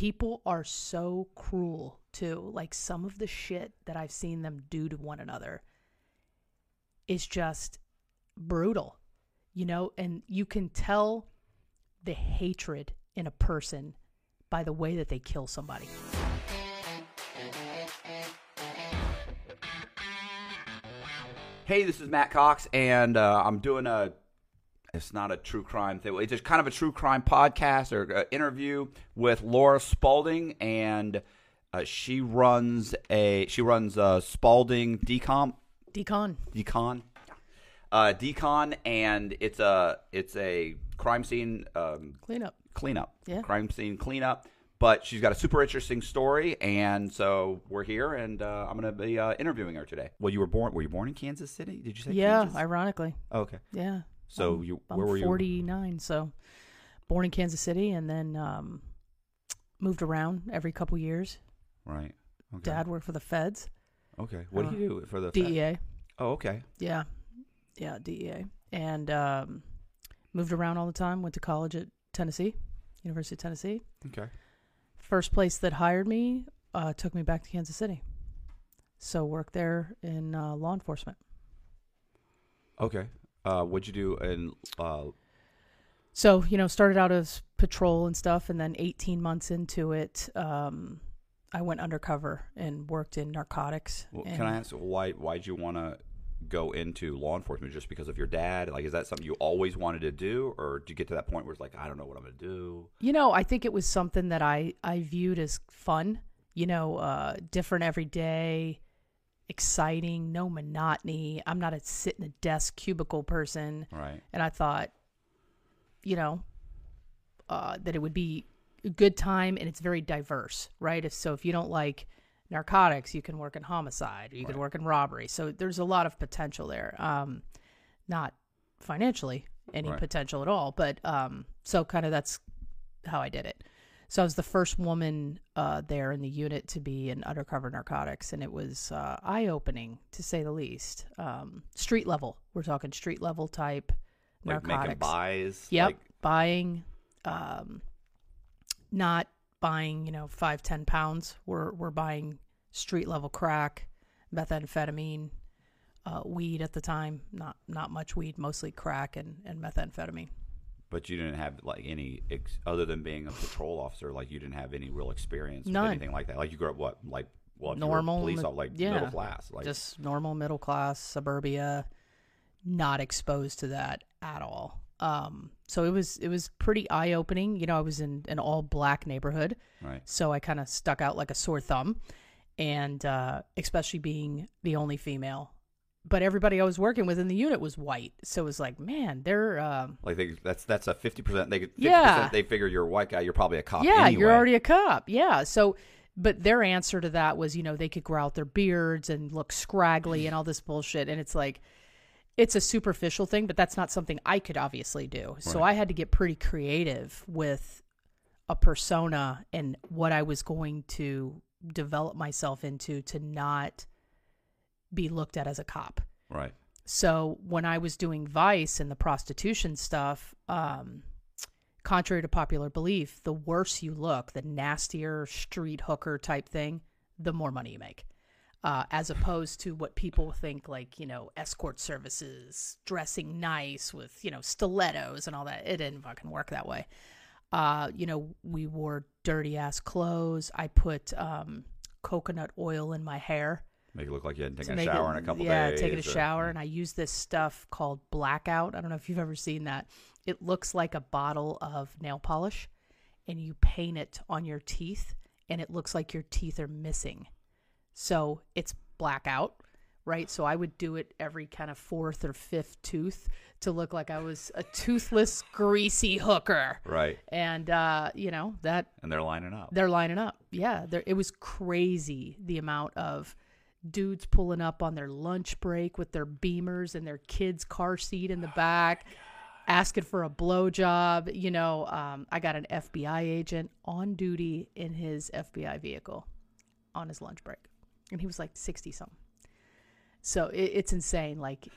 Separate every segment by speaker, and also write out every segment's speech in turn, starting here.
Speaker 1: people are so cruel too. Like some of the shit that I've seen them do to one another is just brutal, you know, and you can tell the hatred in a person by the way that they kill somebody.
Speaker 2: Hey, this is Matt Cox, and uh, I'm doing a. It's not a true crime thing. It's just kind of a true crime podcast or uh, interview with Laura Spalding, and uh, she runs a she runs a Spalding Decomp
Speaker 1: Decon.
Speaker 2: Decon, uh, Decon, and it's a it's a crime scene um,
Speaker 1: Cleanup.
Speaker 2: cleanup,
Speaker 1: Yeah.
Speaker 2: crime scene cleanup. But she's got a super interesting story, and so we're here, and uh, I'm going to be uh, interviewing her today. Well, you were born. Were you born in Kansas City? Did you say?
Speaker 1: Yeah,
Speaker 2: Kansas?
Speaker 1: ironically.
Speaker 2: Oh, okay.
Speaker 1: Yeah.
Speaker 2: So
Speaker 1: I'm-
Speaker 2: you,
Speaker 1: I'm
Speaker 2: where were you?
Speaker 1: 49, so born in Kansas City and then um, moved around every couple years.
Speaker 2: Right. Okay.
Speaker 1: Dad worked for the feds,
Speaker 2: Okay. What
Speaker 1: uh,
Speaker 2: do you do for the
Speaker 1: DEA.
Speaker 2: Oh, okay.
Speaker 1: Yeah. Yeah, DEA. And um, moved around all the time. Went to college at Tennessee, University of Tennessee.
Speaker 2: Okay.
Speaker 1: First place that hired me uh, took me back to Kansas City. So worked there in uh, law enforcement.
Speaker 2: Okay. Uh, what'd you do in? Uh,
Speaker 1: So, you know, started out as patrol and stuff, and then 18 months into it, um, I went undercover and worked in narcotics.
Speaker 2: well,
Speaker 1: and
Speaker 2: can I ask why? Why'd you want to go into law enforcement? Just because of your dad? Like, is that something you always wanted to do, or did you get to that point where it's like, I don't know what I'm going to do?
Speaker 1: You know, I think it was something that I, I viewed as fun, you know, uh, different every day, exciting, no monotony. I'm not a sit in a desk cubicle person.
Speaker 2: Right.
Speaker 1: And I thought, you know, uh, that it would be a good time and it's very diverse, right? If, so if you don't like narcotics, you can work in homicide, or you can work in robbery. So there's a lot of potential there. Um, not financially any
Speaker 2: Right.
Speaker 1: potential at all, but um, so kind of that's how I did it. So I was the first woman uh, there in the unit to be in undercover narcotics, and it was uh, eye opening to say the least. Um, street level, we're talking street level type
Speaker 2: Like making
Speaker 1: narcotics.
Speaker 2: buys.
Speaker 1: Yep,
Speaker 2: Like,
Speaker 1: buying, um, not buying, you know, five ten pounds. We're we're buying street level crack, methamphetamine, uh, weed at the time. Not not much weed, mostly crack and and methamphetamine.
Speaker 2: But you didn't have like any ex- other than being a patrol officer. Like you didn't have any real experience
Speaker 1: None.
Speaker 2: with anything like that. Like you grew up what? Like well, if you were
Speaker 1: Normal,
Speaker 2: police, officer, like
Speaker 1: yeah.
Speaker 2: middle class. Like
Speaker 1: Just normal middle class suburbia, not exposed to that at all. Um, so it was it was pretty eye opening. You know, I was in an all black neighborhood.
Speaker 2: right.
Speaker 1: so I kind of stuck out like a sore thumb, and uh, especially being the only female. But everybody I was working with in the unit was white, so it was like, man, they're um,
Speaker 2: Like they, that's that's a fifty percent. They 50%
Speaker 1: Yeah.
Speaker 2: They figure you're a white guy. You're probably a cop.
Speaker 1: yeah,
Speaker 2: anyway.
Speaker 1: you're already a cop, yeah. So, but their answer to that was, you know, they could grow out their beards and look scraggly and all this bullshit, and it's like. It's a superficial thing, but that's not something I could obviously do. So I had to get pretty creative with a persona and what I was going to develop myself into to not be looked at as a cop.
Speaker 2: right.
Speaker 1: So when I was doing Vice and the prostitution stuff, um, contrary to popular belief, the worse you look, the nastier street hooker type thing, the more money you make. Uh, as opposed to what people think, like, you know, escort services, dressing nice with, you know, stilettos and all that. It didn't fucking work that way. Uh, you know, we wore dirty ass clothes. I put um, coconut oil in my hair
Speaker 2: Make it look like you hadn't taken a shower
Speaker 1: it-
Speaker 2: in a couple
Speaker 1: yeah,
Speaker 2: days.
Speaker 1: Yeah, taking a
Speaker 2: or-
Speaker 1: shower, and I use this stuff called blackout. I don't know if you've ever seen that. It looks like a bottle of nail polish, and you paint it on your teeth, and it looks like your teeth are missing. So it's blackout, right? So I would do it every kind of fourth or fifth tooth to look like I was a toothless, greasy hooker.
Speaker 2: Right.
Speaker 1: And uh, you know that
Speaker 2: And they're lining up.
Speaker 1: they're lining up. Yeah, it was crazy the amount of dudes pulling up on their lunch break with their beamers and their kid's car seat in the back, asking for a blowjob. You know, um, I got an FBI agent on duty in his FBI vehicle on his lunch break, and he was like sixty something. So it, it's insane. Like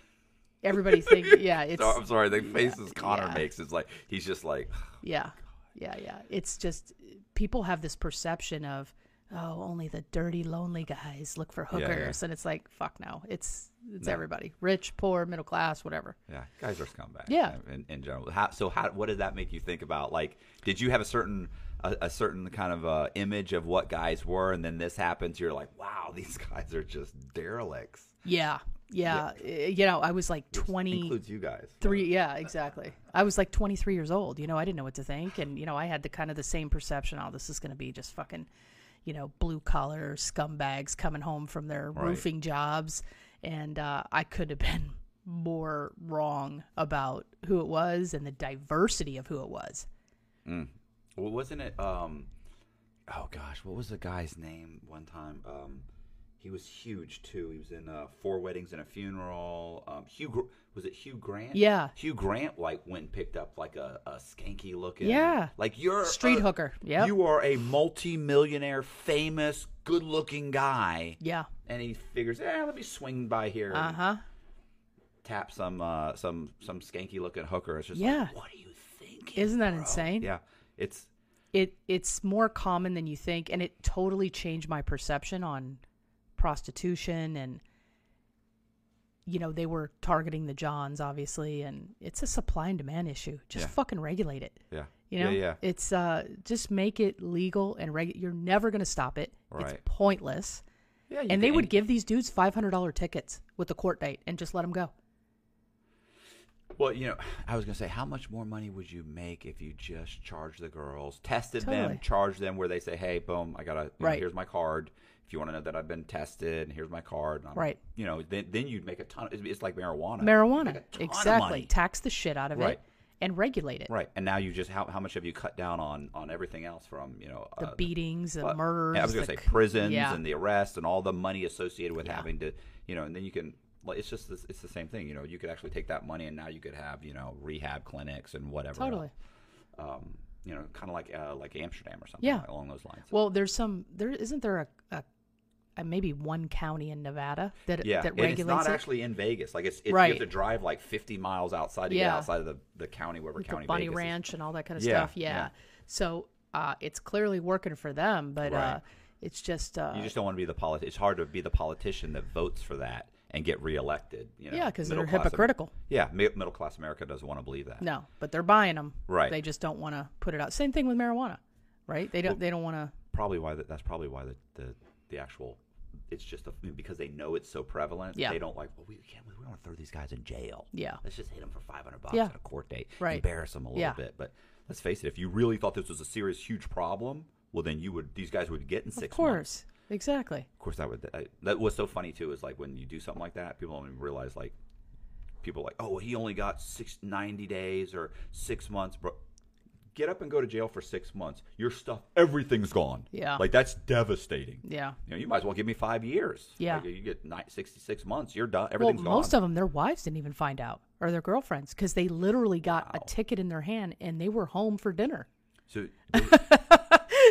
Speaker 1: everybody think, yeah, it's
Speaker 2: I'm sorry. The faces Connor
Speaker 1: yeah.
Speaker 2: makes is like he's just like
Speaker 1: Yeah. Yeah, yeah. It's just people have this perception of oh only the dirty lonely guys look for
Speaker 2: Yeah, yeah.
Speaker 1: hookers and it's like fuck no it's it's
Speaker 2: No.
Speaker 1: everybody rich poor middle class whatever
Speaker 2: Yeah, guys are scumbags.
Speaker 1: Yeah.
Speaker 2: in, in general. How, so, how what did that make you think about? Like, did you have a certain a, a certain kind of uh, image of what guys were, and then this happens? You're like, wow, these guys are just derelicts.
Speaker 1: yeah yeah, Uh, you know i was like
Speaker 2: Which
Speaker 1: 20
Speaker 2: includes you guys.
Speaker 1: three yeah exactly i was like 23 years old you know i didn't know what to think and you know i had the kind of the same perception oh this is going to be just fucking you know blue collar scumbags coming home from their
Speaker 2: Right.
Speaker 1: roofing jobs and uh, i could have been more wrong about who it was and the diversity of who it was
Speaker 2: Well, wasn't it? Um, oh gosh, what was the guy's name? One time, um, he was huge too. He was in uh, Four Weddings and a Funeral. Um, Hugh Gr- was it Hugh Grant?
Speaker 1: Yeah.
Speaker 2: Hugh Grant like went and picked up like a, a skanky looking.
Speaker 1: Yeah.
Speaker 2: like you're
Speaker 1: Street
Speaker 2: a-
Speaker 1: hooker. Yeah.
Speaker 2: You are a multi-millionaire, famous, good-looking guy,
Speaker 1: yeah
Speaker 2: and he figures, eh, let me swing by here
Speaker 1: uh-huh
Speaker 2: tap some uh, some some skanky-looking hooker. It's just
Speaker 1: Yeah.
Speaker 2: like, what are you thinking?
Speaker 1: Isn't that
Speaker 2: bro?
Speaker 1: insane?
Speaker 2: Yeah, it's
Speaker 1: it it's more common than you think and it totally changed my perception on prostitution and you know they were targeting the johns obviously and it's a supply and demand issue just
Speaker 2: Yeah.
Speaker 1: fucking regulate it
Speaker 2: yeah,
Speaker 1: you know
Speaker 2: yeah, yeah.
Speaker 1: it's uh just make it legal and reg- you're never going to stop it
Speaker 2: right.
Speaker 1: it's pointless
Speaker 2: Yeah,
Speaker 1: and they
Speaker 2: can-
Speaker 1: would give these dudes $500 tickets with the court date and just let them go
Speaker 2: Well, you know, I was gonna say, how much more money would you make if you just charged the girls, tested
Speaker 1: Totally.
Speaker 2: them, charged them where they say, "Hey, boom, I you know,
Speaker 1: Right.
Speaker 2: here's my card. You want to know that I've been tested, and here's my card." and I'm-
Speaker 1: Right.
Speaker 2: You know, then then you'd make a ton. It's, it's like marijuana.
Speaker 1: marijuana
Speaker 2: Make a ton of
Speaker 1: exactly tax the shit out of
Speaker 2: Right.
Speaker 1: it and regulate it
Speaker 2: Right, and now you just how how much have you cut down on on everything else from you know
Speaker 1: the
Speaker 2: uh,
Speaker 1: beatings the
Speaker 2: uh,
Speaker 1: murders
Speaker 2: I was gonna say prisons
Speaker 1: yeah.
Speaker 2: and the arrests and all the money associated with
Speaker 1: Yeah.
Speaker 2: having to, you know, and then you can. Like, it's just this, it's the same thing, you know. You could actually take that money and now you could have you know rehab clinics and whatever.
Speaker 1: Totally.
Speaker 2: Um, you know, kind of like uh, like Amsterdam or something.
Speaker 1: Yeah.
Speaker 2: along those lines.
Speaker 1: Well, there's some. There isn't there a, a maybe one county in Nevada that
Speaker 2: yeah,
Speaker 1: that
Speaker 2: and it's not
Speaker 1: it.
Speaker 2: actually in Vegas. Like it's, it's you have to drive like 50 miles outside to get
Speaker 1: Yeah.
Speaker 2: outside of the, the county, wherever county
Speaker 1: the Bunny
Speaker 2: Vegas is.
Speaker 1: Ranch and all that kind of
Speaker 2: Yeah,
Speaker 1: stuff. Yeah.
Speaker 2: yeah.
Speaker 1: So uh, it's clearly working for them, but uh, it's just uh,
Speaker 2: You just don't want to be the politi- It's hard to be the politician that votes for that and get reelected. You know,
Speaker 1: yeah, because they're hypocritical.
Speaker 2: yeah, middle class America doesn't want to believe that.
Speaker 1: No, but they're buying them.
Speaker 2: Right.
Speaker 1: They just don't want to put it out. Same thing with marijuana, right? They don't.
Speaker 2: Well-
Speaker 1: they don't want to.
Speaker 2: Probably why that, that's probably why the, the the actual it's just a, because they know it's so prevalent.
Speaker 1: Yeah.
Speaker 2: They don't like. Well, we can't. We don't want to throw these guys in jail.
Speaker 1: Yeah.
Speaker 2: Let's just hit them for five hundred bucks
Speaker 1: Yeah.
Speaker 2: at a court date.
Speaker 1: Right.
Speaker 2: Embarrass them a little
Speaker 1: Yeah.
Speaker 2: bit. But let's face it. If you really thought this was a serious, huge problem, well, then you would. These guys would get in six months.
Speaker 1: Of course, exactly.
Speaker 2: Of course, that would. I, that was so funny too. Is like when you do something like that, people don't even realize like people are like, oh, well, he only got six, 90 days or six months, bro. Get up and go to jail for six months. Your stuff, everything's gone.
Speaker 1: Yeah.
Speaker 2: like that's devastating.
Speaker 1: Yeah.
Speaker 2: You know, you might as well give me five years.
Speaker 1: Yeah.
Speaker 2: Like, you get nine, 66 months. You're done. Everything's gone.
Speaker 1: Well, most
Speaker 2: gone.
Speaker 1: of them, their wives didn't even find out, or their girlfriends, because they literally got
Speaker 2: Wow.
Speaker 1: a ticket in their hand and they were home for dinner.
Speaker 2: so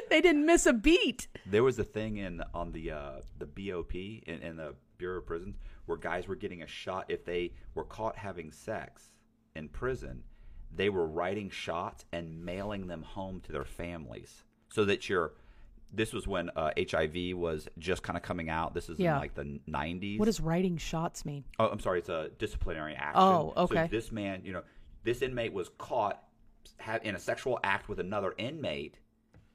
Speaker 1: they didn't miss a beat.
Speaker 2: there was a thing in on the uh, the BOP in, in the Bureau of Prisons where guys were getting a shot if they were caught having sex in prison. They were writing shots and mailing them home to their families, so that you're. This was when uh, HIV was just kind of coming out. This is
Speaker 1: Yeah.
Speaker 2: in like the '90s.
Speaker 1: What does writing shots mean?
Speaker 2: Oh, I'm sorry. It's a disciplinary action.
Speaker 1: Oh,
Speaker 2: So
Speaker 1: okay.
Speaker 2: this man, you know, this inmate was caught in a sexual act with another inmate,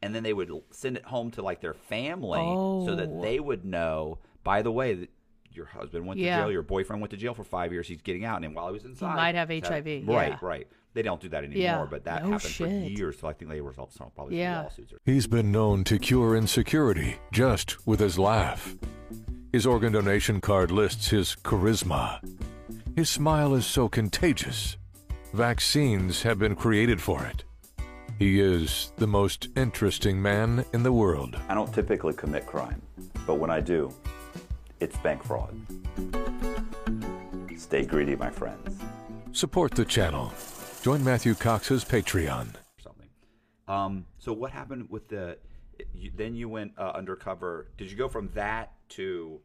Speaker 2: and then they would send it home to like their family so that
Speaker 1: Oh.
Speaker 2: they would know. By the way, your husband went
Speaker 1: Yeah.
Speaker 2: to jail. Your boyfriend went to jail for five years. He's getting out, and while he was inside,
Speaker 1: might have HIV,
Speaker 2: Right,
Speaker 1: yeah.
Speaker 2: right. They don't do that anymore,
Speaker 1: Yeah.
Speaker 2: but that
Speaker 1: No
Speaker 2: happened for years. So I think they were also probably
Speaker 1: Yeah.
Speaker 2: some lawsuits. Or,
Speaker 3: He's been known to cure insecurity just with his laugh. His organ donation card lists his charisma. His smile is so contagious. Vaccines have been created for it. He is the most interesting man in the world.
Speaker 4: I don't typically commit crime, but when I do, it's bank fraud. Stay greedy, my friends.
Speaker 3: Support the channel. Join Matthew Cox's Patreon.
Speaker 2: something. Um, so what happened with the? You, then you went uh, undercover. Did you go from that to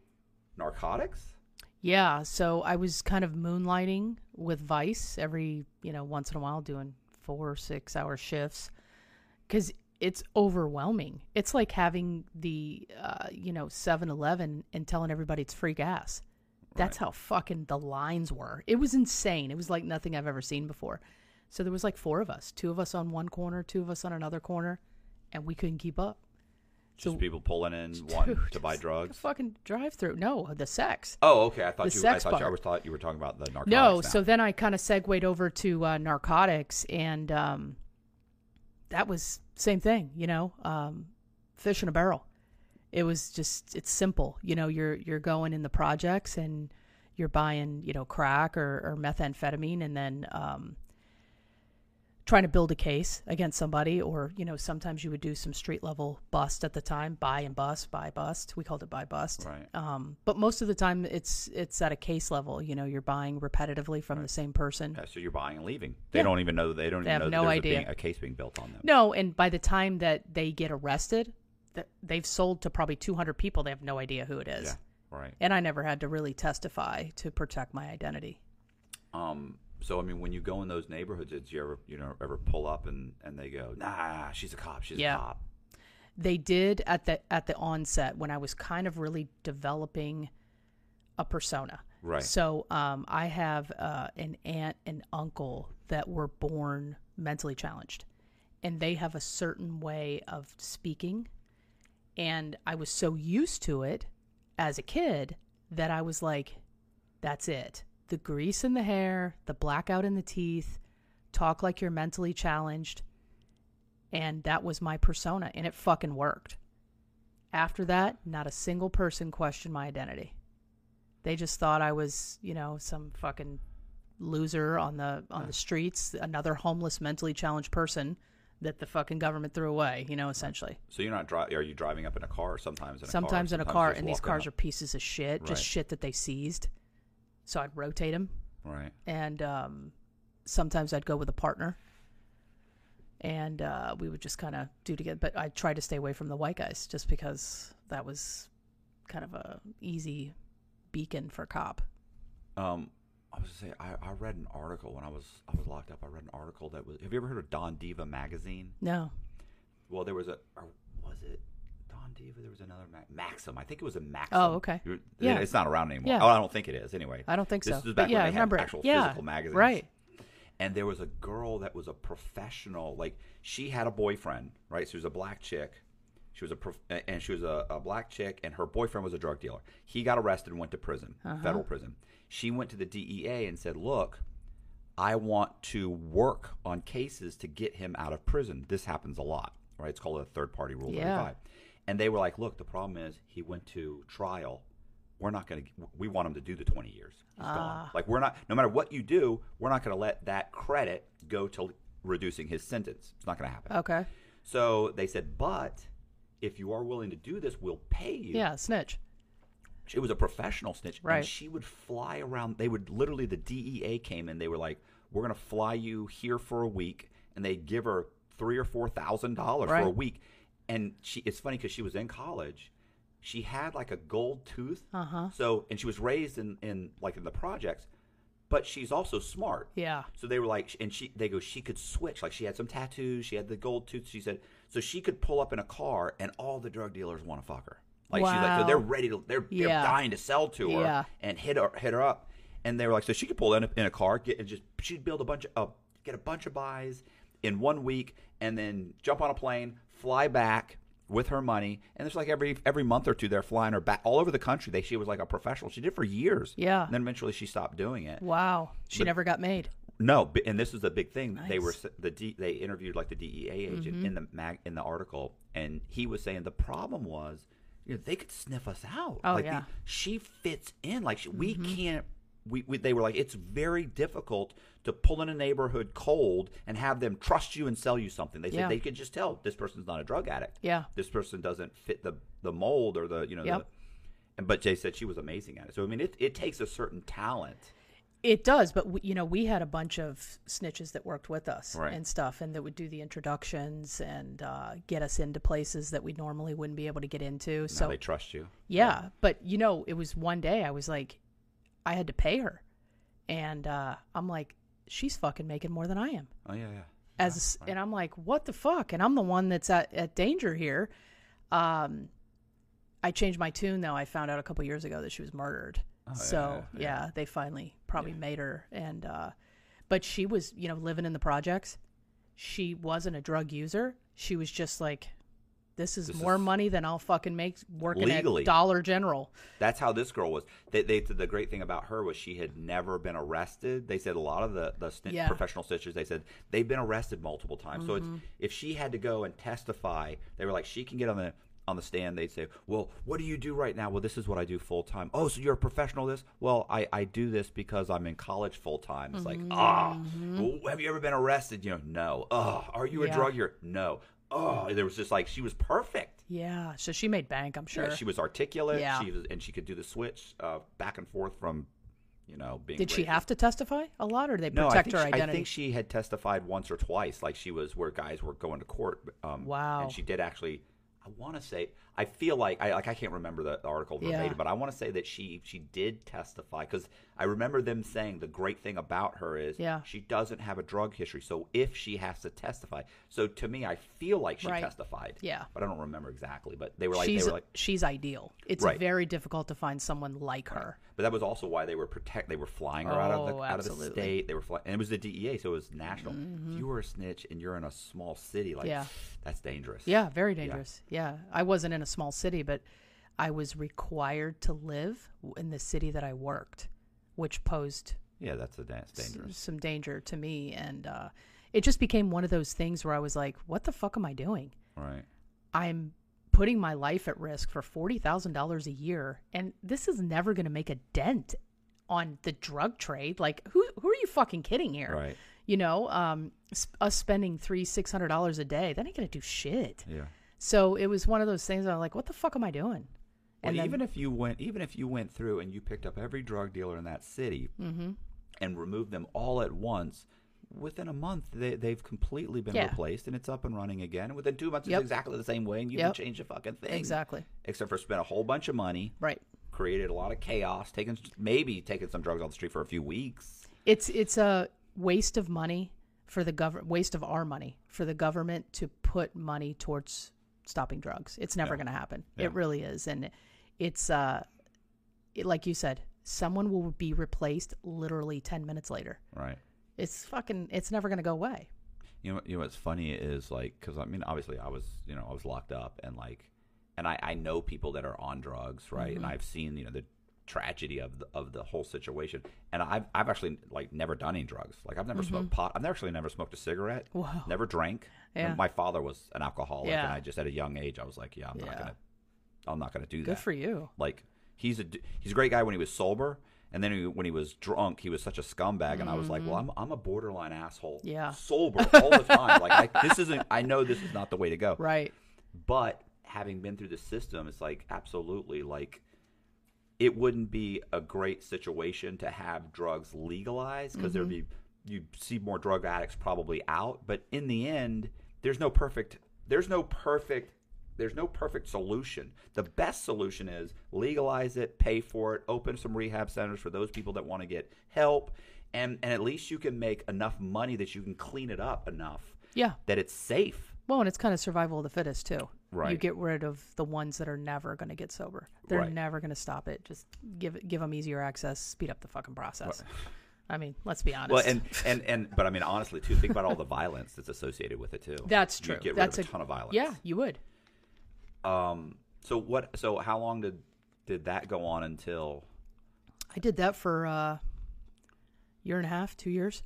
Speaker 2: narcotics?
Speaker 1: Yeah, so I was kind of moonlighting with Vice every, you know, once in a while doing four, or six hour shifts. Because it's overwhelming. It's like having the uh, you know 7-Eleven and telling everybody it's free gas. That's how fucking the lines were. It was insane. It was like nothing I've ever seen before. So there was like four of us, two of us on one corner, two of us on another corner, and we couldn't keep up.
Speaker 2: Just
Speaker 1: So-
Speaker 2: people pulling in wanting
Speaker 1: Dude,
Speaker 2: to buy
Speaker 1: it's like a
Speaker 2: drugs.
Speaker 1: fucking drive through. No, the sex.
Speaker 2: Oh, okay. I thought
Speaker 1: The
Speaker 2: you. I thought you, I was thought you were talking about the narcotics.
Speaker 1: No,
Speaker 2: now.
Speaker 1: so then I kind of segued over to uh, narcotics, and um, that was same thing. You know, um, fish in a barrel. It was just it's simple. You know, you're you're going in the projects and you're buying you know crack or, or methamphetamine, and then um, trying to build a case against somebody, or you know sometimes you would do some street level bust at the time, buy and bust, buy bust. We called it buy bust.
Speaker 2: Right.
Speaker 1: Um, but most of the time, it's it's at a case level. You know, you're buying repetitively from the same person.
Speaker 2: Yeah, so you're buying and leaving. They
Speaker 1: Yeah.
Speaker 2: don't even know. They don't
Speaker 1: They
Speaker 2: even
Speaker 1: have
Speaker 2: know
Speaker 1: no idea.
Speaker 2: A, being, a case being built on them.
Speaker 1: No, and by the time that they get arrested, that they've sold to probably 200 people. They have no idea who it is.
Speaker 2: Yeah. Right.
Speaker 1: And I never had to really testify to protect my identity.
Speaker 2: Um. So I mean, when you go in those neighborhoods, did you ever you know ever pull up and and they go, Nah, she's a cop. She's
Speaker 1: Yeah.
Speaker 2: a cop.
Speaker 1: They did at the at the onset when I was kind of really developing a persona.
Speaker 2: Right.
Speaker 1: So um, I have uh, an aunt and uncle that were born mentally challenged, and they have a certain way of speaking. And I was so used to it as a kid that I was like, that's it. The grease in the hair, the blackout in the teeth, talk like you're mentally challenged. And that was my persona, and it fucking worked. After that, not a single person questioned my identity. They just thought I was, you know, some fucking loser on the on the streets, another homeless, mentally challenged person that the fucking government threw away. You know, essentially.
Speaker 2: So you're not driving. Are you driving up in a car? Sometimes in a
Speaker 1: sometimes
Speaker 2: car.
Speaker 1: in a car, and these cars are pieces of shit,
Speaker 2: Right.
Speaker 1: just shit that they seized. So I'd rotate them,
Speaker 2: right.
Speaker 1: and um, sometimes I'd go with a partner, and uh, we would just kind of do together. But I tried to stay away from the white guys, just because that was kind of a easy beacon for cop.
Speaker 2: Um, I was gonna say I, I read an article when I was I was locked up. I read an article that was. Have you ever heard of Don Diva magazine?
Speaker 1: No,
Speaker 2: Well, there was a, or was it Diva? There was another Mac, Maxim. I think it was a Maxim.
Speaker 1: Oh, okay.
Speaker 2: You're-
Speaker 1: Yeah.
Speaker 2: it's not around anymore.
Speaker 1: Yeah.
Speaker 2: Oh, I don't think it is. Anyway,
Speaker 1: I don't think
Speaker 2: this
Speaker 1: so.
Speaker 2: is
Speaker 1: But yeah,
Speaker 2: when
Speaker 1: I
Speaker 2: they
Speaker 1: remember it.
Speaker 2: had actual
Speaker 1: Yeah,
Speaker 2: physical magazines,
Speaker 1: right.
Speaker 2: And there was a girl that was a professional. Like she had a boyfriend, right? She was a black chick. She was a prof- and she was a, a black chick, and her boyfriend was a drug dealer. He got arrested and went to prison,
Speaker 1: Uh-huh.
Speaker 2: federal prison. She went to the DEA and said, "Look, I want to work on cases to get him out of prison. This happens a lot, right? It's called a third party rule
Speaker 1: Yeah.
Speaker 2: 35. And they were like, look, the problem is he went to trial. We're not going to, we want him to do the 20 years. He's
Speaker 1: Ah.
Speaker 2: gone. Like, we're not, no matter what you do, we're not going to let that credit go to reducing his sentence. It's not going to happen.
Speaker 1: okay,
Speaker 2: So they said, but if you are willing to do this, we'll pay you.
Speaker 1: yeah, snitch.
Speaker 2: She was a professional snitch,
Speaker 1: Right.
Speaker 2: and she would fly around. They would literally the DEA came in. They were like, "We're gonna fly you here for a week," and they give her three or four thousand dollars for a week. And she, it's funny because she was in college. She had like a gold tooth.
Speaker 1: Uh huh.
Speaker 2: So, and she was raised in in like in the projects, but she's also smart.
Speaker 1: Yeah.
Speaker 2: So they were like, and she, they go, she could switch. Like she had some tattoos, she had the gold tooth. She said, so she could pull up in a car, and all the drug dealers want to fuck her. Like she's like, so they're ready to, they're, they're dying to sell to her
Speaker 1: Yeah.
Speaker 2: and hit her, hit her up. And they were like, so she could pull in a, in a car, get and just she'd build a bunch of, uh, get a bunch of buys in one week, and then jump on a plane, fly back with her money. And it's like every every month or two, they're flying her back all over the country. They she was like a professional. She did for years.
Speaker 1: Yeah.
Speaker 2: And then eventually she stopped doing it.
Speaker 1: Wow, she
Speaker 2: But-
Speaker 1: never got made.
Speaker 2: No, and this is the big thing. They were
Speaker 1: Mm-hmm.
Speaker 2: the D, they interviewed like the DEA agent in the mag in the article, and he was saying the problem was, you know, they could sniff us out.
Speaker 1: Oh,
Speaker 2: like
Speaker 1: yeah. Mm-hmm.
Speaker 2: she fits in. Like she, we can't. We, we they were like it's very difficult to pull in a neighborhood cold and have them trust you and sell you something. They said
Speaker 1: Yeah.
Speaker 2: they could just tell this person's not a drug addict.
Speaker 1: Yeah.
Speaker 2: this person doesn't fit the the mold or the you know
Speaker 1: Yep.
Speaker 2: the. And but Jay said she was amazing at it. So I mean, it it takes a certain talent.
Speaker 1: It does, but we, you know, we had a bunch of snitches that worked with us
Speaker 2: Right.
Speaker 1: and stuff, and that would do the introductions and uh, get us into places that we normally wouldn't be able to get into.
Speaker 2: Now
Speaker 1: So
Speaker 2: they trust you.
Speaker 1: yeah, but you know, it was one day I was like, I had to pay her, and uh, I'm like, she's fucking making more than I am.
Speaker 2: Oh yeah, yeah.
Speaker 1: as and I'm like, what the fuck? And I'm the one that's at, at danger here. Um, I changed my tune though. I found out a couple years ago that she was murdered. so
Speaker 2: yeah,
Speaker 1: yeah, they finally probably made her. And uh, but she was, you know, living in the projects. She wasn't a drug user. She was just like, this is
Speaker 2: This
Speaker 1: more
Speaker 2: is-
Speaker 1: money than I'll fucking make working
Speaker 2: Legally.
Speaker 1: at Dollar General.
Speaker 2: That's how this girl was. They, they, the great thing about her was she had never been arrested. They said a lot of the, the
Speaker 1: Yeah.
Speaker 2: professional snitchers, they said they've been arrested multiple times. So
Speaker 1: Mm-hmm.
Speaker 2: it's, if she had to go and testify, they were like, she can get on the on the stand. They'd say, well, what do you do right now? Well, this is what I do full time. Oh, so you're a professional this? Well, I, I do this because I'm in college full time. It's like,
Speaker 1: Mm-hmm.
Speaker 2: ah, well, have you ever been arrested? You know, no. Oh, are you a
Speaker 1: Yeah.
Speaker 2: drug user? No. Oh, there was just like, she was perfect.
Speaker 1: Yeah, so she made bank. I'm sure.
Speaker 2: Yeah, she was articulate.
Speaker 1: Yeah.
Speaker 2: She was, and she could do the switch uh, back and forth from, you know, being.
Speaker 1: Did she have to testify a lot, or did they protect
Speaker 2: think,
Speaker 1: her
Speaker 2: she,
Speaker 1: identity?
Speaker 2: I think she had testified once or twice, like she was where guys were going to court. Um,
Speaker 1: Wow.
Speaker 2: And she did actually. I want to say. I feel like I like I can't remember the article
Speaker 1: Yeah.
Speaker 2: verbatim, but I want to say that she she did testify because I remember them saying the great thing about her is
Speaker 1: Yeah.
Speaker 2: she doesn't have a drug history. So if she has to testify, so to me I feel like she
Speaker 1: Right.
Speaker 2: testified.
Speaker 1: Yeah.
Speaker 2: but I don't remember exactly. But they were like
Speaker 1: she's
Speaker 2: they were like
Speaker 1: she's ideal. It's
Speaker 2: Right.
Speaker 1: very difficult to find someone like her.
Speaker 2: But that was also why they were protect. They were flying her out of the
Speaker 1: Oh,
Speaker 2: out of the state. They were flying, and it was the DEA, so it was national. Mm-hmm. If you were a snitch and you're in a small city, like
Speaker 1: Yeah.
Speaker 2: that's dangerous.
Speaker 1: Yeah, very dangerous. Yeah. I wasn't in a small city, but I was required to live in the city that I worked, which posed
Speaker 2: yeah, that's a
Speaker 1: s-
Speaker 2: dangerous.
Speaker 1: some danger to me. And uh, it just became one of those things where I was like, what the fuck am I doing?
Speaker 2: Right.
Speaker 1: I'm putting my life at risk for $40,000 a year. And this is never going to make a dent on the drug trade. Like, who, who are you fucking kidding here?
Speaker 2: Right.
Speaker 1: You know, um, s- us spending three, six hundred dollars a day, that ain't gonna do shit.
Speaker 2: Yeah.
Speaker 1: So it was one of those things. I'm like, what the fuck am I doing?
Speaker 2: Well,
Speaker 1: And then-
Speaker 2: even if you went, even if you went through and you picked up every drug dealer in that city
Speaker 1: Mm-hmm.
Speaker 2: and removed them all at once, within a month they they've completely been
Speaker 1: Yeah.
Speaker 2: replaced and it's up and running again. And within two months,
Speaker 1: Yep.
Speaker 2: it's exactly the same way, and you
Speaker 1: Yep.
Speaker 2: didn't change a fucking thing.
Speaker 1: Exactly.
Speaker 2: Except for spend a whole bunch of money,
Speaker 1: Right.
Speaker 2: created a lot of chaos, taking maybe taking some drugs off the street for a few weeks.
Speaker 1: It's it's a waste of money for the government, waste of our money for the government to put money towards stopping drugs. It's never
Speaker 2: Yeah.
Speaker 1: going to happen.
Speaker 2: Yeah.
Speaker 1: It really is, and it's uh, it, like you said, someone will be replaced literally ten minutes later.
Speaker 2: Right.
Speaker 1: It's fucking. It's never going to go away.
Speaker 2: You know, you know what's funny is like because I mean, obviously, I was you know I was locked up and like, and I I know people that are on drugs, right? And I've seen you know the tragedy of the, of the whole situation, and I've I've actually like never done any drugs. Like I've never smoked pot. I've actually never smoked a cigarette.
Speaker 1: Wow.
Speaker 2: Never drank. And my father was an alcoholic,
Speaker 1: Yeah.
Speaker 2: and I just at a young age I was like, yeah, I'm not gonna, I'm not gonna do that.
Speaker 1: Good for you.
Speaker 2: Like he's a he's a great guy when he was sober, and then he, when he was drunk, he was such a scumbag. And I was like, well, I'm I'm a borderline asshole.
Speaker 1: Mm-hmm. Yeah.
Speaker 2: sober all the time. like I, this isn't. I know this is not the way to go.
Speaker 1: Right.
Speaker 2: But having been through the system, it's like absolutely like it wouldn't be a great situation to have drugs legalized because there'd mm-hmm. be you'd see more drug addicts probably out. But in the end, there's no perfect. There's no perfect. There's no perfect solution. The best solution is legalize it, pay for it, open some rehab centers for those people that want to get help, and and at least you can make enough money that you can clean it up enough
Speaker 1: Yeah.
Speaker 2: that it's safe.
Speaker 1: Well, and it's kind of survival of the fittest too.
Speaker 2: Right.
Speaker 1: You get rid of the ones that are never going to get sober. They're
Speaker 2: Right.
Speaker 1: never going to stop it. Just give give them easier access, speed up the fucking process. I mean, let's be honest.
Speaker 2: Well, and and and but I mean honestly too, think about all the violence that's associated with it too.
Speaker 1: that's
Speaker 2: You
Speaker 1: true.
Speaker 2: get rid
Speaker 1: that's
Speaker 2: of a, ton of violence.
Speaker 1: Yeah, you would.
Speaker 2: Um. So what? So how long did did that go on until?
Speaker 1: I did that for a year and a half, two years.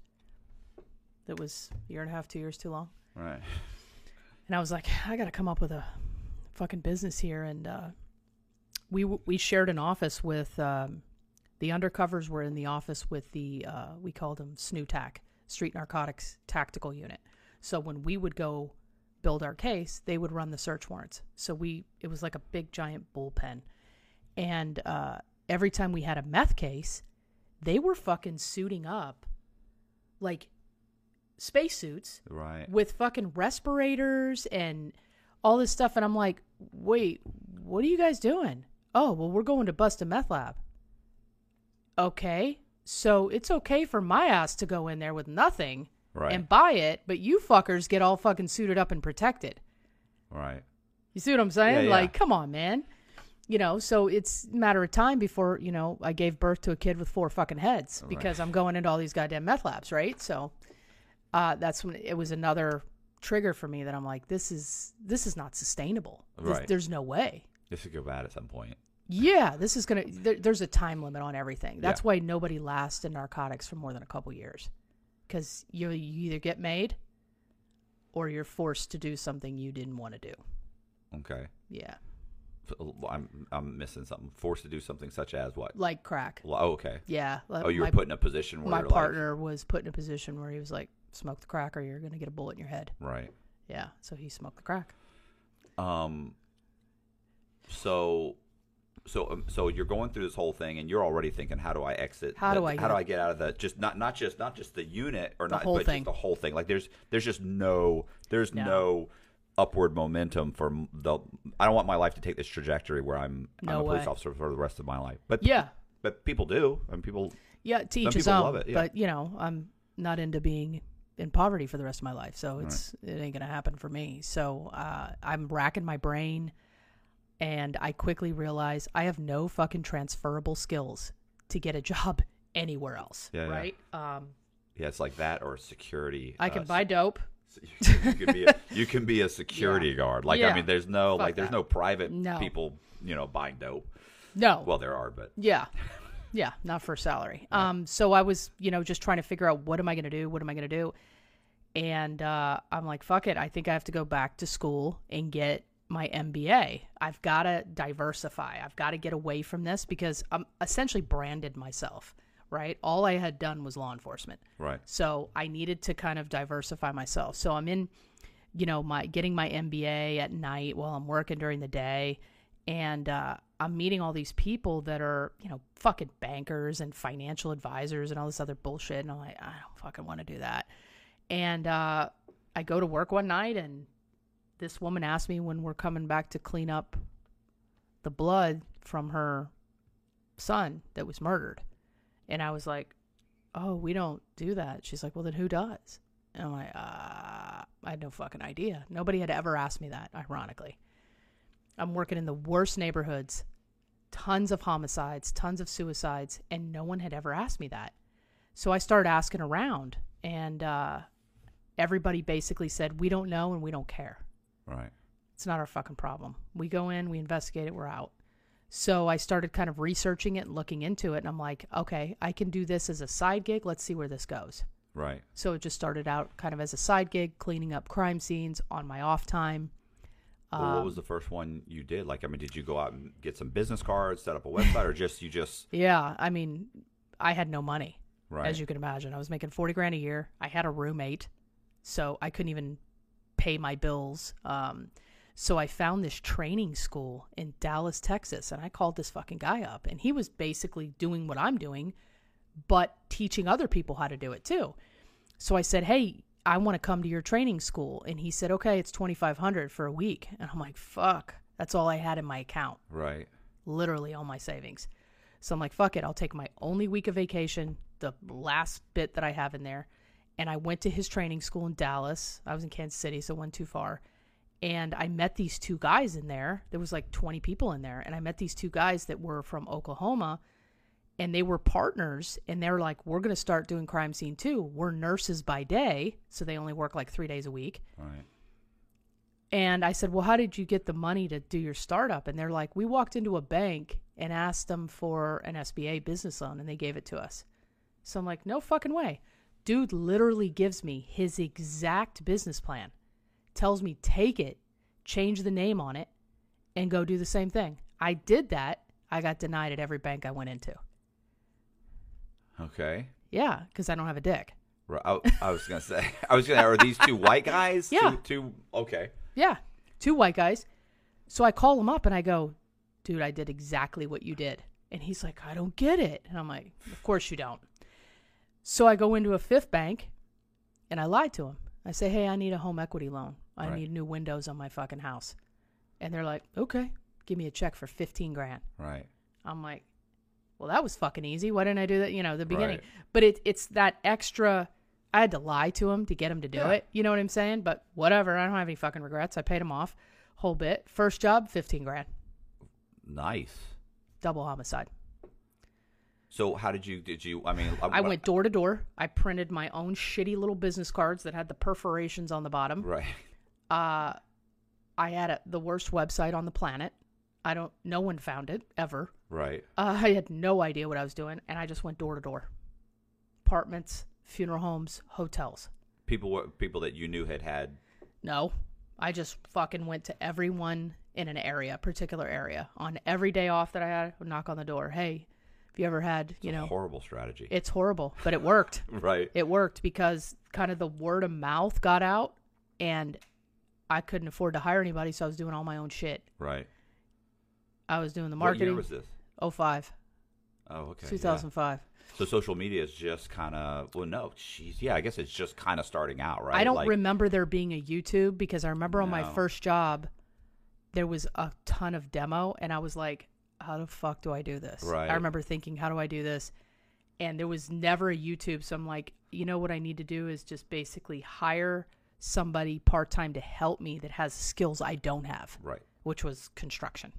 Speaker 1: That was a year and a half, two years too long.
Speaker 2: Right.
Speaker 1: And I was like, I got to come up with a fucking business here. And uh, we we shared an office with um, the undercovers were in the office with the uh, we called them SNUTAC, Street Narcotics Tactical Unit. So when we would go build our case, they would run the search warrants. So we it was like a big giant bullpen, and uh, every time we had a meth case, they were fucking suiting up like spacesuits
Speaker 2: Right.
Speaker 1: with fucking respirators and all this stuff. And I'm like, wait, what are you guys doing? Oh, well, we're going to bust a meth lab. Okay. So it's okay for my ass to go in there with nothing
Speaker 2: Right.
Speaker 1: and buy it, but you fuckers get all fucking suited up and protected.
Speaker 2: Right.
Speaker 1: You see what I'm saying?
Speaker 2: Yeah, yeah.
Speaker 1: Like, come on, man. You know, so it's a matter of time before, you know, I gave birth to a kid with four fucking heads because I'm going into all these goddamn meth labs, right? So uh, that's when it was another trigger for me that I'm like, this is this is not sustainable. This-
Speaker 2: Right.
Speaker 1: there's no way.
Speaker 2: This could go bad at some point.
Speaker 1: Yeah, this is gonna. There, there's a time limit on everything. That's
Speaker 2: Yeah.
Speaker 1: why nobody lasts in narcotics for more than a couple years, because you you either get made, or you're forced to do something you didn't want to do.
Speaker 2: Okay.
Speaker 1: Yeah,
Speaker 2: I'm I'm missing something. Forced to do something such as what?
Speaker 1: like crack.
Speaker 2: Well, Oh, okay.
Speaker 1: Yeah. like
Speaker 2: Oh, you were
Speaker 1: my,
Speaker 2: put in a position where
Speaker 1: my
Speaker 2: like-
Speaker 1: partner was put in a position where he was like, "Smoke the crack, or you're gonna get a bullet in your head."
Speaker 2: right.
Speaker 1: Yeah. So he smoked the crack.
Speaker 2: Um. So, so um, so you're going through this whole thing, and you're already thinking, how do I exit?
Speaker 1: How
Speaker 2: the-
Speaker 1: do I
Speaker 2: How
Speaker 1: get
Speaker 2: do
Speaker 1: out?
Speaker 2: I get out of that? Just not not just not just the unit or
Speaker 1: The
Speaker 2: not,
Speaker 1: whole
Speaker 2: but
Speaker 1: thing.
Speaker 2: just the whole thing. Like there's there's just no there's
Speaker 1: No.
Speaker 2: no, upward momentum for the. I don't want my life to take this trajectory where I'm I'm
Speaker 1: No
Speaker 2: a police
Speaker 1: way.
Speaker 2: officer for the rest of my life. But
Speaker 1: Yeah.
Speaker 2: but people do, and people
Speaker 1: Yeah. To
Speaker 2: Some
Speaker 1: each his own.
Speaker 2: love it, yeah.
Speaker 1: But you know, I'm not into being in poverty for the rest of my life, so it's it ain't gonna happen for me. So uh, I'm racking my brain, and I quickly realize I have no fucking transferable skills to get a job anywhere else.
Speaker 2: Yeah, yeah.
Speaker 1: right? Um,
Speaker 2: yeah, it's like that or security.
Speaker 1: I
Speaker 2: uh,
Speaker 1: can buy dope.
Speaker 2: You can, you can be a, you can be a security guard. Like
Speaker 1: Yeah.
Speaker 2: I mean, there's no
Speaker 1: Fuck
Speaker 2: like there's
Speaker 1: that.
Speaker 2: no private
Speaker 1: No.
Speaker 2: people you know buying dope.
Speaker 1: No.
Speaker 2: Well, there are, but
Speaker 1: Yeah. Yeah, not for salary. Um so I was, you know, just trying to figure out what am I going to do? What am I going to do? And uh I'm like, fuck it. I think I have to go back to school and get my MBA. I've got to diversify. I've got to get away from this because I'm essentially branded myself, right? All I had done was law enforcement.
Speaker 2: right.
Speaker 1: So I needed to kind of diversify myself. So I'm in, you know, my getting my MBA at night while I'm working during the day, and uh, I'm meeting all these people that are, you know, fucking bankers and financial advisors and all this other bullshit. And I'm like, I don't fucking want to do that. And uh, I go to work one night, and this woman asked me when we're coming back to clean up the blood from her son that was murdered. And I was like, oh, we don't do that. She's like, well, then who does? And I'm like, uh, I had no fucking idea. Nobody had ever asked me that, ironically. I'm working in the worst neighborhoods, tons of homicides, tons of suicides, and no one had ever asked me that. So I started asking around, and uh, everybody basically said, we don't know and we don't care.
Speaker 2: Right.
Speaker 1: It's not our fucking problem. We go in, we investigate it, we're out. So I started kind of researching it and looking into it, and I'm like, okay, I can do this as a side gig. Let's see where this goes.
Speaker 2: Right.
Speaker 1: So it just started out kind of as a side gig, cleaning up crime scenes on my off time.
Speaker 2: Well,
Speaker 1: Um,
Speaker 2: what was the first one you did? Like, I mean, did you go out and get some business cards, set up a website, or just you just
Speaker 1: Yeah, I mean, I had no money,
Speaker 2: right?
Speaker 1: as you can imagine. I was making 40 grand a year. I had a roommate, so I couldn't even pay my bills. Um, so I found this training school in Dallas, Texas, and I called this fucking guy up, and he was basically doing what I'm doing, but teaching other people how to do it too. So I said, "Hey, I want to come to your training school," and he said, "Okay, it's 2,500 for a week," and I'm like, "Fuck." That's all I had in my account
Speaker 2: right.
Speaker 1: literally all my savings. So I'm like, fuck it, I'll take my only week of vacation, the last bit that I have in there. And I went to his training school in Dallas. I was in Kansas City, so it wasn't too far. And I met these two guys in there. There was like 20 people in there. And I met these two guys that were from Oklahoma and they were partners. And they're like, we're going to start doing crime scene too. We're nurses by day. So they only work like three days a week.
Speaker 2: Right.
Speaker 1: And I said, Well, how did you get the money to do your startup? And they're like, We walked into a bank and asked them for an SBA business loan and they gave it to us. So I'm like, No fucking way. Dude literally gives me his exact business plan, tells me, Take it, change the name on it, and go do the same thing. I did that. I got denied at every bank I went into.
Speaker 2: Okay.
Speaker 1: Yeah, because I don't have a dick.
Speaker 2: I, oh, I was gonna say. I was gonna. Are these two white guys?
Speaker 1: Yeah.
Speaker 2: Two. two okay.
Speaker 1: Yeah, two white guys. So I call him up and I go, dude, I did exactly what you did. And he's like, I don't get it. And I'm like, of course you don't. So I go into a fifth bank and I lie to him. I say, hey, I need a home equity loan. I
Speaker 2: Right.
Speaker 1: need new windows on my fucking house. And they're like, okay, give me a check for 15 grand.
Speaker 2: Right.
Speaker 1: I'm like, well, that was fucking easy. Why didn't I do that? You know, the beginning.
Speaker 2: Right.
Speaker 1: But it, it's that extra. I had to lie to him to get him to do
Speaker 2: Yeah.
Speaker 1: it. You know what I'm saying? But whatever. I don't have any fucking regrets. I paid him off. Whole bit. First job, 15 grand.
Speaker 2: Nice.
Speaker 1: Double homicide.
Speaker 2: So how did you? Did you? I mean, uh,
Speaker 1: I went door to door. I printed my own shitty little business cards that had the perforations on the bottom.
Speaker 2: right.
Speaker 1: Uh, I had a, the worst website on the planet. I don't. No one found it ever.
Speaker 2: Right.
Speaker 1: Uh, I had no idea what I was doing, and I just went door to door. Apartments, funeral homes, hotels.
Speaker 2: People were people that you knew had had.
Speaker 1: No, I just fucking went to everyone in an area, particular area. On every day off that I had, I would knock on the door. Hey, have you ever had? You know,
Speaker 2: horrible strategy.
Speaker 1: it's horrible, but it worked.
Speaker 2: right.
Speaker 1: it worked because kind of the word of mouth got out, and I couldn't afford to hire anybody, so I was doing all my own shit.
Speaker 2: right.
Speaker 1: I was doing the
Speaker 2: What year
Speaker 1: marketing.
Speaker 2: was this?
Speaker 1: Oh five,
Speaker 2: Oh, okay. yeah.
Speaker 1: 2005.
Speaker 2: So social media is just kind of well, no, jeez, yeah, I guess it's just kind of starting out, right?
Speaker 1: I don't
Speaker 2: Like,
Speaker 1: remember there being a YouTube because I remember on my first job there was a ton of demo and I was like, how the fuck do I do this?
Speaker 2: Right.
Speaker 1: I remember thinking, how do I do this? And there was never a YouTube, so I'm like, you know what I need to do is just basically hire somebody part time to help me that has skills I don't have,
Speaker 2: right
Speaker 1: which was construction.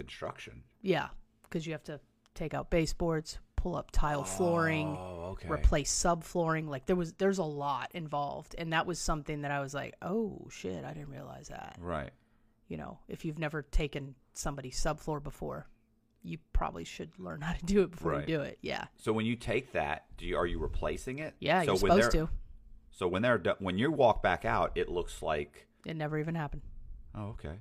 Speaker 2: Construction.
Speaker 1: Yeah, because you have to take out baseboards, pull up tile flooring,
Speaker 2: Oh, okay.
Speaker 1: replace subflooring. Like there was there's a lot involved, and that was something that I was like, oh shit, I didn't realize that.
Speaker 2: Right.
Speaker 1: You know, if you've never taken somebody's subfloor before, you probably should learn how to do it before
Speaker 2: Right.
Speaker 1: you do it. Yeah,
Speaker 2: So when you take that, do you are you replacing it?
Speaker 1: yeah,
Speaker 2: so
Speaker 1: you're
Speaker 2: when
Speaker 1: supposed to.
Speaker 2: So when they're when you walk back out, it looks like
Speaker 1: It never even happened.
Speaker 2: oh okay.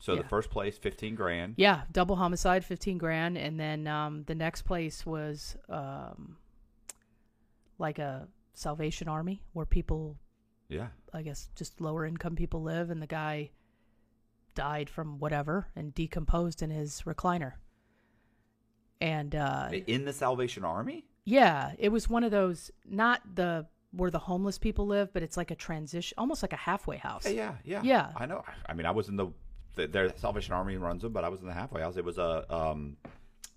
Speaker 2: So the first place, fifteen grand.
Speaker 1: Yeah, double homicide, fifteen grand, and then um, the next place was um, like a Salvation Army where people
Speaker 2: Yeah.
Speaker 1: I guess just lower income people live, and the guy died from whatever and decomposed in his recliner. And uh,
Speaker 2: In the Salvation Army.
Speaker 1: yeah, it was one of those not the where the homeless people live, but it's like a transition, almost like a halfway house.
Speaker 2: Yeah, yeah, yeah.
Speaker 1: Yeah.
Speaker 2: I know. I mean, I was in the, the their Salvation Army runs them, but I was in the halfway house. It was a um,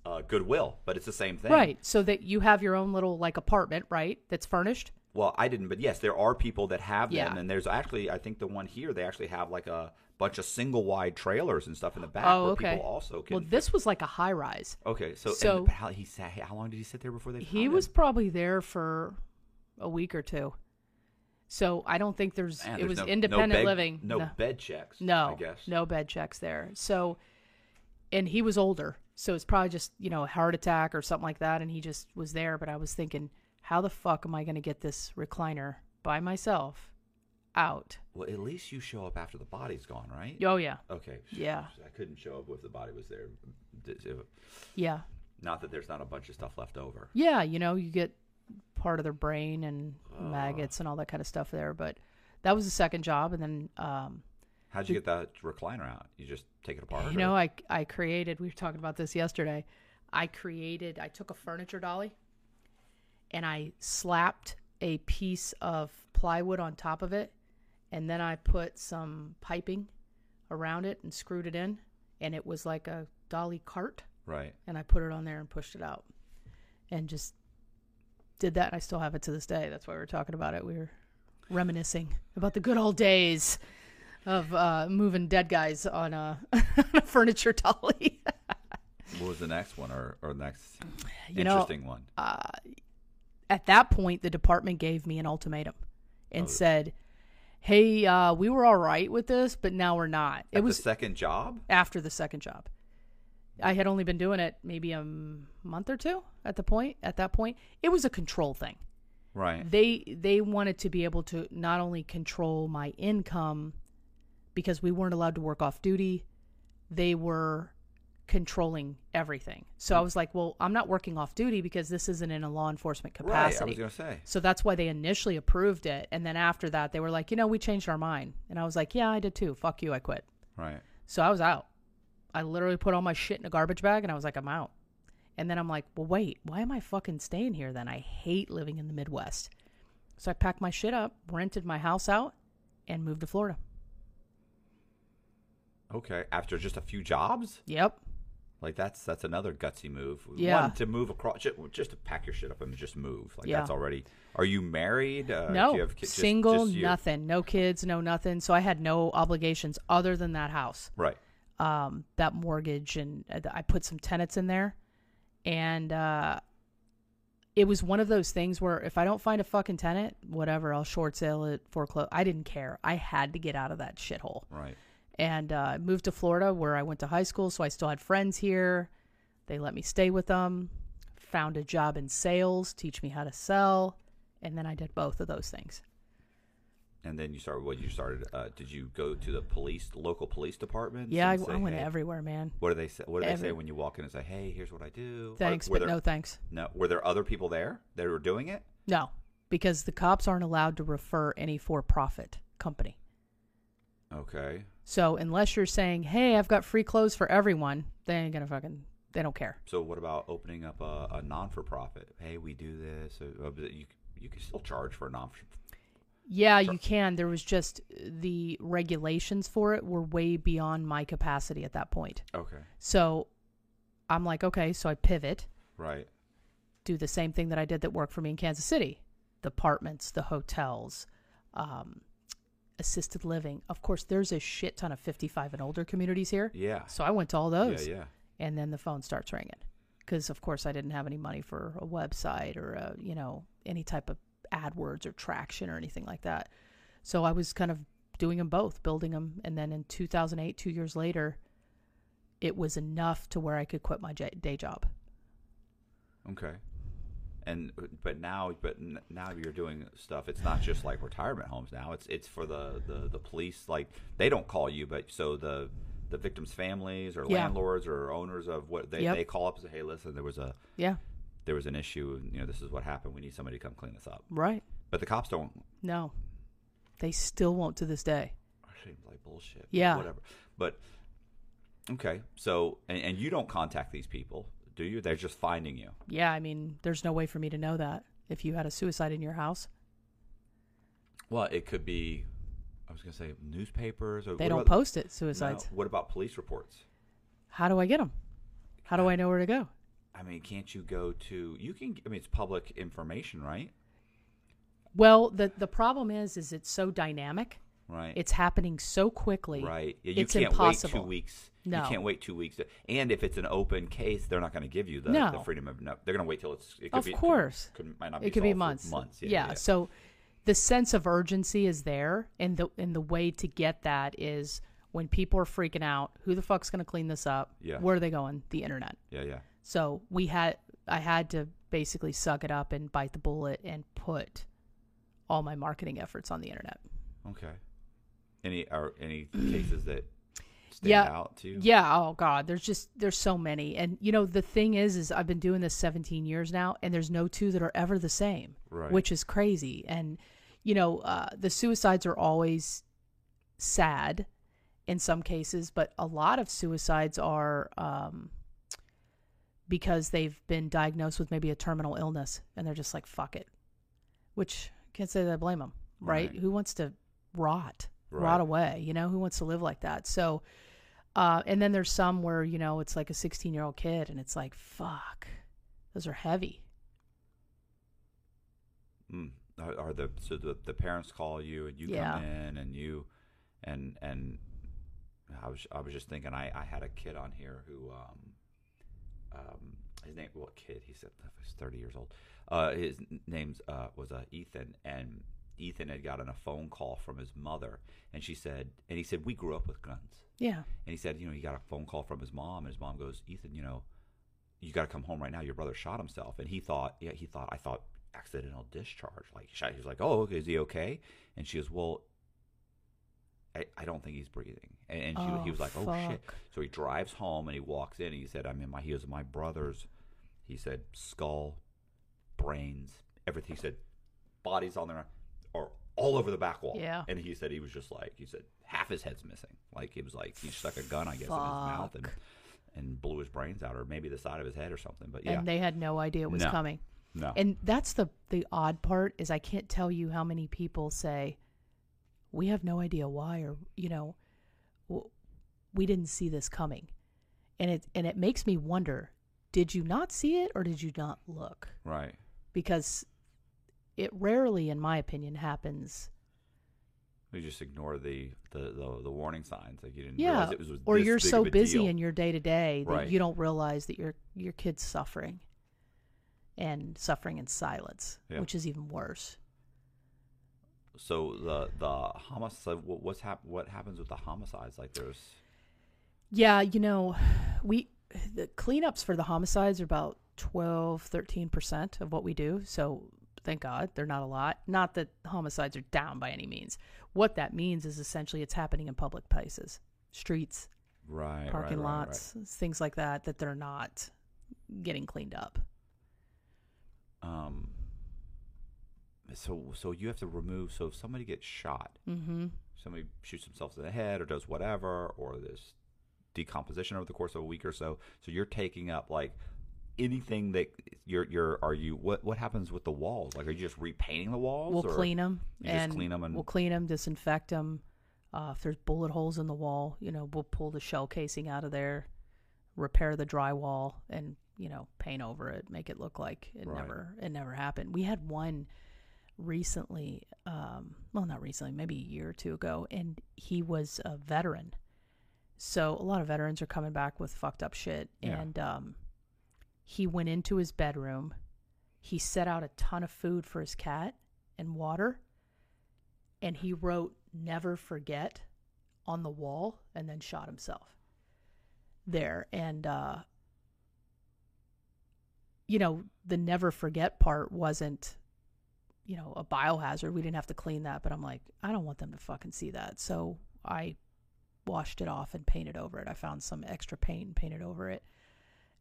Speaker 2: uh, Goodwill, but it's the same thing.
Speaker 1: Right, so that you have your own little like apartment, right? That's furnished.
Speaker 2: Well, I didn't, but yes, there are people that have them,
Speaker 1: Yeah.
Speaker 2: and there's actually, I think the one here, they actually have like a bunch of single wide trailers and stuff in the back
Speaker 1: oh,
Speaker 2: where
Speaker 1: okay.
Speaker 2: people also can.
Speaker 1: well, this was like a high rise.
Speaker 2: okay, so,
Speaker 1: so-
Speaker 2: and how he sat? How long did he sit there before they?
Speaker 1: He was
Speaker 2: him?
Speaker 1: probably there for a week or two. So I don't think there's
Speaker 2: Man,
Speaker 1: it
Speaker 2: there's
Speaker 1: was
Speaker 2: no- no
Speaker 1: independent
Speaker 2: bed-
Speaker 1: living.
Speaker 2: No, bed checks.
Speaker 1: No,
Speaker 2: I guess.
Speaker 1: no bed checks there. So, and he was older, so it's probably just you know a heart attack or something like that, and he just was there. But I was thinking, how the fuck am I going to get this recliner by myself out?
Speaker 2: Well, at least you show up after the body's gone, right?
Speaker 1: Oh yeah,
Speaker 2: Okay.
Speaker 1: Yeah.
Speaker 2: I couldn't show up if the body was there.
Speaker 1: yeah,
Speaker 2: Not that there's not a bunch of stuff left over.
Speaker 1: yeah. You know, you get part of their brain and maggots and all that kind of stuff there. But that was the second job, and then um,
Speaker 2: How'd you get that recliner out? You just take it apart?
Speaker 1: You
Speaker 2: or-
Speaker 1: know, I I created. We were talking about this yesterday. I created. I took a furniture dolly, and I slapped a piece of plywood on top of it, and then I put some piping around it and screwed it in, and it was like a dolly cart.
Speaker 2: right.
Speaker 1: And I put it on there and pushed it out, and just did that. And I still have it to this day. That's why we were talking about it. We were reminiscing about the good old days of uh, moving dead guys on a, on a furniture dolly.
Speaker 2: What was the next one, or or next
Speaker 1: You know,
Speaker 2: interesting one?
Speaker 1: At that point, the department gave me an ultimatum and
Speaker 2: Oh.
Speaker 1: said, "Hey, uh, we were all right with this, but now we're not." It was
Speaker 2: the second job.
Speaker 1: after the second job. I had only been doing it maybe a month or two at the point. At that point, it was a control thing.
Speaker 2: Right.
Speaker 1: they they wanted to be able to not only control my income because we weren't allowed to work off duty they were controlling everything so i was like well i'm not working off duty because this isn't in a law enforcement capacity.
Speaker 2: Right. I was gonna say.
Speaker 1: so that's why they initially approved it and then after that they were like you know we changed our mind and i was like yeah i did too fuck you i quit
Speaker 2: Right.
Speaker 1: so I was out. I literally put all my shit in a garbage bag and I was like, I'm out. And then I'm like, well, wait, why am I fucking staying here then? I hate living in the Midwest. So I packed my shit up, rented my house out, and moved to Florida.
Speaker 2: Okay. After just a few jobs.
Speaker 1: Yep.
Speaker 2: Like that's that's another gutsy move.
Speaker 1: Yeah.
Speaker 2: One, to move across, just, just to pack your shit up and just move. Like
Speaker 1: Yeah.
Speaker 2: that's already. Are you married? Uh, do
Speaker 1: no,
Speaker 2: you have ki- just-
Speaker 1: single,
Speaker 2: just you?
Speaker 1: nothing, no kids, no nothing. So I had no obligations other than that house,
Speaker 2: Right.
Speaker 1: Um, that mortgage, and uh, I put some tenants in there, and uh, it was one of those things where if I don't find a fucking tenant, whatever, I'll short sale it, foreclose. I didn't care. I had to get out of that shithole.
Speaker 2: Right.
Speaker 1: and uh, I moved to Florida where I went to high school, so I still had friends here. They let me stay with them. Found a job in sales, teach me how to sell, and then I did both of those things.
Speaker 2: And then you started. What you started? Uh, did you go to the police, local police department?
Speaker 1: Yeah, I,
Speaker 2: say,
Speaker 1: I went
Speaker 2: hey,
Speaker 1: everywhere, man.
Speaker 2: What do they say? What do they say when you walk in and say, "Hey, here's what I do"?
Speaker 1: Thanks, but
Speaker 2: there,
Speaker 1: no thanks.
Speaker 2: No. Were there other people there that were doing it?
Speaker 1: No, because the cops aren't allowed to refer any for-profit company.
Speaker 2: Okay.
Speaker 1: So unless you're saying, "Hey, I've got free clothes for everyone," they ain't gonna fucking. They don't care.
Speaker 2: So what about opening up a, a non-for-profit? Hey, we do this. You you can still charge for a non.
Speaker 1: Yeah, you can. There was just the regulations for it were way beyond my capacity at that point.
Speaker 2: Okay.
Speaker 1: So I'm like, okay, so I pivot,
Speaker 2: Right.
Speaker 1: do the same thing that I did that worked for me in Kansas City the apartments, the hotels, um, assisted living. Of course, there's a shit ton of 55 and older communities here.
Speaker 2: Yeah.
Speaker 1: So I went to all those.
Speaker 2: Yeah. Yeah.
Speaker 1: And then the phone starts ringing. Because, of course, I didn't have any money for a website or, a, you know, any type of AdWords or traction or anything like that. So I was kind of doing them both, building them. And then in 2008, two years later, it was enough to where I could quit my day job.
Speaker 2: Okay. And but now but n- now you're doing stuff. It's not just like retirement homes now. It's it's for the the the police. Like they don't call you, but so the the victims' families or
Speaker 1: Yeah.
Speaker 2: landlords or owners of what they,
Speaker 1: Yep.
Speaker 2: they call up and say, hey, listen, there was a
Speaker 1: Yeah,
Speaker 2: there was an issue. And, you know, this is what happened. We need somebody to come clean this up.
Speaker 1: right.
Speaker 2: But the cops don't.
Speaker 1: No. They still won't to this day.
Speaker 2: Seems like bullshit.
Speaker 1: Yeah.
Speaker 2: Whatever. But okay, so and, and you don't contact these people, do you? They're just finding you.
Speaker 1: Yeah, I mean, there's no way for me to know that if you had a suicide in your house.
Speaker 2: Well, it could be. I was going to say newspapers. Or
Speaker 1: They don't
Speaker 2: about-
Speaker 1: post it,
Speaker 2: No,
Speaker 1: suicides.
Speaker 2: what about police reports?
Speaker 1: How do I get them? How do I know where to go?
Speaker 2: I mean, can't you go to? You can. I mean, it's public information, right?
Speaker 1: Well, the the problem is is it's so dynamic.
Speaker 2: Right.
Speaker 1: It's happening so quickly.
Speaker 2: right. Yeah, You
Speaker 1: it's
Speaker 2: can't
Speaker 1: impossible.
Speaker 2: wait two weeks.
Speaker 1: No.
Speaker 2: You can't wait two weeks. And if it's an open case, they're not going to give you the,
Speaker 1: No.
Speaker 2: the freedom of no. They're going to wait till it's. It could
Speaker 1: Of
Speaker 2: be, could-
Speaker 1: course.
Speaker 2: Could, might not be
Speaker 1: it could be months.
Speaker 2: Months. Yeah.
Speaker 1: yeah,
Speaker 2: yeah.
Speaker 1: So the sense of urgency is there, and the and the way to get that is when people are freaking out. Who the fuck's going to clean this up?
Speaker 2: Yeah.
Speaker 1: Where are they going? The internet.
Speaker 2: yeah. Yeah.
Speaker 1: So we had I had to basically suck it up and bite the bullet and put all my marketing efforts on the internet.
Speaker 2: Okay. Any are any cases that stand
Speaker 1: Yeah.
Speaker 2: out to you?
Speaker 1: Yeah, oh god, there's just there's so many. And you know, the thing is is I've been doing this 17 years now and there's no two that are ever the same,
Speaker 2: Right.
Speaker 1: which is crazy. And you know, uh, the suicides are always sad in some cases, but a lot of suicides are um because they've been diagnosed with maybe a terminal illness and they're just like fuck it. Which can't say that I blame them, right?
Speaker 2: Right.
Speaker 1: Who wants to rot?
Speaker 2: Right.
Speaker 1: rot away. You know, who wants to live like that? So, uh, and then there's some where you know it's like a 16 year old kid, and it's like, fuck, those are heavy.
Speaker 2: Mm. Are, are the so the, the parents call you and you
Speaker 1: Yeah.
Speaker 2: come in and you and and I was I was just thinking I, I had a kid on here who um um his name what kid he said he's thirty years old uh his name's uh was uh, Ethan and Ethan had gotten a phone call from his mother and she said and he said we grew up with guns
Speaker 1: Yeah,
Speaker 2: and he said, you know, he got a phone call from his mom, and his mom goes, Ethan, you know, you got to come home right now. Your brother shot himself, and he thought, yeah, he thought, I thought accidental discharge. Like shot. he was like, oh, okay, is he okay? And she goes, well, I, I don't think he's breathing. And, and she, he
Speaker 1: Oh,
Speaker 2: was like, oh shit. So he drives home and he walks in. and He said, I'm in my he was my brother's. He said skull, brains, everything. He said bodies on there are all over the back wall.
Speaker 1: Yeah.
Speaker 2: And he said he was just like he said half his head's missing. Like it was like he stuck a gun, I guess, in his mouth and and blew his brains out, or maybe the side of his head or something. But yeah,
Speaker 1: and they had no idea it was
Speaker 2: No.
Speaker 1: coming.
Speaker 2: no,
Speaker 1: And that's the the odd part is I can't tell you how many people say we have no idea why or you know we didn't see this coming. and it and it makes me wonder: Did you not see it, or did you not look?
Speaker 2: Right.
Speaker 1: Because it rarely, in my opinion, happens.
Speaker 2: You just ignore the, the, the, the warning signs. Like you didn't
Speaker 1: Yeah,
Speaker 2: realize it was, was
Speaker 1: or you're so busy
Speaker 2: deal.
Speaker 1: in your day to day that
Speaker 2: Right.
Speaker 1: you don't realize that your your kid's suffering, and suffering in silence,
Speaker 2: Yeah.
Speaker 1: which is even worse.
Speaker 2: So the the homicide. what- What's hap- What happens with the homicides? Like there's
Speaker 1: Yeah, you know, we the cleanups for the homicides are about 12, 13% of what we do. So thank God they're not a lot. Not that homicides are down by any means. What that means is essentially it's happening in public places, streets,
Speaker 2: right
Speaker 1: parking
Speaker 2: right, right, right.
Speaker 1: lots, things like that, that they're not getting cleaned up.
Speaker 2: Um. So so you have to remove. So if somebody gets shot,
Speaker 1: Mm-hmm.
Speaker 2: somebody shoots themselves in the head or does whatever, or there's decomposition over the course of a week or so. So you're taking up like anything that you're you're are you what what happens with the walls? Like are you just repainting the walls?
Speaker 1: We'll
Speaker 2: or
Speaker 1: clean them and
Speaker 2: clean 'em and-
Speaker 1: we'll clean them, disinfect them. Uh, if there's bullet holes in the wall, you know, we'll pull the shell casing out of there, repair the drywall, and you know, paint over it, make it look like it
Speaker 2: Right.
Speaker 1: never it never happened. We had one recently, um, well, not recently, maybe a year or two ago, and he was a veteran. So a lot of veterans are coming back with fucked up shit,
Speaker 2: Yeah.
Speaker 1: and um, he went into his bedroom. He set out a ton of food for his cat and water, and he wrote "Never forget" on the wall, and then shot himself there. And uh, you know, the "never forget" part wasn't, you know, a biohazard. We didn't have to clean that, but I'm like, I don't want them to fucking see that, so I washed it off and painted over it. I found some extra paint and painted over it.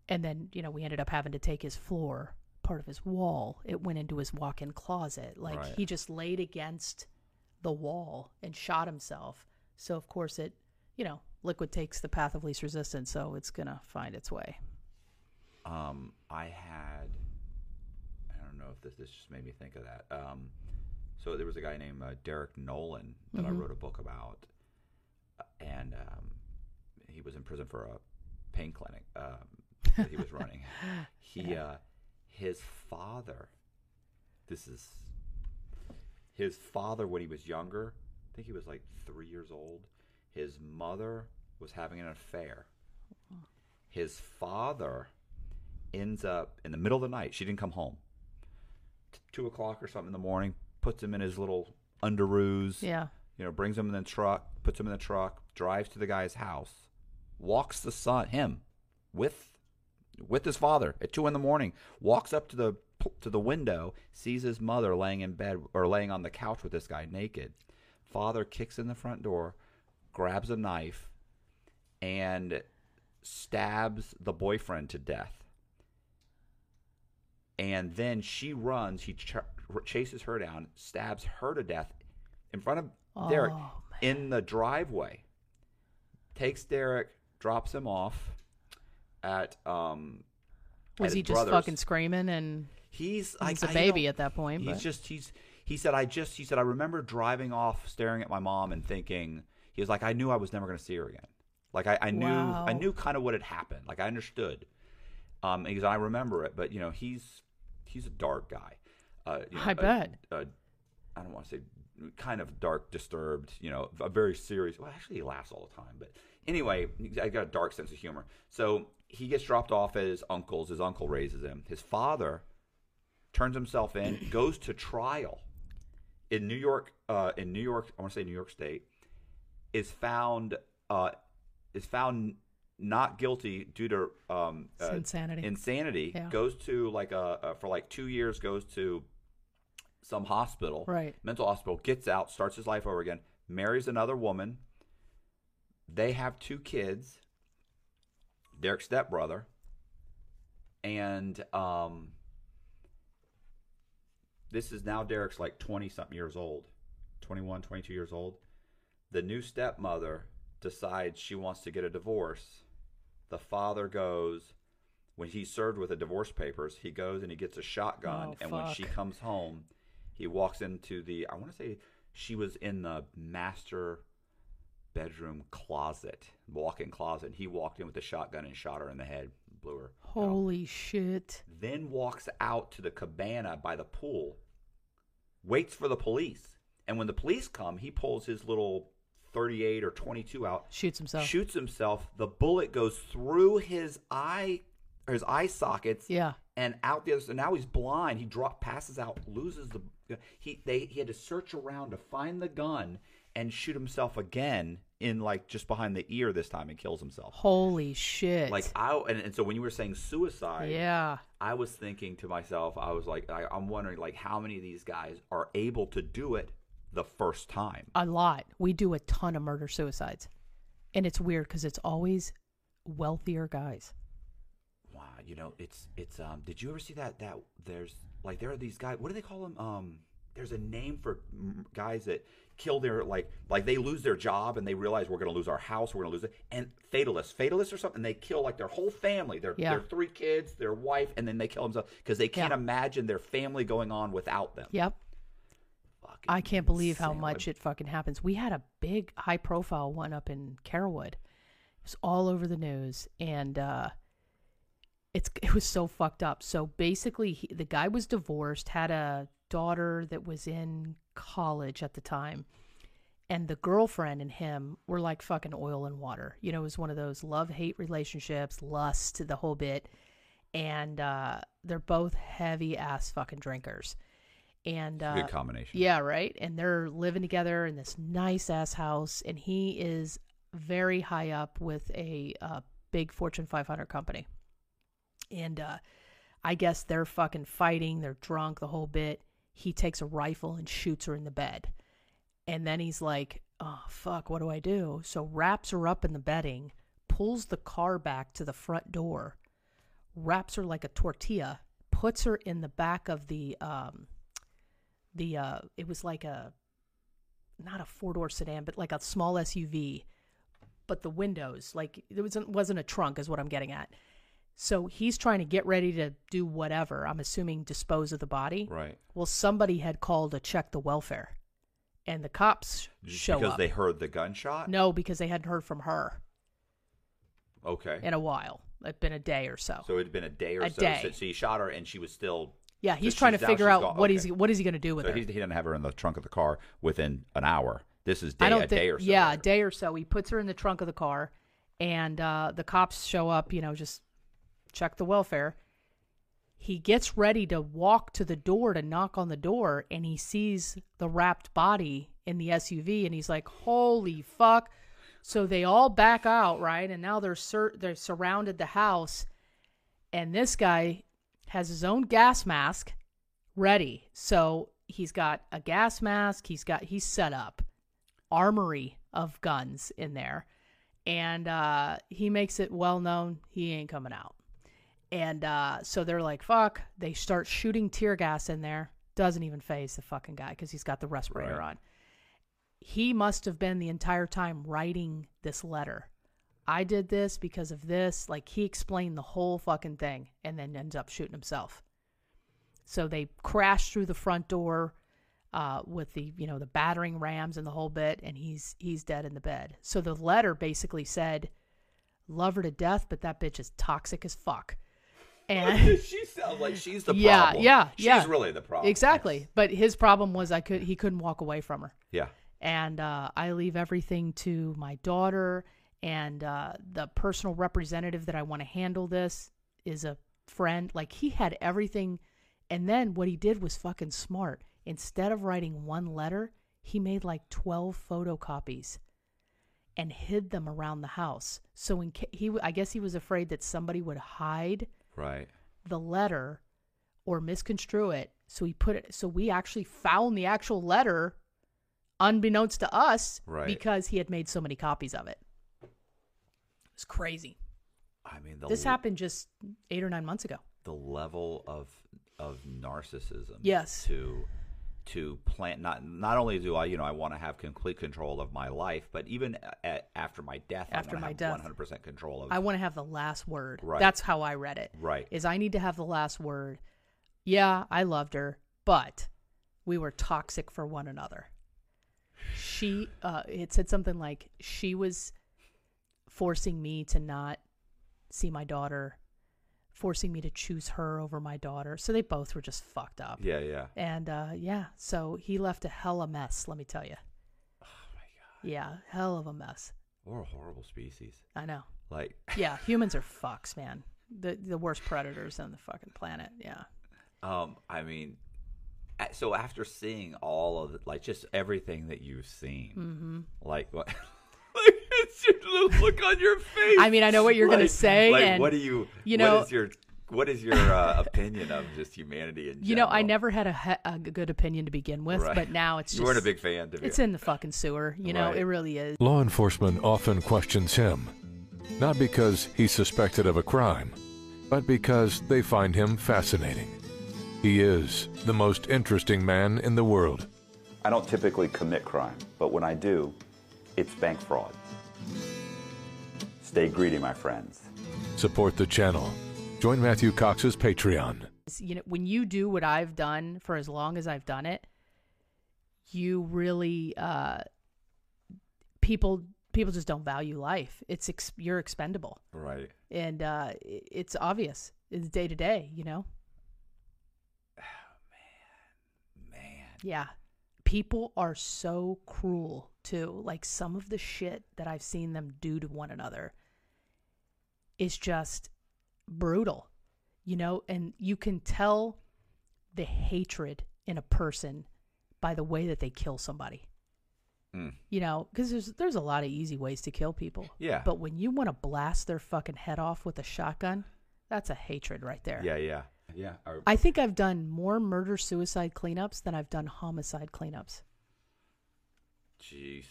Speaker 1: And then, you know, we ended up having to take his floor, part of his wall. It went into his walk in closet. Like
Speaker 2: Right.
Speaker 1: he just laid against the wall and shot himself. So, of course, it, you know, liquid takes the path of least resistance. So it's going to find its way.
Speaker 2: Um, I had, I don't know if this this just made me think of that. Um, so there was a guy named uh, Derek Nolan that I
Speaker 1: Mhm.
Speaker 2: wrote a book about, uh, and um, he was in prison for a pain clinic um, that he was running. He, uh, his father, this is his father when he was younger. I think he was like three years old. His mother was having an affair. His father ends up in the middle of the night. She didn't come home. Two o'clock or something in the morning. Puts him in his little underoos.
Speaker 1: Yeah.
Speaker 2: You know, brings him in the truck. Puts him in the truck. Drives to the guy's house. Walks the son, him, with with his father at two in the morning. Walks up to the to the window. Sees his mother laying in bed or laying on the couch with this guy naked. Father kicks in the front door, grabs a knife, and stabs the boyfriend to death and then she runs. He ch- chases her down, stabs her to death in front of Derek
Speaker 1: Oh,
Speaker 2: in the driveway. Takes Derek, drops him off at um. at
Speaker 1: Was
Speaker 2: his
Speaker 1: he just
Speaker 2: brother's.
Speaker 1: fucking screaming and
Speaker 2: He's like
Speaker 1: he's a
Speaker 2: I
Speaker 1: baby at that point?
Speaker 2: He's
Speaker 1: but-
Speaker 2: just he's he said I just he said I remember driving off, staring at my mom and thinking he was like I knew I was never going to see her again. Like I, I knew I knew kind of what had happened. Like I understood. Um, because I remember it, but you know he's he's a dark guy. Uh, you know,
Speaker 1: I
Speaker 2: a-
Speaker 1: bet.
Speaker 2: I don't want to say kind of dark, disturbed. You know, a very serious. Well, actually, he laughs all the time. But anyway, I got a dark sense of humor. So he gets dropped off at his uncle's. His uncle raises him. His father turns himself in, goes to trial in New York. Uh, in New York, I want to say New York State, is found uh, is found not guilty due to um, uh,
Speaker 1: insanity.
Speaker 2: Insanity
Speaker 1: Yeah.
Speaker 2: goes to like a, a for like two years goes to some hospital,
Speaker 1: Right.
Speaker 2: Mental hospital. Gets out, starts his life over again. Marries another woman. They have two kids. Derek's stepbrother, and um, this is now Derek's like 20 something years old, 21, 22 years old. The new stepmother decides she wants to get a divorce. The father goes, when he's served with the divorce papers, he goes and he gets a shotgun.
Speaker 1: Oh,
Speaker 2: and when she comes home, he walks into the, I want to say she was in the master bedroom closet, walk-in closet. He walked in with a shotgun and shot her in the head, blew her. out.
Speaker 1: Holy shit.
Speaker 2: Then walks out to the cabana by the pool, waits for the police, and when the police come, he pulls his little 38 or 22 out,
Speaker 1: Shoots himself.
Speaker 2: shoots himself. The bullet goes through his eye, or his eye sockets,
Speaker 1: Yeah.
Speaker 2: and out the other. So now he's blind. He drop passes out, loses the. He they he had to search around to find the gun and shoot himself again in like just behind the ear this time and kills himself.
Speaker 1: Holy shit.
Speaker 2: Like I and, and so when you were saying suicide,
Speaker 1: yeah.
Speaker 2: I was thinking to myself, I was like, I, I'm wondering like how many of these guys are able to do it the first time.
Speaker 1: A lot. We do a ton of murder suicides. And it's weird because it's always wealthier guys.
Speaker 2: Wow, you know, it's it's um did you ever see that that there's like there are these guys, what do they call them? Um there's a name for guys that kill their like like they lose their job and they realize we're going to lose our house, we're going to lose it. And fatalists, fatalists or something, they kill like their whole family, their
Speaker 1: Yeah.
Speaker 2: their three kids, their wife and then they kill themselves because they can't
Speaker 1: Yeah.
Speaker 2: imagine their family going on without them.
Speaker 1: Yep.
Speaker 2: Fucking
Speaker 1: I can't believe how much it fucking happens. We had a big high profile one up in Carrollwood. It was all over the news and uh it's it was so fucked up. So basically he, the guy was divorced, had a daughter that was in college at the time. And the girlfriend and him were like fucking oil and water. You know, it was one of those love hate relationships, lust, the whole bit. And uh, they're both heavy ass fucking drinkers. And uh,
Speaker 2: Good combination.
Speaker 1: yeah, right. And they're living together in this nice ass house, and he is very high up with a uh, big Fortune 500 company. And uh, I guess they're fucking fighting. They're drunk, the whole bit. He takes a rifle and shoots her in the bed. And then he's like, oh, fuck, what do I do? So wraps her up in the bedding, pulls the car back to the front door, wraps her like a tortilla, puts her in the back of the, um, the, uh, it was like a, not a four door sedan, but like a small SUV, but the windows, like there wasn't, wasn't a trunk, is what I'm getting at. So he's trying to get ready to do whatever. I'm assuming dispose of the body.
Speaker 2: Right.
Speaker 1: Well, somebody had called to check the welfare, and the cops
Speaker 2: Just
Speaker 1: show
Speaker 2: because
Speaker 1: up.
Speaker 2: they heard the gunshot?
Speaker 1: no, because they hadn't heard from her
Speaker 2: Okay.
Speaker 1: in a while. It'd been a day or so.
Speaker 2: So it had been a day or
Speaker 1: A
Speaker 2: so.
Speaker 1: day.
Speaker 2: So he shot her, and she was still.
Speaker 1: Yeah, he's trying to figure out
Speaker 2: gone-
Speaker 1: what
Speaker 2: okay.
Speaker 1: he's what is he going to do with
Speaker 2: So
Speaker 1: her.
Speaker 2: he, he didn't have her in the trunk of the car within an hour. This is day,
Speaker 1: I don't
Speaker 2: a
Speaker 1: think.
Speaker 2: day or so.
Speaker 1: yeah, a day or so. He puts her in the trunk of the car, and uh, the cops show up. You know, just check the welfare. He gets ready to walk to the door to knock on the door, and he sees the wrapped body in the SUV, and he's like, "Holy fuck!" So they all back out, right? And now they're sur- they're surrounded the house, and this guy has his own gas mask ready. So he's got a gas mask. He's got he's set up armory of guns in there, and uh, he makes it well known he ain't coming out. And uh, so they're like, "Fuck!" They start shooting tear gas in there. Doesn't even faze the fucking guy because he's got the respirator
Speaker 2: Right.
Speaker 1: on. He must have been the entire time writing this letter. I did this because of this. Like he explained the whole fucking thing, and then ends up shooting himself. So they crash through the front door uh, with the you know the battering rams and the whole bit, and he's he's dead in the bed. So the letter basically said, "Love her to death, but that bitch is toxic as fuck." And
Speaker 2: she sounds like she's the
Speaker 1: yeah,
Speaker 2: problem.
Speaker 1: yeah,
Speaker 2: she's
Speaker 1: yeah,
Speaker 2: really the problem.
Speaker 1: Exactly. But his problem was I could he couldn't walk away from her
Speaker 2: Yeah.
Speaker 1: and uh, I leave everything to my daughter and uh, the personal representative that I want to handle this is a friend. Like he had everything, and then what he did was fucking smart. Instead of writing one letter, he made like twelve photocopies and hid them around the house. So in ca- he, I guess he was afraid that somebody would hide
Speaker 2: Right.
Speaker 1: the letter or misconstrue it. So he put it. So we actually found the actual letter, unbeknownst to us,
Speaker 2: Right.
Speaker 1: because he had made so many copies of it. It's crazy.
Speaker 2: I mean, the
Speaker 1: this
Speaker 2: l-
Speaker 1: happened just eight or nine months ago.
Speaker 2: the level of of narcissism.
Speaker 1: Yes.
Speaker 2: To to plant not not only do I you know I want to have complete control of my life, but even a, after my death,
Speaker 1: After
Speaker 2: I
Speaker 1: my
Speaker 2: want
Speaker 1: death.
Speaker 2: one hundred percent control of.
Speaker 1: I want to have the last word.
Speaker 2: Right.
Speaker 1: That's how I read it.
Speaker 2: Right.
Speaker 1: Is I need to have the last word. Yeah, I loved her, but we were toxic for one another. she uh it said something like she was forcing me to not see my daughter forcing me to choose her over my daughter so they both were just fucked up
Speaker 2: Yeah, yeah.
Speaker 1: and uh yeah so he left a hell of a mess let me tell you
Speaker 2: Oh my god.
Speaker 1: yeah hell of a mess
Speaker 2: We're a horrible species.
Speaker 1: i know
Speaker 2: Like,
Speaker 1: yeah humans are fucks man the the worst predators on the fucking planet yeah
Speaker 2: um, I mean, so after seeing all of it, like just everything that you've seen,
Speaker 1: mm-hmm.
Speaker 2: like what? like your look on your face.
Speaker 1: I mean, I know what you're gonna say,
Speaker 2: Like,
Speaker 1: and,
Speaker 2: what do you?
Speaker 1: you know-
Speaker 2: is your what is your uh, opinion of just humanity in general?
Speaker 1: you know i never had a, he- a good opinion to begin with
Speaker 2: Right.
Speaker 1: but now it's just
Speaker 2: You weren't a big fan, did you?
Speaker 1: it's in the fucking sewer you know
Speaker 2: Right.
Speaker 1: it really is
Speaker 3: Law enforcement often questions him, not because he's suspected of a crime, but because they find him fascinating. He is the most interesting man in the world.
Speaker 4: I don't typically commit crime, but when I do, it's bank fraud. Stay greedy, my friends.
Speaker 3: Support the channel. Join Matthew Cox's Patreon.
Speaker 1: you know when you do what i've done for as long as i've done it you really uh people people just don't value life it's ex- you're expendable
Speaker 2: right.
Speaker 1: and uh it's obvious it's day to day you know Oh
Speaker 2: man, Man.
Speaker 1: yeah people are so cruel too. Like some of the shit that i've seen them do to one another is just brutal you know? And you can tell the hatred in a person by the way that they kill somebody.
Speaker 2: Mm.
Speaker 1: you know because there's there's a lot of easy ways to kill people.
Speaker 2: Yeah.
Speaker 1: but when you want to blast their fucking head off with a shotgun that's a hatred right there.
Speaker 2: Yeah, yeah, yeah. Or-
Speaker 1: I think I've done more murder suicide cleanups than I've done homicide cleanups.
Speaker 2: Jeez.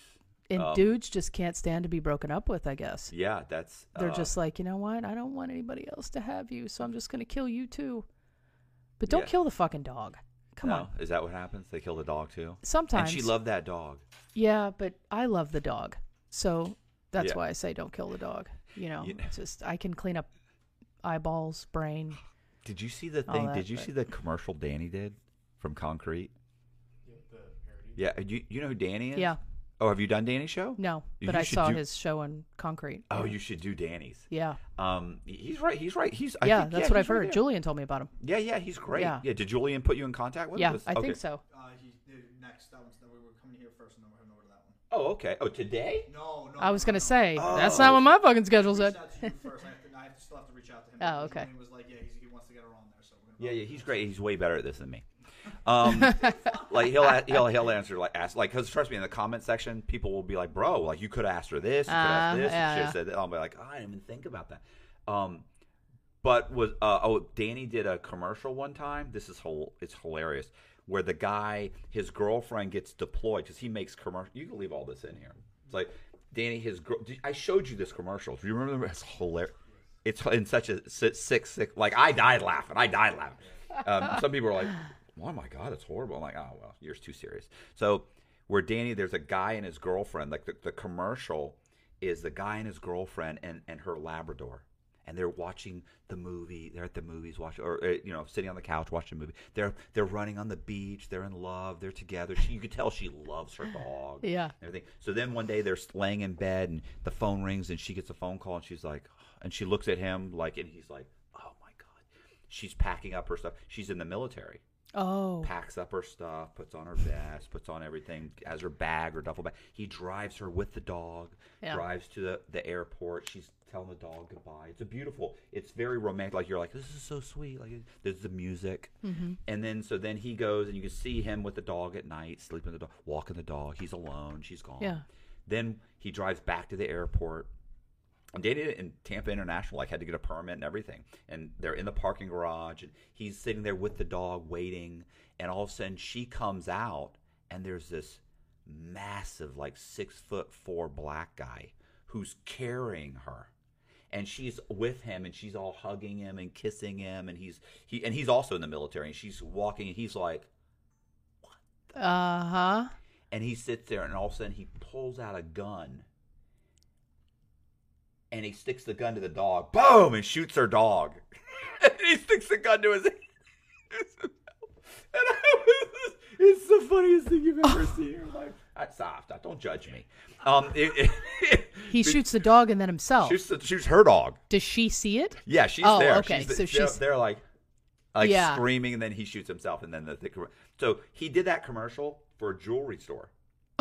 Speaker 1: And
Speaker 2: Um,
Speaker 1: dudes just can't stand to be broken up with, I guess.
Speaker 2: Yeah, that's.
Speaker 1: They're
Speaker 2: uh,
Speaker 1: just like, you know what? I don't want anybody else to have you, so I'm just going to kill you too. But don't
Speaker 2: Yeah.
Speaker 1: kill the fucking dog. Come
Speaker 2: no,
Speaker 1: on.
Speaker 2: Is that what happens? They kill the dog too.
Speaker 1: Sometimes.
Speaker 2: And she loved that dog.
Speaker 1: Yeah, but I love the dog. So that's
Speaker 2: Yeah.
Speaker 1: why I say don't kill the dog. You know,
Speaker 2: You-
Speaker 1: it's just I can clean up eyeballs, brain.
Speaker 2: Did you see the thing?
Speaker 1: that,
Speaker 2: did you
Speaker 1: but-
Speaker 2: see the commercial Danny did from Concrete? Yeah, you you know who Danny is?
Speaker 1: Yeah.
Speaker 2: Oh, have you done Danny's show?
Speaker 1: No,
Speaker 2: You
Speaker 1: but I saw
Speaker 2: do-
Speaker 1: his show on concrete.
Speaker 2: Oh, you should do Danny's.
Speaker 1: Yeah.
Speaker 2: Um, he's right. He's right. He's I
Speaker 1: yeah,
Speaker 2: think-
Speaker 1: that's what I've heard.
Speaker 2: there.
Speaker 1: Julian told me about him.
Speaker 2: Yeah, yeah, he's great.
Speaker 1: Yeah.
Speaker 2: Yeah. Did Julian put you in contact with him?
Speaker 1: Yeah,
Speaker 2: Was-
Speaker 1: I
Speaker 2: okay.
Speaker 1: think so.
Speaker 5: Uh, he did next. That one's that we were coming here first, and then we're heading over to that one.
Speaker 2: Oh, okay. Oh, today?
Speaker 5: No, no.
Speaker 1: I was
Speaker 5: no,
Speaker 1: gonna
Speaker 5: no.
Speaker 1: say that's
Speaker 2: Oh.
Speaker 1: not what my fucking schedule
Speaker 5: I
Speaker 1: said.
Speaker 5: reached out to you first. I, have to, I have to still have to reach out to him.
Speaker 1: Oh, okay.
Speaker 5: Julian was like, yeah, he's,
Speaker 2: Yeah, yeah, he's great. He's way better at this than me. Um, like he'll he'll he'll answer like ask like because trust me in the comment section people will be like bro like you could have asked her this you could have asked
Speaker 1: Uh,
Speaker 2: this
Speaker 1: yeah,
Speaker 2: have said that. I'll be like oh, I didn't even think about that. Um, but was uh, oh Danny did a commercial one time. This is whole it's hilarious where the guy his girlfriend gets deployed because he makes commercial. You can leave all this in here. It's like Danny his girl. I showed you this commercial. Do you remember? It's hilarious. It's in such a si- sick, sick. Like I died laughing. I died laughing. Um, some people are like, "Oh my god, it's horrible." I'm like, "Oh well, yours too serious." So where Danny, there's a guy and his girlfriend. Like the, the commercial is the guy and his girlfriend and and her Labrador, and they're watching the movie. They're at the movies watching, or uh, you know, sitting on the couch watching a movie. They're they're running on the beach. They're in love. They're together. She, you could tell she loves her dog
Speaker 1: Yeah.
Speaker 2: everything. So then one day they're laying in bed and the phone rings and she gets a phone call and she's like, and she looks at him like, and he's like, oh my god. She's packing up her stuff. She's in the military.
Speaker 1: Oh,
Speaker 2: Packs up her stuff, puts on her vest, puts on everything, has her bag or duffel bag. He drives her with the dog,
Speaker 1: Yeah.
Speaker 2: drives to the, the airport. She's telling the dog goodbye. It's a beautiful. It's very romantic. Like you're like, this is so sweet. Like there's the music,
Speaker 1: Mm-hmm.
Speaker 2: and then so then he goes and you can see him with the dog at night, sleeping with the dog, walking the dog. He's alone. She's gone.
Speaker 1: Yeah.
Speaker 2: Then he drives back to the airport. And Danny in Tampa International like had to get a permit and everything. And they're in the parking garage and he's sitting there with the dog waiting. And all of a sudden she comes out and there's this massive, like six foot four black guy who's carrying her. And she's with him and she's all hugging him and kissing him and he's he and he's also in the military and she's walking and he's like "What?"
Speaker 1: uh huh.
Speaker 2: and he sits there and all of a sudden he pulls out a gun and he sticks the gun to the dog boom and shoots her dog and he sticks the gun to his and I was, it's the funniest thing you've ever seen in your life I, stop, stop, don't judge me. Um, it, it,
Speaker 1: He shoots the dog and then himself.
Speaker 2: shoots, the- shoots her dog.
Speaker 1: Does she see it?
Speaker 2: Yeah, she's
Speaker 1: Oh,
Speaker 2: there.
Speaker 1: okay,
Speaker 2: She's,
Speaker 1: so
Speaker 2: they're,
Speaker 1: she's-
Speaker 2: they're like, like
Speaker 1: Yeah.
Speaker 2: screaming, and then he shoots himself, and then the, the so he did that commercial for a jewelry store.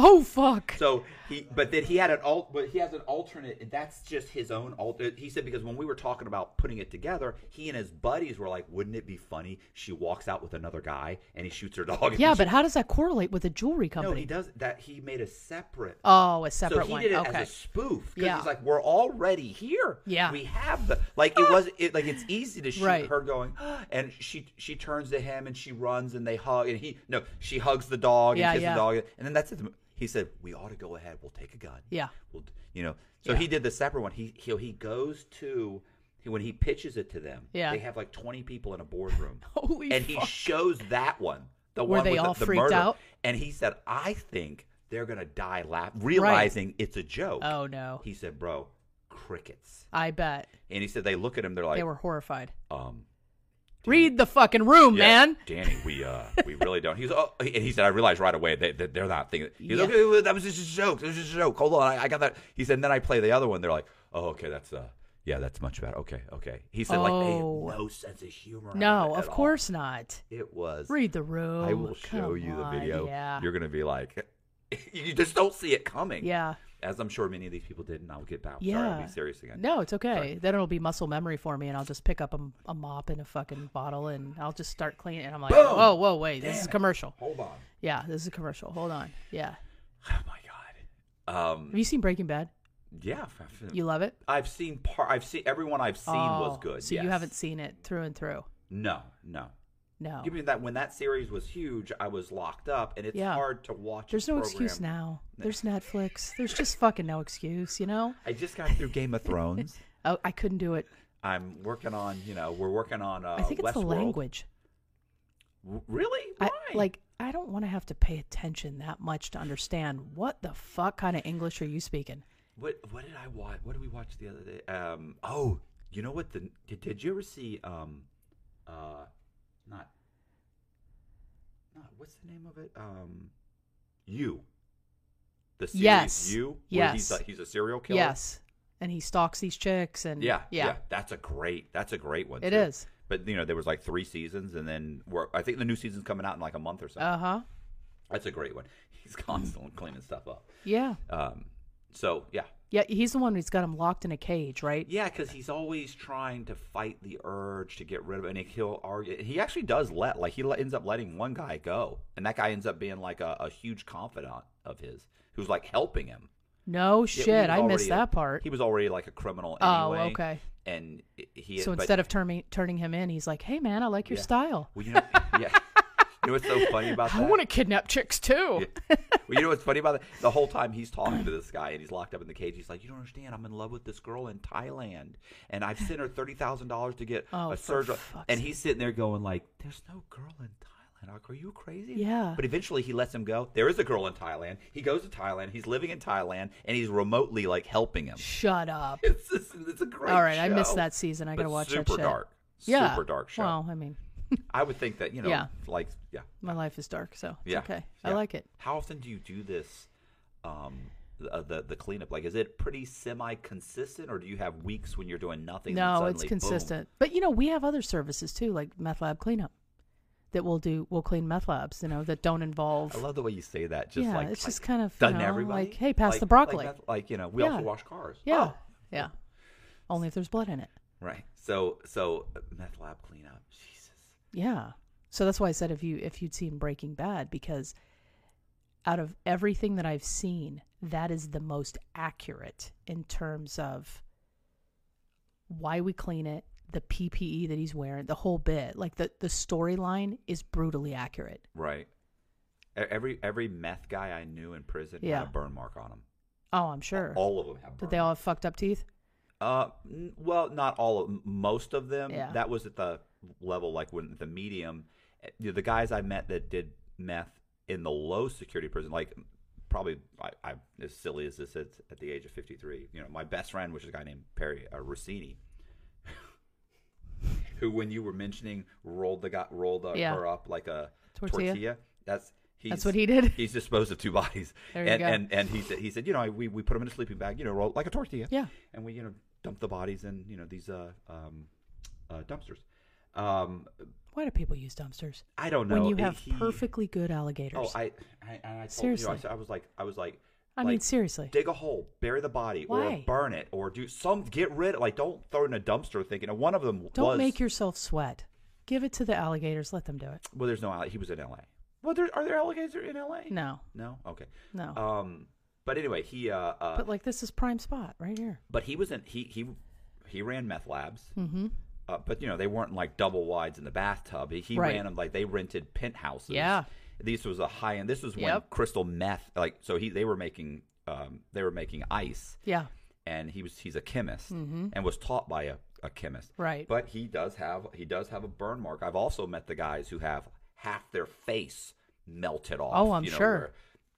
Speaker 1: Oh fuck.
Speaker 2: So he, but then he had an alt, but he has an alternate, and that's just his own alt. Uh, he said because when we were talking about putting it together, he and his buddies were like, "Wouldn't it be funny? She walks out with another guy, and he shoots her dog."
Speaker 1: yeah, but how does that correlate with a jewelry company?
Speaker 2: no, he does that. He made a separate.
Speaker 1: Oh, a separate
Speaker 2: so he
Speaker 1: one.
Speaker 2: did it
Speaker 1: okay.
Speaker 2: as a spoof
Speaker 1: Yeah.
Speaker 2: he's like, "We're already here.
Speaker 1: Yeah.
Speaker 2: we have the like it ah. was it like it's easy to shoot
Speaker 1: Right.
Speaker 2: her going, and she she turns to him and she runs and they hug and he no she hugs the dog
Speaker 1: Yeah,
Speaker 2: and kisses
Speaker 1: yeah.
Speaker 2: the dog and then that's it. He said, "We ought to go ahead. We'll take a gun.
Speaker 1: Yeah.
Speaker 2: We'll you know." So
Speaker 1: Yeah.
Speaker 2: he did the separate one. He he he goes to. When he pitches it to them,
Speaker 1: Yeah.
Speaker 2: they have like twenty people in a boardroom,
Speaker 1: Holy
Speaker 2: and he shows that one, the
Speaker 1: Were
Speaker 2: one
Speaker 1: they
Speaker 2: with
Speaker 1: all
Speaker 2: the, the
Speaker 1: freaked
Speaker 2: murder.
Speaker 1: out?
Speaker 2: And he said, "I think they're gonna die laughing, realizing it's a joke."
Speaker 1: Oh no.
Speaker 2: He said, "Bro, crickets."
Speaker 1: I bet
Speaker 2: And he said they look at him. They're like,
Speaker 1: they were horrified.
Speaker 2: um,
Speaker 1: Read the fucking room,
Speaker 2: yeah,
Speaker 1: man.
Speaker 2: Danny, we uh, we really don't." He's oh, and he said, "I realized right away that, that they're not thinking." He's
Speaker 1: Yeah.
Speaker 2: like, "Okay, that was just a joke. That was just a joke. Hold on, I, I got that." He said, and then I play the other one. They're like, "Oh, okay, that's uh." Yeah, that's much better. Okay, okay. He said, like, they
Speaker 1: Oh.
Speaker 2: have no sense of humor.
Speaker 1: No, of
Speaker 2: all.
Speaker 1: course not.
Speaker 2: It was.
Speaker 1: Read the room.
Speaker 2: I will show
Speaker 1: Come
Speaker 2: you the
Speaker 1: on,
Speaker 2: video.
Speaker 1: Yeah.
Speaker 2: You're going to be like, you just don't see it coming.
Speaker 1: yeah.
Speaker 2: As I'm sure many of these people did, and I'll get back. Sorry,
Speaker 1: Yeah.
Speaker 2: I'll be serious again.
Speaker 1: No, it's okay.
Speaker 2: Sorry.
Speaker 1: Then it'll be muscle memory for me, and I'll just pick up a, a mop and a fucking bottle, and I'll just start cleaning. And I'm like,
Speaker 2: Boom!
Speaker 1: whoa, whoa, wait, this
Speaker 2: Damn
Speaker 1: is
Speaker 2: it.
Speaker 1: commercial.
Speaker 2: Hold on.
Speaker 1: Yeah, this is a commercial. Hold on. Yeah.
Speaker 2: Oh my god. Um.
Speaker 1: Have you seen Breaking Bad?
Speaker 2: Yeah.
Speaker 1: You love it?
Speaker 2: I've seen part. I've seen everyone I've seen was
Speaker 1: Oh,
Speaker 2: good.
Speaker 1: So
Speaker 2: yes.
Speaker 1: you haven't seen it through and through?
Speaker 2: No, no.
Speaker 1: No.
Speaker 2: Give me that when that series was huge, I was locked up, and it's
Speaker 1: Yeah.
Speaker 2: hard to watch.
Speaker 1: There's no
Speaker 2: program.
Speaker 1: excuse now. There's Netflix. There's just fucking no excuse, you know?
Speaker 2: I just got through Game of Thrones.
Speaker 1: Oh, I couldn't do it.
Speaker 2: I'm working on. You know, we're working on. Uh,
Speaker 1: I think it's the
Speaker 2: Westworld.
Speaker 1: language.
Speaker 2: Really? Why?
Speaker 1: I, like, I don't want to have to pay attention that much to understand what the fuck kind of English are you speaking?
Speaker 2: What what did I watch? What did we watch the other day? Um, oh, you know what? The did, did you ever see? Um, uh, not, not what's the name of it? Um, you. The series
Speaker 1: Yes.
Speaker 2: you. where He's
Speaker 1: Yes.
Speaker 2: a, he's a serial killer.
Speaker 1: Yes. And he stalks these chicks and
Speaker 2: Yeah,
Speaker 1: yeah.
Speaker 2: That's a great. That's a great one.
Speaker 1: It
Speaker 2: too.
Speaker 1: is.
Speaker 2: But you know, there was like three seasons, and then we're, I think the new season's coming out in like a month or so.
Speaker 1: Uh-huh.
Speaker 2: That's a great one. He's constantly cleaning stuff up.
Speaker 1: Yeah.
Speaker 2: Um, so yeah,
Speaker 1: Yeah, he's the one who's got him locked in a cage, right?
Speaker 2: Yeah, because he's always trying to fight the urge to get rid of it, and he'll argue. He actually does let, like, he ends up letting one guy go, and that guy ends up being like a, a huge confidant of his, who's like helping him.
Speaker 1: No shit,
Speaker 2: was
Speaker 1: I missed
Speaker 2: a-
Speaker 1: that part.
Speaker 2: He was already like a criminal
Speaker 1: Oh, okay.
Speaker 2: And he.
Speaker 1: so
Speaker 2: but-
Speaker 1: instead of turning turning him in, he's like, "Hey man, I like your
Speaker 2: Yeah.
Speaker 1: style.
Speaker 2: well, you know, yeah. You know what's so funny about that?
Speaker 1: I want to kidnap chicks too."
Speaker 2: Yeah. well, you know what's funny about it? The whole time he's talking to this guy and he's locked up in the cage, he's like, "You don't understand. I'm in love with this girl in Thailand, and I've sent her thirty thousand dollars to get
Speaker 1: Oh,
Speaker 2: a surgery." And he's sitting there going, "Like, there's no girl in Thailand. Are you crazy?"
Speaker 1: Yeah.
Speaker 2: But eventually, he lets him go. There is a girl in Thailand. He goes to Thailand. He's living in Thailand, and he's remotely like helping him.
Speaker 1: Shut up.
Speaker 2: It's just, it's a great.
Speaker 1: All right, I missed that season. I gotta watch
Speaker 2: super
Speaker 1: that shit.
Speaker 2: dark.
Speaker 1: Yeah.
Speaker 2: Super dark show.
Speaker 1: Well, I mean,
Speaker 2: I would think that you know,
Speaker 1: Yeah.
Speaker 2: like, yeah,
Speaker 1: my life is dark, so it's
Speaker 2: Yeah.
Speaker 1: okay. I like it.
Speaker 2: How often do you do this? Um, the, the the cleanup. Like, is it pretty semi consistent, or do you have weeks when you're doing nothing? and
Speaker 1: No, it's
Speaker 2: suddenly, boom?
Speaker 1: consistent. But you know, we have other services too, like meth lab cleanup, that we'll do. We'll clean meth labs. You know, that don't involve.
Speaker 2: I love the way you say that. Just
Speaker 1: Yeah,
Speaker 2: like
Speaker 1: it's
Speaker 2: like,
Speaker 1: just kind of, you
Speaker 2: done
Speaker 1: know,
Speaker 2: everybody.
Speaker 1: like, hey, pass
Speaker 2: Like-
Speaker 1: the broccoli.
Speaker 2: Like, like, you know, we
Speaker 1: Yeah.
Speaker 2: also wash cars.
Speaker 1: yeah,
Speaker 2: Oh,
Speaker 1: yeah. Only if there's blood in it.
Speaker 2: right. So so uh, meth lab cleanup.
Speaker 1: Yeah. So that's why I said if you if you'd seen Breaking Bad because out of everything that I've seen, that is the most accurate in terms of why we clean it, the PPE that he's wearing, the whole bit. Like the the storyline is brutally accurate.
Speaker 2: Right. Every every meth guy I knew in prison
Speaker 1: Yeah.
Speaker 2: had a burn mark on him.
Speaker 1: Oh, I'm sure.
Speaker 2: All of them have.
Speaker 1: Did they all have fucked up teeth?
Speaker 2: Uh, well, not all of most of them.
Speaker 1: Yeah.
Speaker 2: That was at the level like when the medium, eh, you know, the guys I met that did meth in the low security prison, like probably I, I as silly as this is at the age of fifty three. You know, my best friend, which is a guy named Perry uh, Rossini, who when you were mentioning rolled the got rolled uh,
Speaker 1: Yeah.
Speaker 2: her up like a
Speaker 1: Tortilla?
Speaker 2: tortilla. That's He's,
Speaker 1: That's what he did?
Speaker 2: He's disposed of two bodies.
Speaker 1: There you
Speaker 2: and,
Speaker 1: go.
Speaker 2: and and he said he said you know we, we put them in a sleeping bag you know roll, like a tortilla.
Speaker 1: Yeah.
Speaker 2: And we you know dump the bodies in you know these uh um uh, dumpsters. Um,
Speaker 1: Why do people use dumpsters?
Speaker 2: I don't know.
Speaker 1: When you have
Speaker 2: he-
Speaker 1: perfectly good alligators.
Speaker 2: Oh, I, I, I told,
Speaker 1: Seriously.
Speaker 2: You know, I, I was like, I was like,
Speaker 1: I mean, seriously.
Speaker 2: dig a hole, bury the body, or
Speaker 1: Why?
Speaker 2: burn it, or do some get rid. Of like, don't throw it in a dumpster. Thinking and one of them
Speaker 1: Don't
Speaker 2: was
Speaker 1: make yourself sweat. Give it to the alligators. Let them do it.
Speaker 2: well. There's no. He was in L.A. Well, there are there alligators in L.A.
Speaker 1: No,
Speaker 2: No. Okay.
Speaker 1: no.
Speaker 2: Um. But anyway, he uh. uh
Speaker 1: but like this is prime spot right here.
Speaker 2: but he was in. He he he ran meth labs.
Speaker 1: Mm-hmm.
Speaker 2: Uh, but you know they weren't like double wides in the bathtub. He, he
Speaker 1: Right.
Speaker 2: ran them like they rented penthouses.
Speaker 1: Yeah.
Speaker 2: this was a high end. This was when
Speaker 1: Yep.
Speaker 2: crystal meth. Like so he they were making um they were making ice.
Speaker 1: Yeah.
Speaker 2: and he was he's a chemist and was taught by a, a chemist.
Speaker 1: Mm-hmm. Right.
Speaker 2: But he does have he does have a burn mark. I've also met the guys who have half their face melted off.
Speaker 1: Oh, I'm
Speaker 2: you know,
Speaker 1: sure.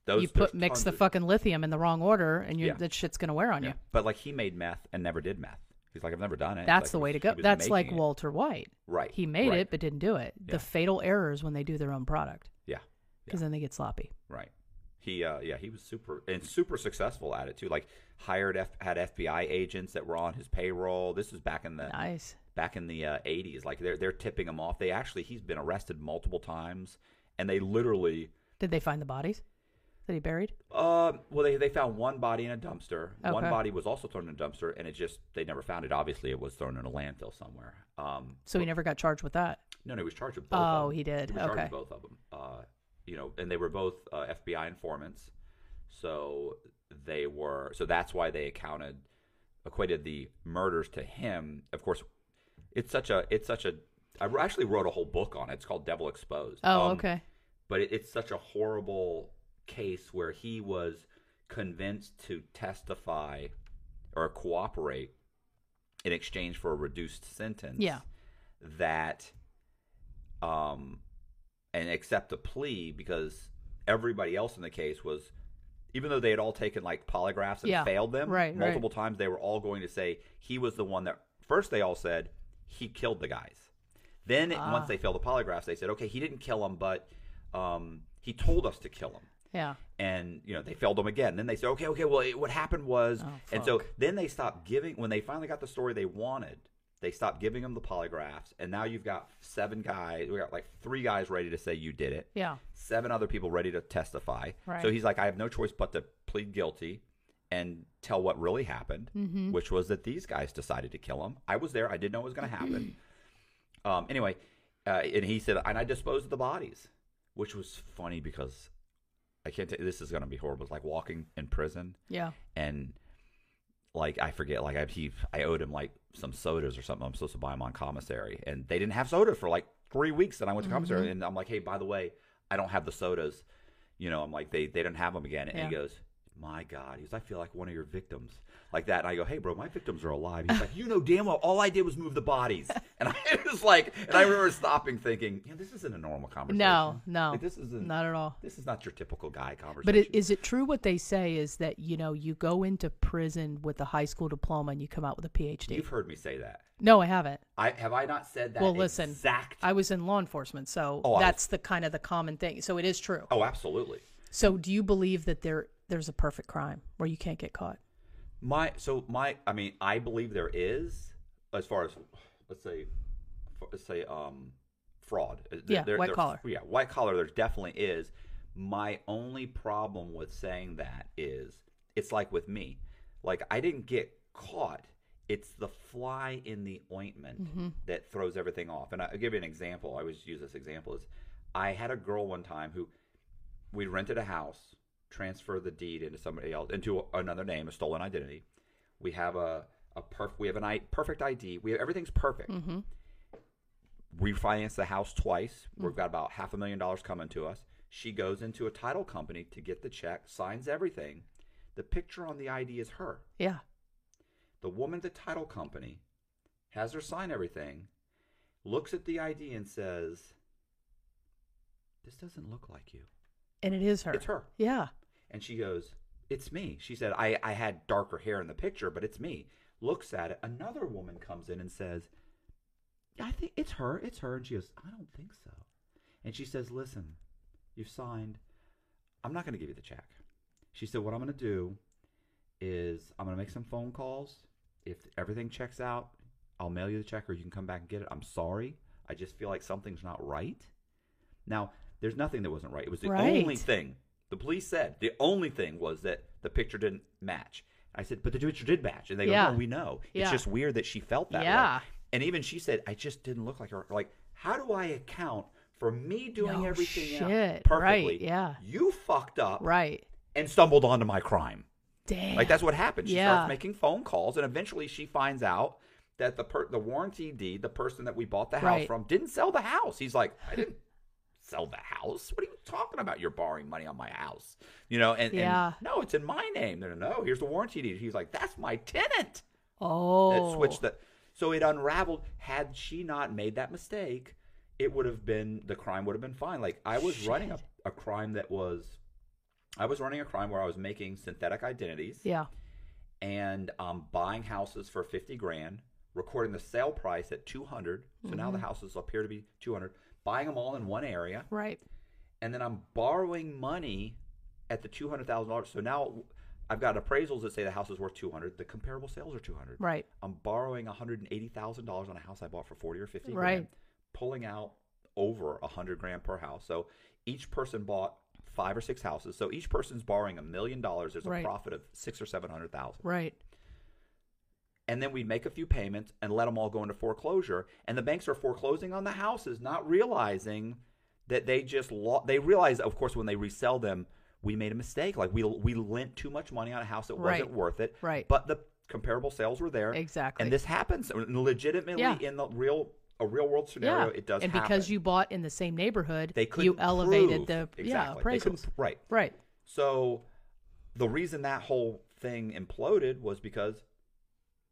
Speaker 2: Those,
Speaker 1: you put mix the
Speaker 2: of-
Speaker 1: fucking lithium in the wrong order, and you
Speaker 2: Yeah.
Speaker 1: that shit's gonna wear on
Speaker 2: Yeah.
Speaker 1: you.
Speaker 2: But like he made meth and never did meth. He's like I've never done it.
Speaker 1: That's
Speaker 2: like
Speaker 1: the way
Speaker 2: was-
Speaker 1: to go. That's like
Speaker 2: it.
Speaker 1: Walter White.
Speaker 2: Right.
Speaker 1: He made
Speaker 2: right.
Speaker 1: it but didn't do it.
Speaker 2: Yeah.
Speaker 1: The fatal errors when they do their own product
Speaker 2: Yeah.
Speaker 1: because then they get sloppy.
Speaker 2: Right. He uh yeah, he was super and super successful at it too. Like hired F, had FBI agents that were on his payroll. This was back in the
Speaker 1: Nice.
Speaker 2: back in the uh, 80s. Like they're they're tipping him off. They actually he's been arrested multiple times and they literally
Speaker 1: Did they find the bodies that he buried?
Speaker 2: uh well they they found one body in a dumpster. One body was also thrown in a dumpster and it just they never found it. Obviously it was thrown in a landfill somewhere. Um
Speaker 1: So he never got charged with that.
Speaker 2: no, no, he was charged with both of
Speaker 1: Oh, he did.
Speaker 2: He
Speaker 1: Okay.
Speaker 2: both of them. Uh, you know, and they were both uh, FBI informants. So they were. So that's why they accounted, equated the murders to him. Of course, it's such a. It's such a. I actually wrote a whole book on it. It's called Devil Exposed.
Speaker 1: Oh,
Speaker 2: Um,
Speaker 1: okay.
Speaker 2: But it, it's such a horrible case where he was convinced to testify or cooperate in exchange for a reduced sentence
Speaker 1: Yeah.
Speaker 2: that um and accept a plea because everybody else in the case was even though they had all taken like polygraphs and
Speaker 1: Yeah,
Speaker 2: failed them
Speaker 1: right, right.
Speaker 2: multiple times they were all going to say he was the one that first they all said he killed the guys then it-
Speaker 1: Ah.
Speaker 2: once they failed the polygraphs they said okay he didn't kill them but um he told us to kill him
Speaker 1: Yeah.
Speaker 2: and you know they failed them again. Then they said, okay, okay, well, it, what happened was,
Speaker 1: Oh,
Speaker 2: and so then they stopped giving when they finally got the story they wanted. They stopped giving them the polygraphs, and now you've got seven guys. We got like three guys ready to say you did it.
Speaker 1: Yeah.
Speaker 2: Seven other people ready to testify.
Speaker 1: Right.
Speaker 2: So he's like, I have no choice but to plead guilty and tell what really happened,
Speaker 1: Mm-hmm.
Speaker 2: which was that these guys decided to kill him. I was there. I didn't know it was going to happen. um, anyway, uh, and he said, and I disposed of the bodies, which was funny because I can't. T- this is going to be horrible. It's like walking in prison
Speaker 1: Yeah.
Speaker 2: and like I forget, like I he I owed him like some sodas or something. I'm supposed to buy them on commissary, and they didn't have soda for like three weeks. And I went to commissary,
Speaker 1: Mm-hmm.
Speaker 2: and I'm like, hey, by the way, I don't have the sodas. You know, I'm like they they didn't have them again, and he goes. My God, he goes. I feel like one of your victims, like that. And I go, "Hey, bro, my victims are alive." He's like, "You know damn well, all I did was move the bodies." And I was like, and I remember stopping, thinking, "Yeah, this isn't a normal conversation.
Speaker 1: No, no.
Speaker 2: Like, this isn't
Speaker 1: Not at all.
Speaker 2: This is not your typical guy conversation."
Speaker 1: But it, is it true what they say is that, you know, you go into prison with a high school diploma and you come out with a PhD?
Speaker 2: You've heard me say that.
Speaker 1: No, I haven't.
Speaker 2: I have I not said that.
Speaker 1: well, listen,
Speaker 2: exact.
Speaker 1: I was in law enforcement, so
Speaker 2: Oh, was-
Speaker 1: that's the kind of the common thing. So it is true.
Speaker 2: oh, absolutely.
Speaker 1: So do you believe that there there's a perfect crime where you can't get caught?
Speaker 2: My so my I mean I believe there is as far as let's say let's say um fraud. Uh,
Speaker 1: Yeah, white collar.
Speaker 2: Yeah, white collar. There definitely is. My only problem with saying that is it's like with me, like I didn't get caught. It's the fly in the ointment
Speaker 1: Mm-hmm.
Speaker 2: that throws everything off. And I'll give you an example. I always use this example is I had a girl one time who we rented a house, transferred the deed into somebody else into another name, a stolen identity. We have a a perf- we have an I- perfect ID. We have everything's perfect.
Speaker 1: Mm-hmm.
Speaker 2: Refinance the house twice. We've got about half a million dollars coming to us. She goes into a title company to get the check, signs everything. The picture on the ID is her.
Speaker 1: Yeah.
Speaker 2: The woman at the title company has her sign everything, looks at the ID and says, "This doesn't look like you."
Speaker 1: And it is her.
Speaker 2: It's her.
Speaker 1: Yeah.
Speaker 2: And she goes, It's me. She said, I, I had darker hair in the picture, but it's me. Looks at it. Another woman comes in and says, I think it's her. It's her. And she goes, I don't think so. And she says, Listen, you've signed I'm not going to give you the check. She said, What I'm going to do is I'm going to make some phone calls. If everything checks out, I'll mail you the check or you can come back and get it. I'm sorry. I just feel like something's not right. Now, there's nothing that wasn't right. It was the
Speaker 1: Right.
Speaker 2: only thing the police said. The only thing was that the picture didn't match. I said, but the picture did match. And they
Speaker 1: Yeah.
Speaker 2: go, no, we know. It's just weird that she felt that
Speaker 1: Yeah.
Speaker 2: way. And even she said, I just didn't look like her. Like, how do I account for me doing
Speaker 1: No
Speaker 2: everything perfectly?
Speaker 1: Right, yeah.
Speaker 2: You fucked up
Speaker 1: Right.
Speaker 2: and stumbled onto my crime.
Speaker 1: Damn.
Speaker 2: Like that's what happened. She
Speaker 1: Yeah.
Speaker 2: starts making phone calls, and eventually she finds out that the per- the warranty deed, the person that we bought the house
Speaker 1: Right.
Speaker 2: from, didn't sell the house. He's like, I didn't sell the house. What are you talking about? You're borrowing money on my house, you know? And, and
Speaker 1: Yeah.
Speaker 2: no, it's in my name. No, no, no. Here's the warranty deed. He's like, that's my tenant.
Speaker 1: Oh.
Speaker 2: That switched the. So it unraveled. Had she not made that mistake, it would have been the crime would have been fine. Like I was running a, a crime that was, I was running a crime where I was making synthetic identities
Speaker 1: Yeah.
Speaker 2: and um, buying houses for 50 grand, recording the sale price at 200. So now the
Speaker 1: Mm-hmm.
Speaker 2: houses appear to be 200, buying them all in one area,
Speaker 1: Right.
Speaker 2: and then I'm borrowing money at the $200,000. So now I've got appraisals that say the house is worth 200. The comparable sales are 200.
Speaker 1: Right.
Speaker 2: I'm borrowing $180,000 on a house I bought for 40 or 50
Speaker 1: Right.
Speaker 2: grand, pulling out over a 100 grand per house. So each person bought five or six houses. So each person's borrowing a million dollars. There's a
Speaker 1: Right.
Speaker 2: profit of six or 700,000
Speaker 1: Right.
Speaker 2: And then we'd make a few payments and let them all go into foreclosure. And the banks are foreclosing on the houses, not realizing that they just lo- they realize, of course, when they resell them, we made a mistake. Like we we lent too much money on a house that wasn't worth it.
Speaker 1: Right.
Speaker 2: But the comparable sales were there.
Speaker 1: Exactly.
Speaker 2: And this happens uh, legitimately
Speaker 1: Yeah.
Speaker 2: in the real a real world scenario.
Speaker 1: yeah.
Speaker 2: It does.
Speaker 1: And
Speaker 2: happen.
Speaker 1: because you bought in the same neighborhood,
Speaker 2: they
Speaker 1: you elevated the
Speaker 2: exactly.
Speaker 1: yeah appraisals.
Speaker 2: right.
Speaker 1: Right.
Speaker 2: So the reason that whole thing imploded was because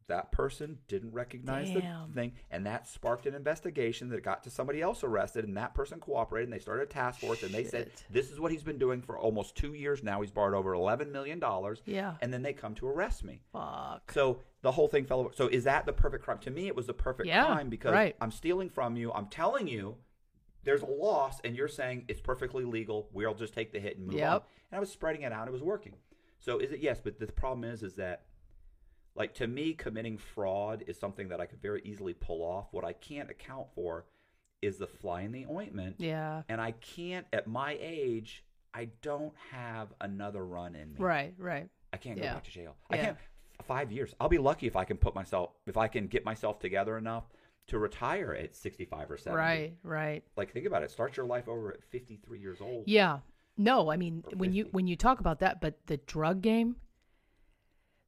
Speaker 2: that person didn't recognize
Speaker 1: Damn.
Speaker 2: the thing, and that sparked an investigation that got to somebody else arrested, and that person cooperated, and they started a task force, and they said, "This is what he's been doing for almost two years now. He's borrowed over eleven million dollars."
Speaker 1: Yeah.
Speaker 2: and then they come to arrest me.
Speaker 1: Fuck.
Speaker 2: So the whole thing fell over. So is that the perfect crime? To me, it was the perfect
Speaker 1: Yeah,
Speaker 2: crime because
Speaker 1: right.
Speaker 2: I'm stealing from you. I'm telling you there's a loss, and you're saying it's perfectly legal. We'll just take the hit and move on. And I was spreading it out. It was working. So is it yes? But the problem is, is that like to me, committing fraud is something that I could very easily pull off. What I can't account for is the fly in the ointment.
Speaker 1: Yeah.
Speaker 2: And I can't at my age. I don't have another run in me.
Speaker 1: Right. Right.
Speaker 2: I can't go
Speaker 1: Yeah.
Speaker 2: back to jail. I can't. Five years. I'll be lucky if I can put myself, if I can get myself together enough to retire at 65 or 70.
Speaker 1: Right. Right.
Speaker 2: Like, think about it. Start your life over at 53 years old.
Speaker 1: Yeah. No, I mean when you when you talk about that, but the drug game,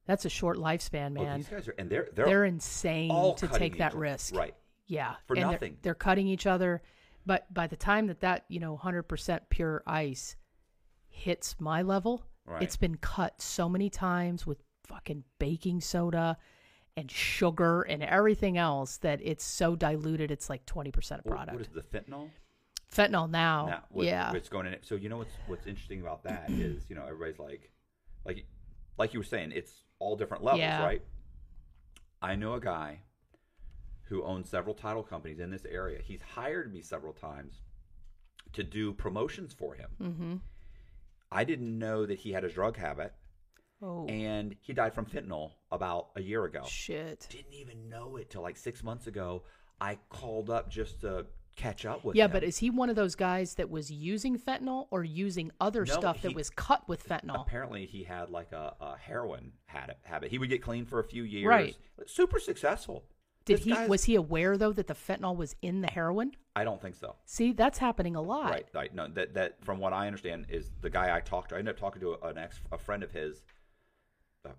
Speaker 1: that's a short lifespan,
Speaker 2: Oh,
Speaker 1: man.
Speaker 2: these guys are, and they're they're,
Speaker 1: they're insane to take that
Speaker 2: other.
Speaker 1: risk.
Speaker 2: Right.
Speaker 1: Yeah.
Speaker 2: For
Speaker 1: and they're-
Speaker 2: nothing.
Speaker 1: They're, cutting each other, but by the time that that you know 100% pure ice hits my level,
Speaker 2: Right.
Speaker 1: it's been cut so many times with fucking baking soda and sugar and everything else that it's so diluted. It's like 20% of product.
Speaker 2: what is the fentanyl?
Speaker 1: Fentanyl now.
Speaker 2: Now, what-
Speaker 1: yeah.
Speaker 2: What's going in it? So you know what's what's interesting about that is you know everybody's like, like, like you were saying, it's all different levels,
Speaker 1: Yeah.
Speaker 2: right? I know a guy who owns several title companies in this area. He's hired me several times to do promotions for him.
Speaker 1: Mm-hmm.
Speaker 2: I didn't know that he had a drug habit,
Speaker 1: Oh
Speaker 2: and he died from fentanyl about a year ago.
Speaker 1: shit.
Speaker 2: Didn't even know it till like six months ago. I called up just to catch up with
Speaker 1: Yeah,
Speaker 2: him.
Speaker 1: but is he one of those guys that was using fentanyl or using other
Speaker 2: No,
Speaker 1: stuff that was cut with fentanyl?
Speaker 2: Apparently, he had like a, a heroin habit. Habit. He would get clean for a few years.
Speaker 1: Right.
Speaker 2: Super successful.
Speaker 1: Did
Speaker 2: This
Speaker 1: he
Speaker 2: guy's-
Speaker 1: was he aware though that the fentanyl was in the heroin?
Speaker 2: I don't think so.
Speaker 1: See, that's happening a lot.
Speaker 2: Right. Right. No. That that from what I understand is the guy I talked to. I ended up talking to an ex, a friend of his.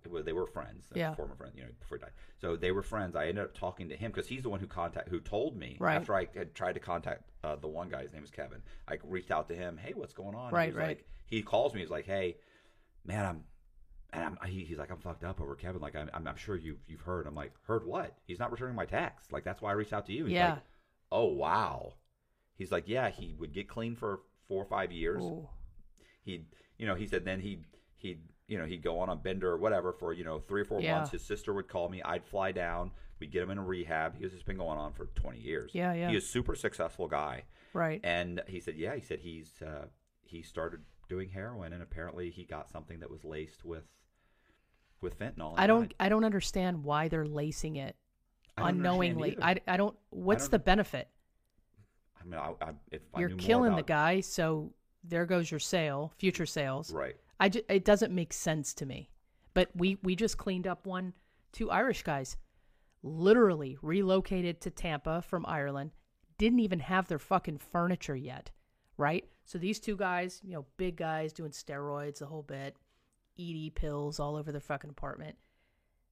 Speaker 2: Well, they were friends.
Speaker 1: Yeah.
Speaker 2: Former friend. You know, before he died. So they were friends. I ended up talking to him because he's the one who contact who told me
Speaker 1: Right.
Speaker 2: after I had tried to contact uh, the one guy. His name is Kevin. I reached out to him. Hey, what's going on?
Speaker 1: Right,
Speaker 2: He was
Speaker 1: right.
Speaker 2: Like, he calls me. He's like, Hey, man, I'm. And I'm, he, he's like, I'm fucked up over Kevin. Like, I'm, I'm, I'm sure you've, you've heard. I'm like, heard what? He's not returning my text. Like, that's why I reached out to you. He's
Speaker 1: Yeah.
Speaker 2: like, oh, wow. He's like, yeah, he would get clean for four or five years. He'd, you know, he said then he'd, he'd, you know, he'd go on a bender or whatever for, you know, three or four
Speaker 1: Yeah.
Speaker 2: months. His sister would call me. I'd fly down. We'd get him in a rehab. He was just been going on for 20 years.
Speaker 1: Yeah, yeah.
Speaker 2: He is a super successful guy.
Speaker 1: Right.
Speaker 2: And he said, yeah, he said he's, uh, he started doing heroin, and apparently he got something that was laced with with fentanyl.
Speaker 1: I don't. I don't understand why they're lacing it
Speaker 2: I
Speaker 1: unknowingly. I, I don't what's
Speaker 2: don't-
Speaker 1: the benefit?
Speaker 2: I mean, I, I, if
Speaker 1: You're
Speaker 2: knew more
Speaker 1: killing the guy, so there goes your sale, future sales.
Speaker 2: right?
Speaker 1: I it doesn't make sense to me. But we we just cleaned up one two Irish guys literally relocated to Tampa from Ireland, didn't even have their fucking furniture yet, right? So these two guys, you know, big guys doing steroids the whole bit, ED pills all over their fucking apartment.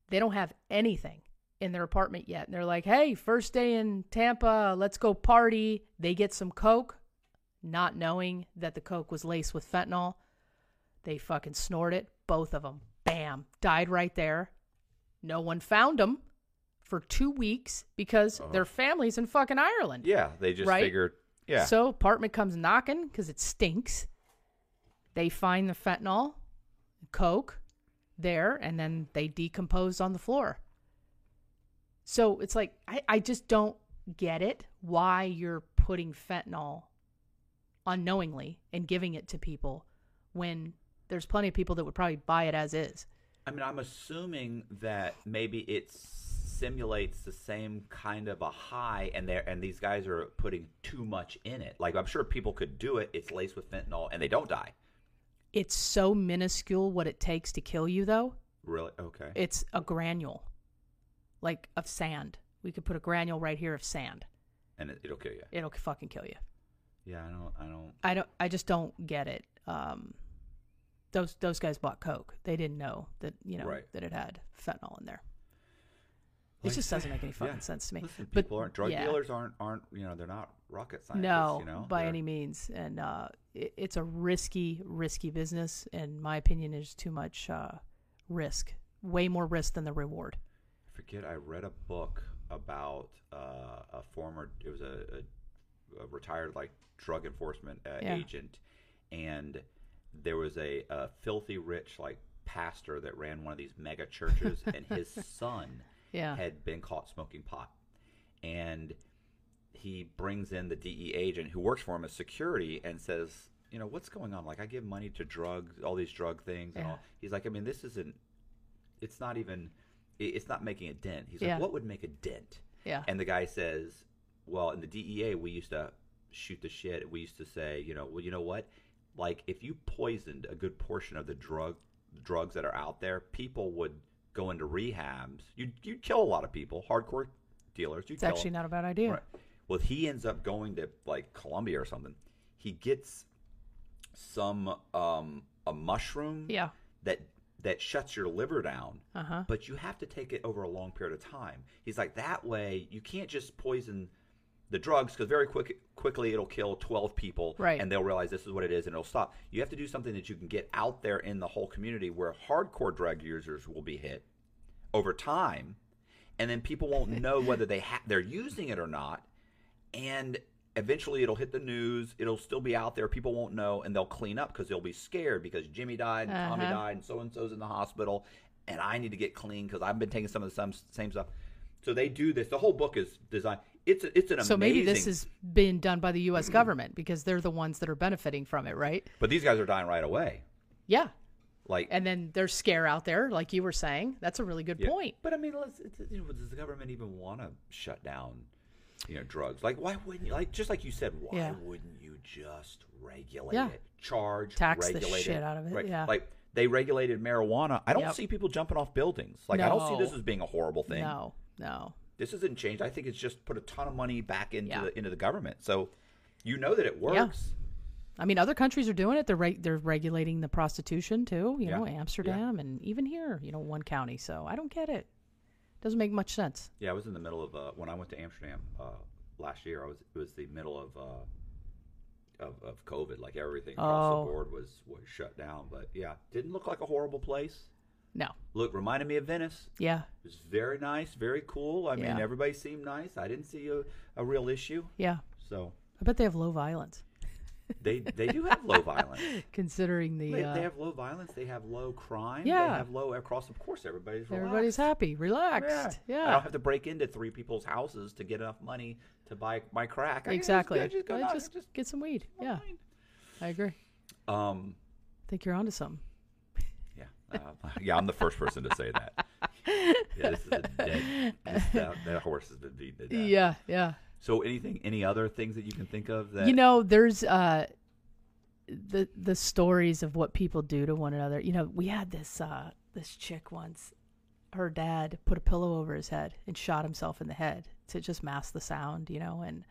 Speaker 1: They don't have anything in their apartment yet. And they're like, "Hey, first day in Tampa, let's go party." They get some coke, not knowing that the coke was laced with fentanyl. They fucking snort it, both of them. Bam, died right there. No one found them for two weeks because oh. their family's in fucking Ireland.
Speaker 2: Yeah, they just
Speaker 1: Right?
Speaker 2: figured. Yeah,
Speaker 1: So apartment comes knocking because it stinks. They find the fentanyl, coke there, and then they decompose on the floor. So it's like I, I just don't get it why you're putting fentanyl unknowingly and giving it to people when there's plenty of people that would probably buy it as is.
Speaker 2: I mean, I'm assuming that maybe it simulates the same kind of a high, and there and these guys are putting too much in it. Like I'm sure people could do it. It's laced with fentanyl, and they don't die.
Speaker 1: It's so minuscule what it takes to kill you though.
Speaker 2: Really? Okay.
Speaker 1: It's a granule, like of sand. We could put a granule right here of sand.
Speaker 2: and it, it'll kill you.
Speaker 1: It'll fucking kill you.
Speaker 2: Yeah, I don't. I don't.
Speaker 1: I don't. I just don't get it. Um, those those guys bought coke. They didn't know that you know
Speaker 2: Right.
Speaker 1: that it had fentanyl in there.
Speaker 2: Like
Speaker 1: it just doesn't make any fucking
Speaker 2: yeah.
Speaker 1: sense to me.
Speaker 2: Listen,
Speaker 1: But,
Speaker 2: people aren't drug
Speaker 1: yeah.
Speaker 2: dealers aren't aren't you know they're not rocket scientists.
Speaker 1: No,
Speaker 2: you know?
Speaker 1: by
Speaker 2: They're-
Speaker 1: any means, and uh, it, it's a risky, risky business. And my opinion is too much uh, risk. Way more risk than the reward.
Speaker 2: I forget. I read a book about uh, a former. It was a, a, a retired like drug enforcement uh,
Speaker 1: Yeah.
Speaker 2: agent, and there was a, a filthy rich like pastor that ran one of these mega churches, and his son
Speaker 1: Yeah.
Speaker 2: had been caught smoking pot, and he brings in the DE agent who works for him as security and says, you know, what's going on? Like, I give money to drugs, all these drug things, and
Speaker 1: Yeah.
Speaker 2: all. He's like, I mean, this isn't. It's not even. It's not making a dent. He's
Speaker 1: Yeah.
Speaker 2: like, what would make a dent?
Speaker 1: Yeah.
Speaker 2: And the guy says, well, in the DEA, we used to shoot the shit. We used to say, you know, well, you know what? Like, if you poisoned a good portion of the drug drugs that are out there, people would go into rehabs. You'd, you'd kill a lot of people, hardcore dealers. You'd
Speaker 1: it's actually
Speaker 2: them.
Speaker 1: not a bad idea.
Speaker 2: Right. Well, he ends up going to like Colombia or something. He gets some um, a mushroom
Speaker 1: Yeah.
Speaker 2: that that shuts your liver down,
Speaker 1: Uh huh.
Speaker 2: but you have to take it over a long period of time. He's like that way you can't just poison the drugs because very quick quickly it'll kill 12 people
Speaker 1: Right.
Speaker 2: and they'll realize this is what it is and it'll stop. You have to do something that you can get out there in the whole community where hardcore drug users will be hit over time and then people won't know whether they ha- they're using it or not and eventually it'll hit the news it'll still be out there people won't know and they'll clean up because they'll be scared because jimmy died and tommy
Speaker 1: Uh-huh.
Speaker 2: died and so and so's in the hospital and i need to get clean because i've been taking some of the same stuff so they do this the whole book is designed it's it's an
Speaker 1: So maybe this
Speaker 2: amazing-
Speaker 1: is being done by the U.S. government because they're the ones that are benefiting from it, right?
Speaker 2: but these guys are dying right away
Speaker 1: Yeah.
Speaker 2: like
Speaker 1: And then there's scare out there, like you were saying. That's a really good
Speaker 2: Yeah.
Speaker 1: point.
Speaker 2: But I mean, let's, it's, you know, does the government even want to shut down, you know, drugs? Like, why wouldn't you? Like, just like you said, why
Speaker 1: Yeah.
Speaker 2: wouldn't you just regulate
Speaker 1: Yeah.
Speaker 2: it, charge,
Speaker 1: Tax the
Speaker 2: regulate
Speaker 1: shit out of it,
Speaker 2: Right?
Speaker 1: yeah.
Speaker 2: Like they regulated marijuana. I don't
Speaker 1: Yep.
Speaker 2: see people jumping off buildings. Like I don't see this as being a horrible thing.
Speaker 1: No, no.
Speaker 2: This isn't changed. I think it's just put a ton of money back into
Speaker 1: Yeah.
Speaker 2: the into the government. So you know that it works.
Speaker 1: I mean, other countries are doing it. They're reg- they're regulating the prostitution too. You
Speaker 2: Yeah.
Speaker 1: know, Amsterdam and even here, you know, one county. So I don't get it. Doesn't make much sense.
Speaker 2: Yeah, I was in the middle of uh, when I went to Amsterdam uh, last year. I was it was the middle of uh, of, of COVID. Like everything across
Speaker 1: Oh.
Speaker 2: the board was was shut down. But yeah, didn't look like a horrible place.
Speaker 1: No.
Speaker 2: Look, reminded me of Venice.
Speaker 1: Yeah.
Speaker 2: It was very nice, very cool. I mean, everybody seemed nice. I didn't see a, a real issue.
Speaker 1: Yeah.
Speaker 2: So
Speaker 1: I bet they have low violence,
Speaker 2: they they do have low violence.
Speaker 1: considering the.
Speaker 2: They,
Speaker 1: uh,
Speaker 2: they have low violence. They have low crime.
Speaker 1: Yeah.
Speaker 2: They have low across. Of course, everybody's relaxed.
Speaker 1: everybody's happy, relaxed.
Speaker 2: Yeah.
Speaker 1: relaxed.
Speaker 2: I
Speaker 1: Yeah.
Speaker 2: don't have to break into three people's houses to get enough money to buy my crack. I can just-
Speaker 1: exactly.
Speaker 2: I just, go
Speaker 1: I
Speaker 2: down-
Speaker 1: just get some weed. Yeah, I agree.
Speaker 2: Um,
Speaker 1: think you're onto something.
Speaker 2: Yeah, uh, yeah. I'm the first person to say that. Yeah, this is a dead. This, that, that horse has been beaten to death.
Speaker 1: Yeah, yeah.
Speaker 2: So, anything, any other things that you can think of that
Speaker 1: you know there's uh the the stories of what people do to one another you know we had this uh this chick once her dad put a pillow over his head and shot himself in the head to just mask the sound you know and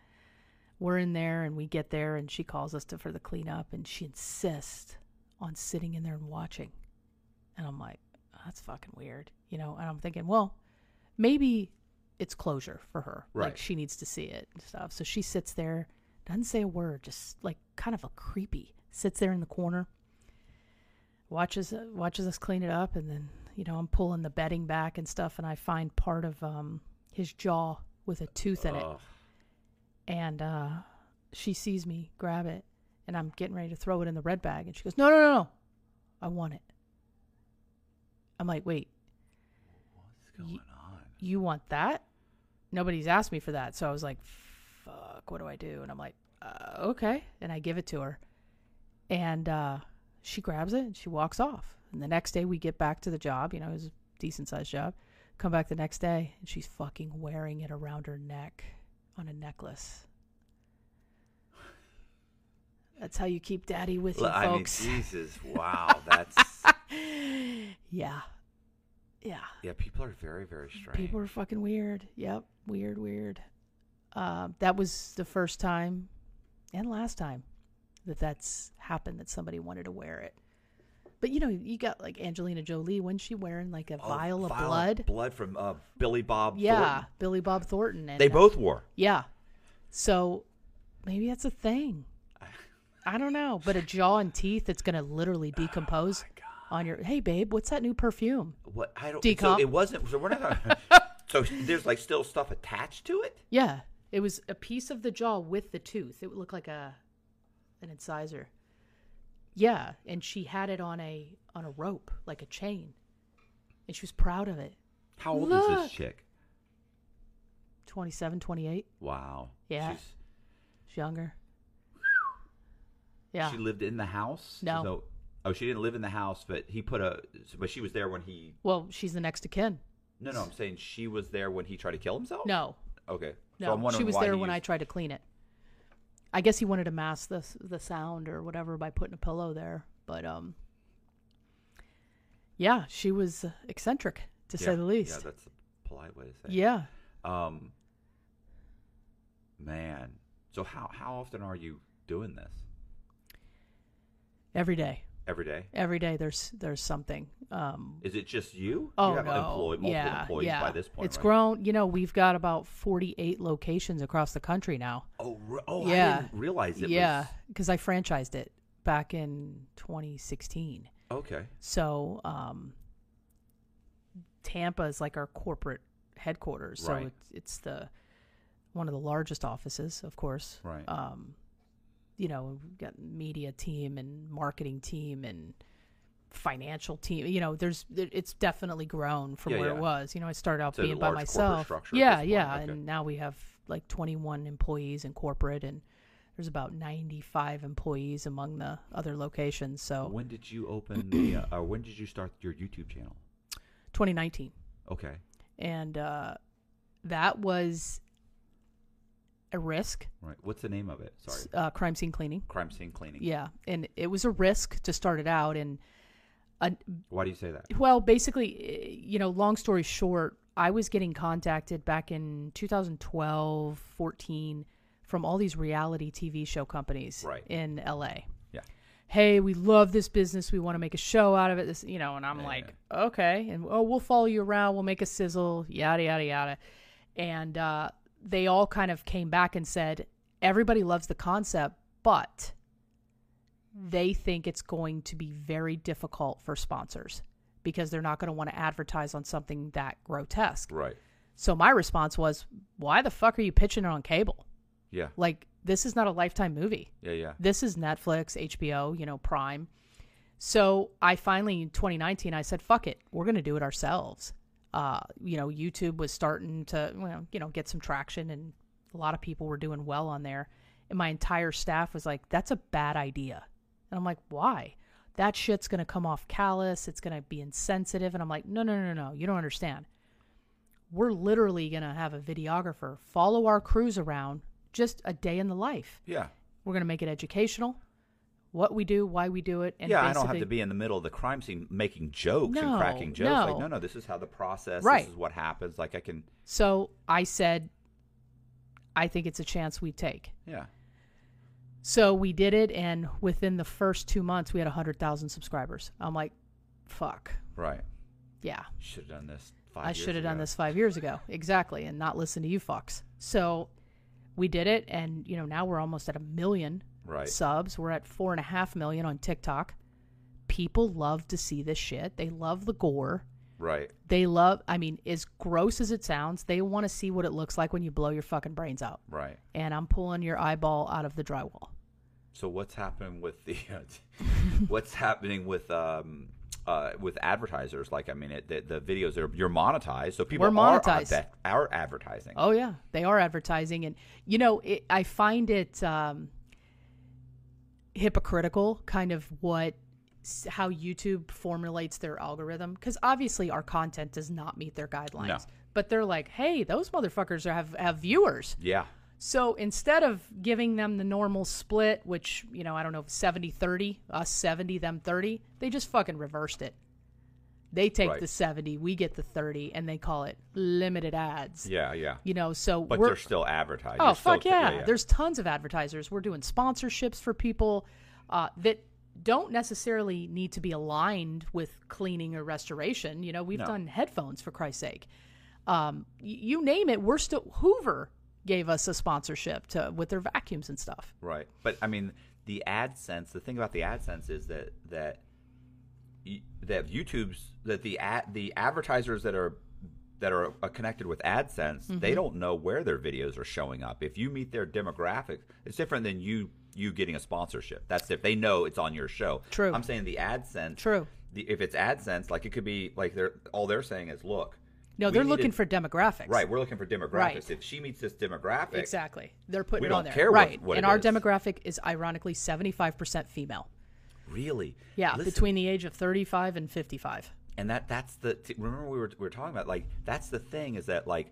Speaker 1: we're in there and we get there and she calls us to for the cleanup and she insists on sitting in there and watching and i'm like that's fucking weird you know? And i'm thinking well maybe it's closure for her.
Speaker 2: Right.
Speaker 1: like she needs to see it and stuff. So she sits there doesn't say a word just like kind of a creepy sits there in the corner watches watches us clean it up. And then you know i'm pulling the bedding back and stuff and i find part of um his jaw with a tooth in it.
Speaker 2: Ugh.
Speaker 1: and uh she sees me grab it and i'm getting ready to throw it in the red bag. And she goes no no no no. I want it i'm like wait
Speaker 2: what's going on?
Speaker 1: you want that? Nobody's asked me for that. So I was like, fuck, what do I do? And I'm like, uh, okay. And I give it to her. And uh, she grabs it and she walks off. And the next day we get back to the job. You know, it was a decent sized job. Come back the next day and she's fucking wearing it around her neck on a necklace. That's how you keep daddy with you,
Speaker 2: I mean,
Speaker 1: folks.
Speaker 2: Jesus, wow, that's
Speaker 1: yeah. Yeah.
Speaker 2: yeah. People are very, very strange.
Speaker 1: People are fucking weird. Yep, weird, weird. Um, that was the first time and last time that that's happened that somebody wanted to wear it. But you know, you got like Angelina Jolie. Wasn't she wearing like a
Speaker 2: Oh,
Speaker 1: vial of
Speaker 2: vial
Speaker 1: blood?
Speaker 2: blood from uh, Billy Bob.
Speaker 1: yeah,
Speaker 2: Thornton.
Speaker 1: Billy Bob Thornton. And,
Speaker 2: they
Speaker 1: uh,
Speaker 2: both wore.
Speaker 1: Yeah. So maybe that's a thing. I don't know, but a jaw and teeth that's going to literally decompose on your. Hey, babe, what's that new perfume?
Speaker 2: What I don't.
Speaker 1: Decomp.
Speaker 2: So it wasn't. So we're not. so there's like still stuff attached to it.
Speaker 1: Yeah, it was a piece of the jaw with the tooth. It would look like a an incisor. Yeah, and she had it on a on a rope, like a chain, and she was proud of it.
Speaker 2: How old is this chick?
Speaker 1: 27, 28,
Speaker 2: Wow.
Speaker 1: Yeah.
Speaker 2: She's,
Speaker 1: she's younger. Yeah,
Speaker 2: She lived in the house.
Speaker 1: No.
Speaker 2: So, oh, she didn't live in the house, but he put a. But she was there when he.
Speaker 1: well, she's the next of kin.
Speaker 2: No, no. I'm saying she was there when he tried to kill himself.
Speaker 1: No,
Speaker 2: Okay.
Speaker 1: no,
Speaker 2: so
Speaker 1: she was there
Speaker 2: he
Speaker 1: when I tried to clean it. I guess he wanted to mask the the sound or whatever by putting a pillow there, but um, yeah, she was eccentric to say the least.
Speaker 2: Yeah, that's a polite way to say. it.
Speaker 1: Yeah.
Speaker 2: Um. Man, so how how often are you doing this?
Speaker 1: Every day.
Speaker 2: Every day?
Speaker 1: Every day there's there's something. Um
Speaker 2: Is it just you?
Speaker 1: oh
Speaker 2: you have
Speaker 1: no.
Speaker 2: employed, multiple
Speaker 1: yeah,
Speaker 2: employees
Speaker 1: yeah.
Speaker 2: by this point.
Speaker 1: It's
Speaker 2: right?
Speaker 1: grown. You know, we've got about 48 locations across the country now.
Speaker 2: Oh, oh,
Speaker 1: Yeah.
Speaker 2: I didn't realize it
Speaker 1: yeah,
Speaker 2: was
Speaker 1: because I franchised it back in 2016.
Speaker 2: okay.
Speaker 1: So, um Tampa is like our corporate headquarters. So
Speaker 2: Right.
Speaker 1: it's it's the one of the largest offices, of course.
Speaker 2: Right.
Speaker 1: um, you know, we've got media team and marketing team and financial team. You know, there's it's definitely grown from
Speaker 2: Yeah,
Speaker 1: where
Speaker 2: yeah.
Speaker 1: it was. You know, I started out
Speaker 2: It's
Speaker 1: being by myself. Yeah, yeah,
Speaker 2: okay.
Speaker 1: and now we have like 21 employees in corporate and there's about 95 employees among the other locations. So,
Speaker 2: When did you open the? Uh, or when did you start your YouTube channel?
Speaker 1: 2019.
Speaker 2: Okay.
Speaker 1: And uh that was a risk,
Speaker 2: Right. What's the name of it? Sorry.
Speaker 1: uh, crime scene cleaning.
Speaker 2: Crime scene cleaning.
Speaker 1: Yeah, and it was a risk to start it out and uh,
Speaker 2: Why do you say that?
Speaker 1: Well, basically, eh, you know, long story short, I was getting contacted back in 2012, 14 from all these reality TV show companies
Speaker 2: Right.
Speaker 1: in LA.
Speaker 2: Yeah.
Speaker 1: Hey, we love this business. We want to make a show out of it. This, you know, and I'm
Speaker 2: Yeah,
Speaker 1: like, okay, and oh, we'll follow you around. We'll make a sizzle, yada yada yada. And uh, they all kind of came back and said, everybody loves the concept, but they think it's going to be very difficult for sponsors because they're not going to want to advertise on something that grotesque.
Speaker 2: Right.
Speaker 1: So my response was, why the fuck are you pitching it on cable?
Speaker 2: Yeah.
Speaker 1: Like, this is not a lifetime movie.
Speaker 2: Yeah. Yeah.
Speaker 1: This is Netflix, HBO, you know, Prime. So I finally, in 2019, I said, fuck it. We're going to do it ourselves. Uh, you know, YouTube was starting to, well, you know, get some traction and a lot of people were doing well on there. And my entire staff was like, that's a bad idea. And I'm like, why? that shit's going to come off callous. It's going to be insensitive. And I'm like, no, no, no, no. You don't understand. We're literally going to have a videographer follow our crews around just a day in the life.
Speaker 2: Yeah.
Speaker 1: We're going to make it educational. What we do, why we do it, and
Speaker 2: yeah, I don't have to be in the middle of the crime scene making jokes and cracking jokes. Like,
Speaker 1: no.
Speaker 2: no, no, this is how the process.
Speaker 1: Right.
Speaker 2: This is what happens. Like I can.
Speaker 1: So I said, I think it's a chance we take.
Speaker 2: Yeah.
Speaker 1: So we did it, and within the first two months, we had 100,000 subscribers. I'm like, fuck.
Speaker 2: Right.
Speaker 1: Yeah.
Speaker 2: Should have done this. Five
Speaker 1: I should have done this five years ago. Exactly. And not listen to you fucks. So we did it, and, you know, now we're almost at a million
Speaker 2: Right.
Speaker 1: subs. We're at four and a half million on TikTok. People love to see this shit. They love the gore.
Speaker 2: Right.
Speaker 1: They love, I mean, as gross as it sounds, they want to see what it looks like when you blow your fucking brains out.
Speaker 2: Right.
Speaker 1: And I'm pulling your eyeball out of the drywall.
Speaker 2: So what's happening with the what's happening with um uh with advertisers? Like I mean, it, the, the videos are you're monetized, so people
Speaker 1: We're
Speaker 2: are
Speaker 1: monetized.
Speaker 2: Are, are advertising.
Speaker 1: Oh yeah, they are advertising, and you know, it, I find it um, hypocritical, kind of what how YouTube formulates their algorithm, because obviously our content does not meet their guidelines.
Speaker 2: No.
Speaker 1: But they're like, hey, those motherfuckers are, have have viewers.
Speaker 2: Yeah.
Speaker 1: So instead of giving them the normal split, which, you know, I don't know, 70 30, us 70, them 30, they just fucking reversed it. They take
Speaker 2: Right.
Speaker 1: the 70, we get the 30, and they call it limited ads.
Speaker 2: Yeah. Yeah.
Speaker 1: You know, so
Speaker 2: But
Speaker 1: we're.
Speaker 2: they're still advertising.
Speaker 1: Oh
Speaker 2: You're still
Speaker 1: fuck
Speaker 2: ta-
Speaker 1: yeah. There's tons of advertisers. We're doing sponsorships for people uh, that don't necessarily need to be aligned with cleaning or restoration. You know, we've
Speaker 2: No.
Speaker 1: done headphones for Christ's sake. Um, you name it. We're still Hoover gave us a sponsorship to with their vacuums and stuff.
Speaker 2: Right. But I mean, the AdSense. The thing about the AdSense is that that that YouTube's that the ad the advertisers that are that are uh, connected with AdSense,
Speaker 1: Mm-hmm.
Speaker 2: they don't know where their videos are showing up. If you meet their demographic, it's different than you you getting a sponsorship. That's if they know it's on your show.
Speaker 1: True.
Speaker 2: I'm saying the AdSense.
Speaker 1: True.
Speaker 2: The, if it's AdSense, like it could be like they're all they're saying is, look.
Speaker 1: No, they're looking
Speaker 2: to-
Speaker 1: for demographics.
Speaker 2: Right, we're looking for demographics.
Speaker 1: Right.
Speaker 2: If she meets this demographic,
Speaker 1: Exactly. They're putting
Speaker 2: We
Speaker 1: it
Speaker 2: don't
Speaker 1: on there.
Speaker 2: care what-
Speaker 1: right.
Speaker 2: what
Speaker 1: and our
Speaker 2: is.
Speaker 1: demographic is ironically 75% female.
Speaker 2: Really,
Speaker 1: Yeah,
Speaker 2: Listen,
Speaker 1: between the age of 35 and 55.
Speaker 2: and that that's the remember we were we were talking about like that's the thing is that like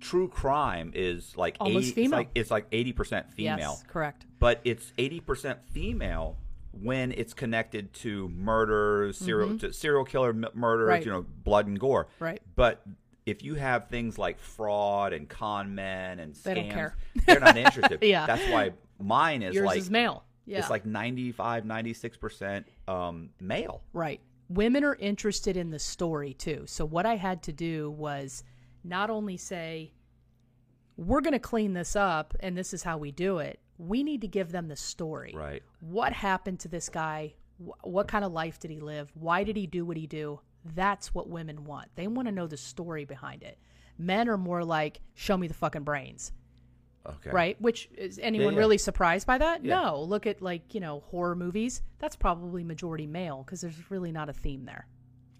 Speaker 2: true crime is like
Speaker 1: Almost
Speaker 2: 80,
Speaker 1: female.
Speaker 2: It's like, eighty percent female,
Speaker 1: Yes, correct.
Speaker 2: but it's eighty percent female when it's connected to murders, serial to serial killer m- murders,
Speaker 1: Mm-hmm. Right.
Speaker 2: you know, blood and gore.
Speaker 1: Right.
Speaker 2: But if you have things like fraud and con men and scams,
Speaker 1: They don't care.
Speaker 2: they're not interested.
Speaker 1: Yeah.
Speaker 2: That's why mine is
Speaker 1: Yours
Speaker 2: like
Speaker 1: is male. Yeah.
Speaker 2: It's like 95, 96% um, male.
Speaker 1: Right. Women are interested in the story too. So what I had to do was not only say, we're going to clean this up and this is how we do it. We need to give them the story.
Speaker 2: Right.
Speaker 1: What happened to this guy? What kind of life did he live? Why did he do what he do? That's what women want. They want to know the story behind it. Men are more like, show me the fucking brains.
Speaker 2: Okay.
Speaker 1: right? Which is anyone
Speaker 2: yeah.
Speaker 1: really surprised by that?
Speaker 2: Yeah.
Speaker 1: No. Look at like you know horror movies. That's probably majority male because there's really not a theme there,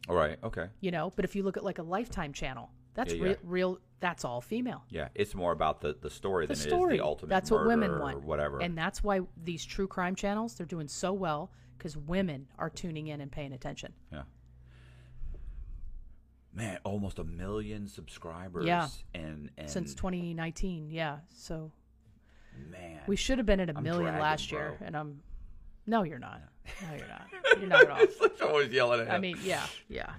Speaker 2: All right. Okay.
Speaker 1: you know. But if you look at like a Lifetime channel, that's
Speaker 2: Yeah,
Speaker 1: re- real. That's all female.
Speaker 2: Yeah. It's more about the, the story
Speaker 1: The
Speaker 2: than
Speaker 1: story.
Speaker 2: it is the ultimate
Speaker 1: that's what women want.
Speaker 2: or whatever.
Speaker 1: And that's why these true crime channels they're doing so well because women are tuning in and paying attention.
Speaker 2: yeah. Man, almost a million subscribers.
Speaker 1: Yeah.
Speaker 2: And, and
Speaker 1: Since 2019, yeah. So
Speaker 2: man,
Speaker 1: we should have been at a
Speaker 2: I'm
Speaker 1: million
Speaker 2: dragging,
Speaker 1: last year,
Speaker 2: bro.
Speaker 1: and I'm. No, you're not. No, you're not. You're not at all.
Speaker 2: It's always yelling at him.
Speaker 1: I mean, yeah, yeah.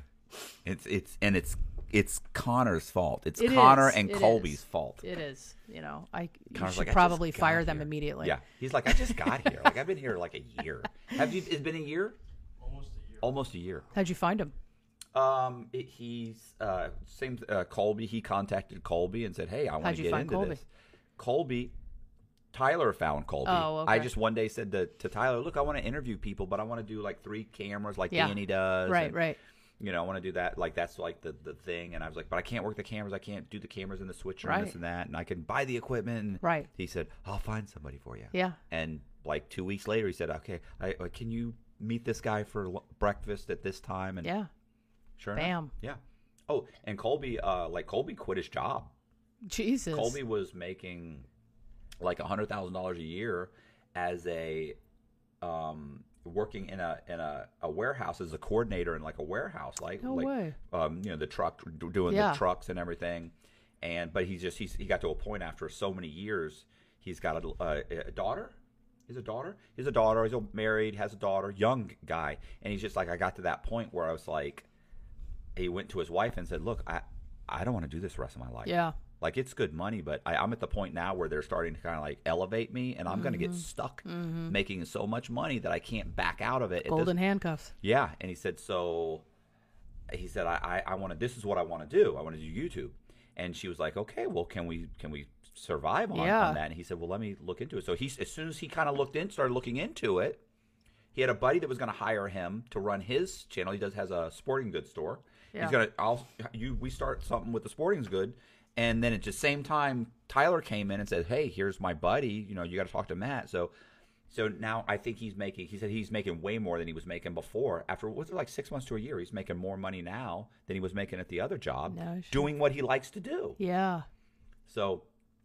Speaker 2: it's it's and it's it's Connor's fault. It's
Speaker 1: It
Speaker 2: Connor
Speaker 1: is.
Speaker 2: and
Speaker 1: It
Speaker 2: Colby's
Speaker 1: is.
Speaker 2: fault.
Speaker 1: It is. You know, I you
Speaker 2: Connor's
Speaker 1: should
Speaker 2: like,
Speaker 1: probably
Speaker 2: got
Speaker 1: fire them
Speaker 2: here."
Speaker 1: immediately.
Speaker 2: Yeah, he's like, I just got here. Like I've been here like a year. Have you? It's been a year.
Speaker 5: Almost a year.
Speaker 2: Almost a year.
Speaker 1: How'd you find him?
Speaker 2: Um, it, he's uh, same uh, Colby. He contacted Colby and said, "Hey, I want to get into
Speaker 1: Colby?
Speaker 2: this." Colby, Tyler found Colby.
Speaker 1: Oh,
Speaker 2: I just one day said to, to Tyler, "Look, I want to interview people, but I want to do like three cameras, like
Speaker 1: Yeah.
Speaker 2: Danny does.
Speaker 1: Right,
Speaker 2: and,
Speaker 1: right.
Speaker 2: You know, I want to do that. Like that's like the the thing." And I was like, "But I can't work the cameras. I can't do the cameras and the switcher and this and that. And I can buy the equipment." And
Speaker 1: Right.
Speaker 2: He said, "I'll find somebody for you."
Speaker 1: Yeah.
Speaker 2: And like two weeks later, he said, "Okay, I, uh, can you meet this guy for breakfast at this time?" And
Speaker 1: Yeah.
Speaker 2: Sure.
Speaker 1: Bam.
Speaker 2: Enough. Yeah. Oh, and Colby, uh, like Colby quit his job.
Speaker 1: Jesus.
Speaker 2: Colby was making like a hundred thousand dollars a year as a, um, working in a in a, a warehouse as a coordinator in like a warehouse, like
Speaker 1: No
Speaker 2: like
Speaker 1: way.
Speaker 2: um, you know the truck doing
Speaker 1: Yeah.
Speaker 2: the trucks and everything. And but he's just he's he got to a point after so many years. He's got a, a, a daughter. He's a daughter. He's a daughter. He's married. Has a daughter. Young guy. And he's just like I got to that point where I was like, he went to his wife and said, "Look, I I don't want to do this the rest of my life.
Speaker 1: Yeah.
Speaker 2: Like it's good money, but I, I'm at the point now where they're starting to kind of like elevate me, and I'm going to
Speaker 1: Mm-hmm.
Speaker 2: get stuck making so much money that I can't back out of it.
Speaker 1: Golden handcuffs.
Speaker 2: yeah, and he said so. He said I I, I want to. This is what I want to do. I want to do YouTube. And she was like, okay, well, can we can we survive on,
Speaker 1: Yeah.
Speaker 2: on that? And he said, well, let me look into it. So he as soon as he kind of looked in, started looking into it. He had a buddy that was going to hire him to run his channel. He does has a sporting goods store.
Speaker 1: Yeah.
Speaker 2: He's gonna. I'll you. We start something with the Sporting's good, and then at the same time, Tyler came in and said, "Hey, here's my buddy. You know, you got to talk to Matt." So, so now I think he's making. He said he's making way more than he was making before. After was it like six months to a year? He's making more money now than he was making at the other job,
Speaker 1: No shit.
Speaker 2: doing what he likes to do.
Speaker 1: Yeah.
Speaker 2: So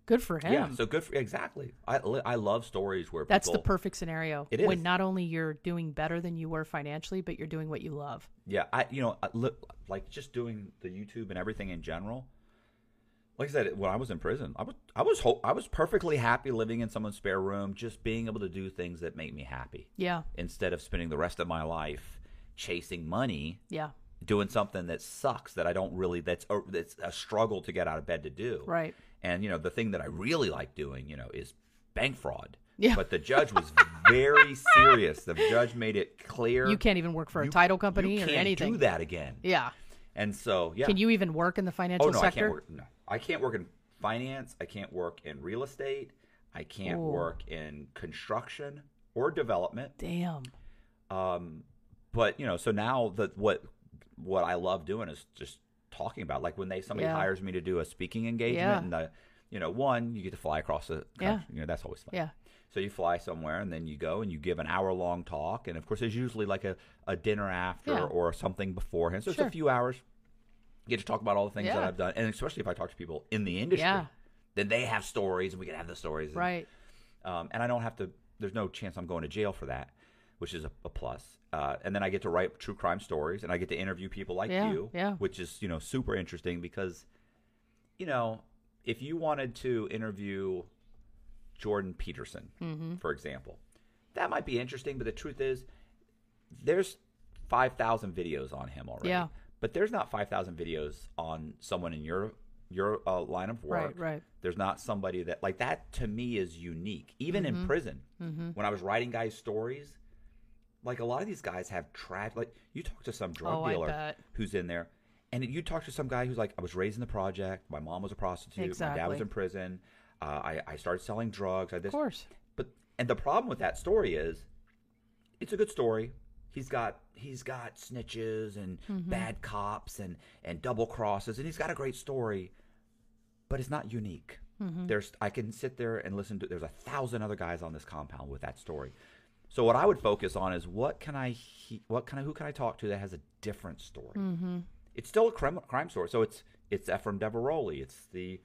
Speaker 1: Good for him.
Speaker 2: yeah, so good for exactly. I I love stories where
Speaker 1: That's the perfect scenario.
Speaker 2: It
Speaker 1: When
Speaker 2: is.
Speaker 1: not only you're doing better than you were financially, but you're doing what you love.
Speaker 2: Yeah, I you know like just doing the YouTube and everything in general. Like I said, when I was in prison, I was I was ho- I was perfectly happy living in someone's spare room, just being able to do things that make me happy
Speaker 1: Yeah.
Speaker 2: instead of spending the rest of my life chasing money,
Speaker 1: Yeah.
Speaker 2: doing something that sucks that I don't really that's a, that's a struggle to get out of bed to do.
Speaker 1: Right.
Speaker 2: And you know the thing that I really like doing, you know, is bank fraud.
Speaker 1: Yeah.
Speaker 2: But the judge was very serious. The judge made it clear
Speaker 1: You can't even work for a
Speaker 2: you-
Speaker 1: title company
Speaker 2: you
Speaker 1: or
Speaker 2: can't
Speaker 1: anything.
Speaker 2: do that again.
Speaker 1: Yeah.
Speaker 2: And so, yeah.
Speaker 1: Can you even work in the financial
Speaker 2: Oh no,
Speaker 1: sector?
Speaker 2: I can't work. No, I can't work in finance. I can't work in real estate. I can't
Speaker 1: Ooh.
Speaker 2: work in construction or development.
Speaker 1: Damn.
Speaker 2: Um, but you know, so now that what what I love doing is just talking about. Like when they somebody
Speaker 1: Yeah.
Speaker 2: hires me to do a speaking engagement,
Speaker 1: Yeah.
Speaker 2: and the, you know, one you get to fly across the country.
Speaker 1: Yeah.
Speaker 2: You know, that's always fun.
Speaker 1: Yeah.
Speaker 2: So you fly somewhere and then you go and you give an hour long talk, and of course there's usually like a, a dinner after
Speaker 1: Yeah.
Speaker 2: or something beforehand. So it's
Speaker 1: Sure.
Speaker 2: a few hours. You get to talk about all the things that I've done, and especially if I talk to people in the industry, then they have stories and we can have the stories. and-
Speaker 1: Right.
Speaker 2: um, and I don't have to. There's no chance I'm going to jail for that, which is a, a plus. Uh, and then I get to write true crime stories, and I get to interview people like
Speaker 1: Yeah,
Speaker 2: you,
Speaker 1: yeah.
Speaker 2: which is you know super interesting because, you know, if you wanted to interview Jordan Peterson,
Speaker 1: Mm-hmm.
Speaker 2: for example, that might be interesting. But the truth is, there's five thousand videos on him already.
Speaker 1: Yeah.
Speaker 2: But there's not five thousand videos on someone in your your uh, line of work.
Speaker 1: Right, right.
Speaker 2: There's not somebody that like that to me is unique. Even
Speaker 1: Mm-hmm.
Speaker 2: in prison, when I was writing guys' stories, like a lot of these guys have tragic. Like you talk to some drug
Speaker 1: Oh,
Speaker 2: dealer who's in there, and you talk to some guy who's like, I was raised in the project. My mom was a prostitute. My dad was in prison. Uh, I, I started selling drugs. I this,
Speaker 1: Of course.
Speaker 2: but and the problem with that story is, it's a good story. He's got he's got snitches and
Speaker 1: Mm-hmm.
Speaker 2: bad cops and and double crosses, and he's got a great story, but it's not unique.
Speaker 1: Mm-hmm.
Speaker 2: There's I can sit there and listen to. There's a thousand other guys on this compound with that story. So what I would focus on is what can I he, what can I who can I talk to that has a different story. Mm-hmm. It's still a crime, crime story. So it's it's Efraim Diveroli. It's the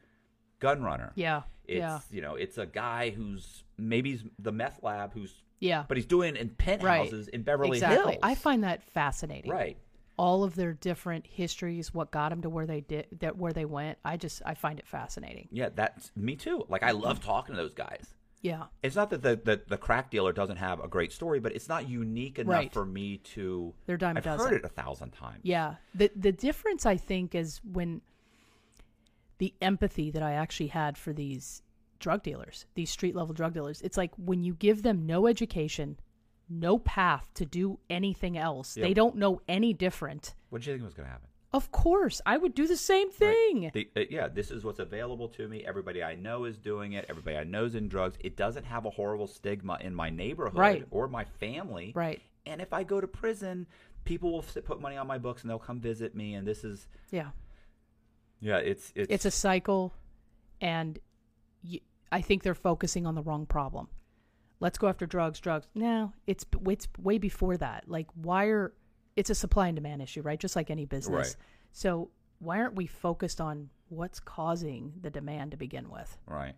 Speaker 2: gun runner.
Speaker 1: Yeah.
Speaker 2: It's
Speaker 1: yeah.
Speaker 2: you know, it's a guy who's maybe he's the meth lab who's
Speaker 1: Yeah.
Speaker 2: but he's doing it in penthouses in Beverly
Speaker 1: exactly.
Speaker 2: Hills.
Speaker 1: I find that fascinating.
Speaker 2: right.
Speaker 1: All of their different histories, what got them to where they did, that where they went. I just I find it fascinating.
Speaker 2: Yeah, that's me too. Like I love talking to those guys.
Speaker 1: Yeah.
Speaker 2: It's not that the, the, the crack dealer doesn't have a great story, but it's not unique enough
Speaker 1: Right.
Speaker 2: for me to.
Speaker 1: They're dime
Speaker 2: I've
Speaker 1: dozen.
Speaker 2: heard it a thousand times.
Speaker 1: Yeah. The the difference I think is when the empathy that I actually had for these drug dealers, these street level drug dealers, it's like when you give them no education, no path to do anything else. They don't know any different.
Speaker 2: What did you think was going to happen?
Speaker 1: Of course, I would do the same thing.
Speaker 2: The, uh, yeah, this is what's available to me. Everybody I know is doing it. Everybody I know is in drugs. It doesn't have a horrible stigma in my neighborhood
Speaker 1: Right.
Speaker 2: or my family.
Speaker 1: Right.
Speaker 2: And if I go to prison, people will put money on my books and they'll come visit me. And this is,
Speaker 1: Yeah.
Speaker 2: yeah, it's it's,
Speaker 1: It's a cycle, and y I think they're focusing on the wrong problem. Let's go after drugs, drugs. No, it's it's way before that. Like, why are it's a supply and demand issue, right? Just like any business.
Speaker 2: Right.
Speaker 1: So why aren't we focused on what's causing the demand to begin with?
Speaker 2: right.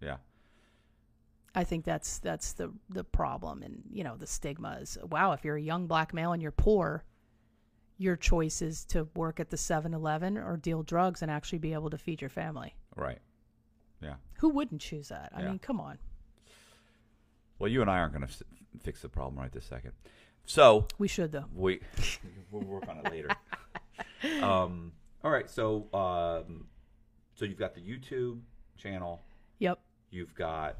Speaker 2: Yeah.
Speaker 1: I think that's that's the the problem, and you know the stigma is wow. If you're a young black male and you're poor, your choice is to work at the 7-Eleven or deal drugs and actually be able to feed your family.
Speaker 2: Right. Yeah.
Speaker 1: Who wouldn't choose that? I
Speaker 2: Yeah.
Speaker 1: mean, come on.
Speaker 2: Well, you and I aren't going to f- fix the problem right this second. So
Speaker 1: We should though.
Speaker 2: we we'll work on it later. um. All right. So um. So you've got the YouTube channel.
Speaker 1: Yep.
Speaker 2: You've got.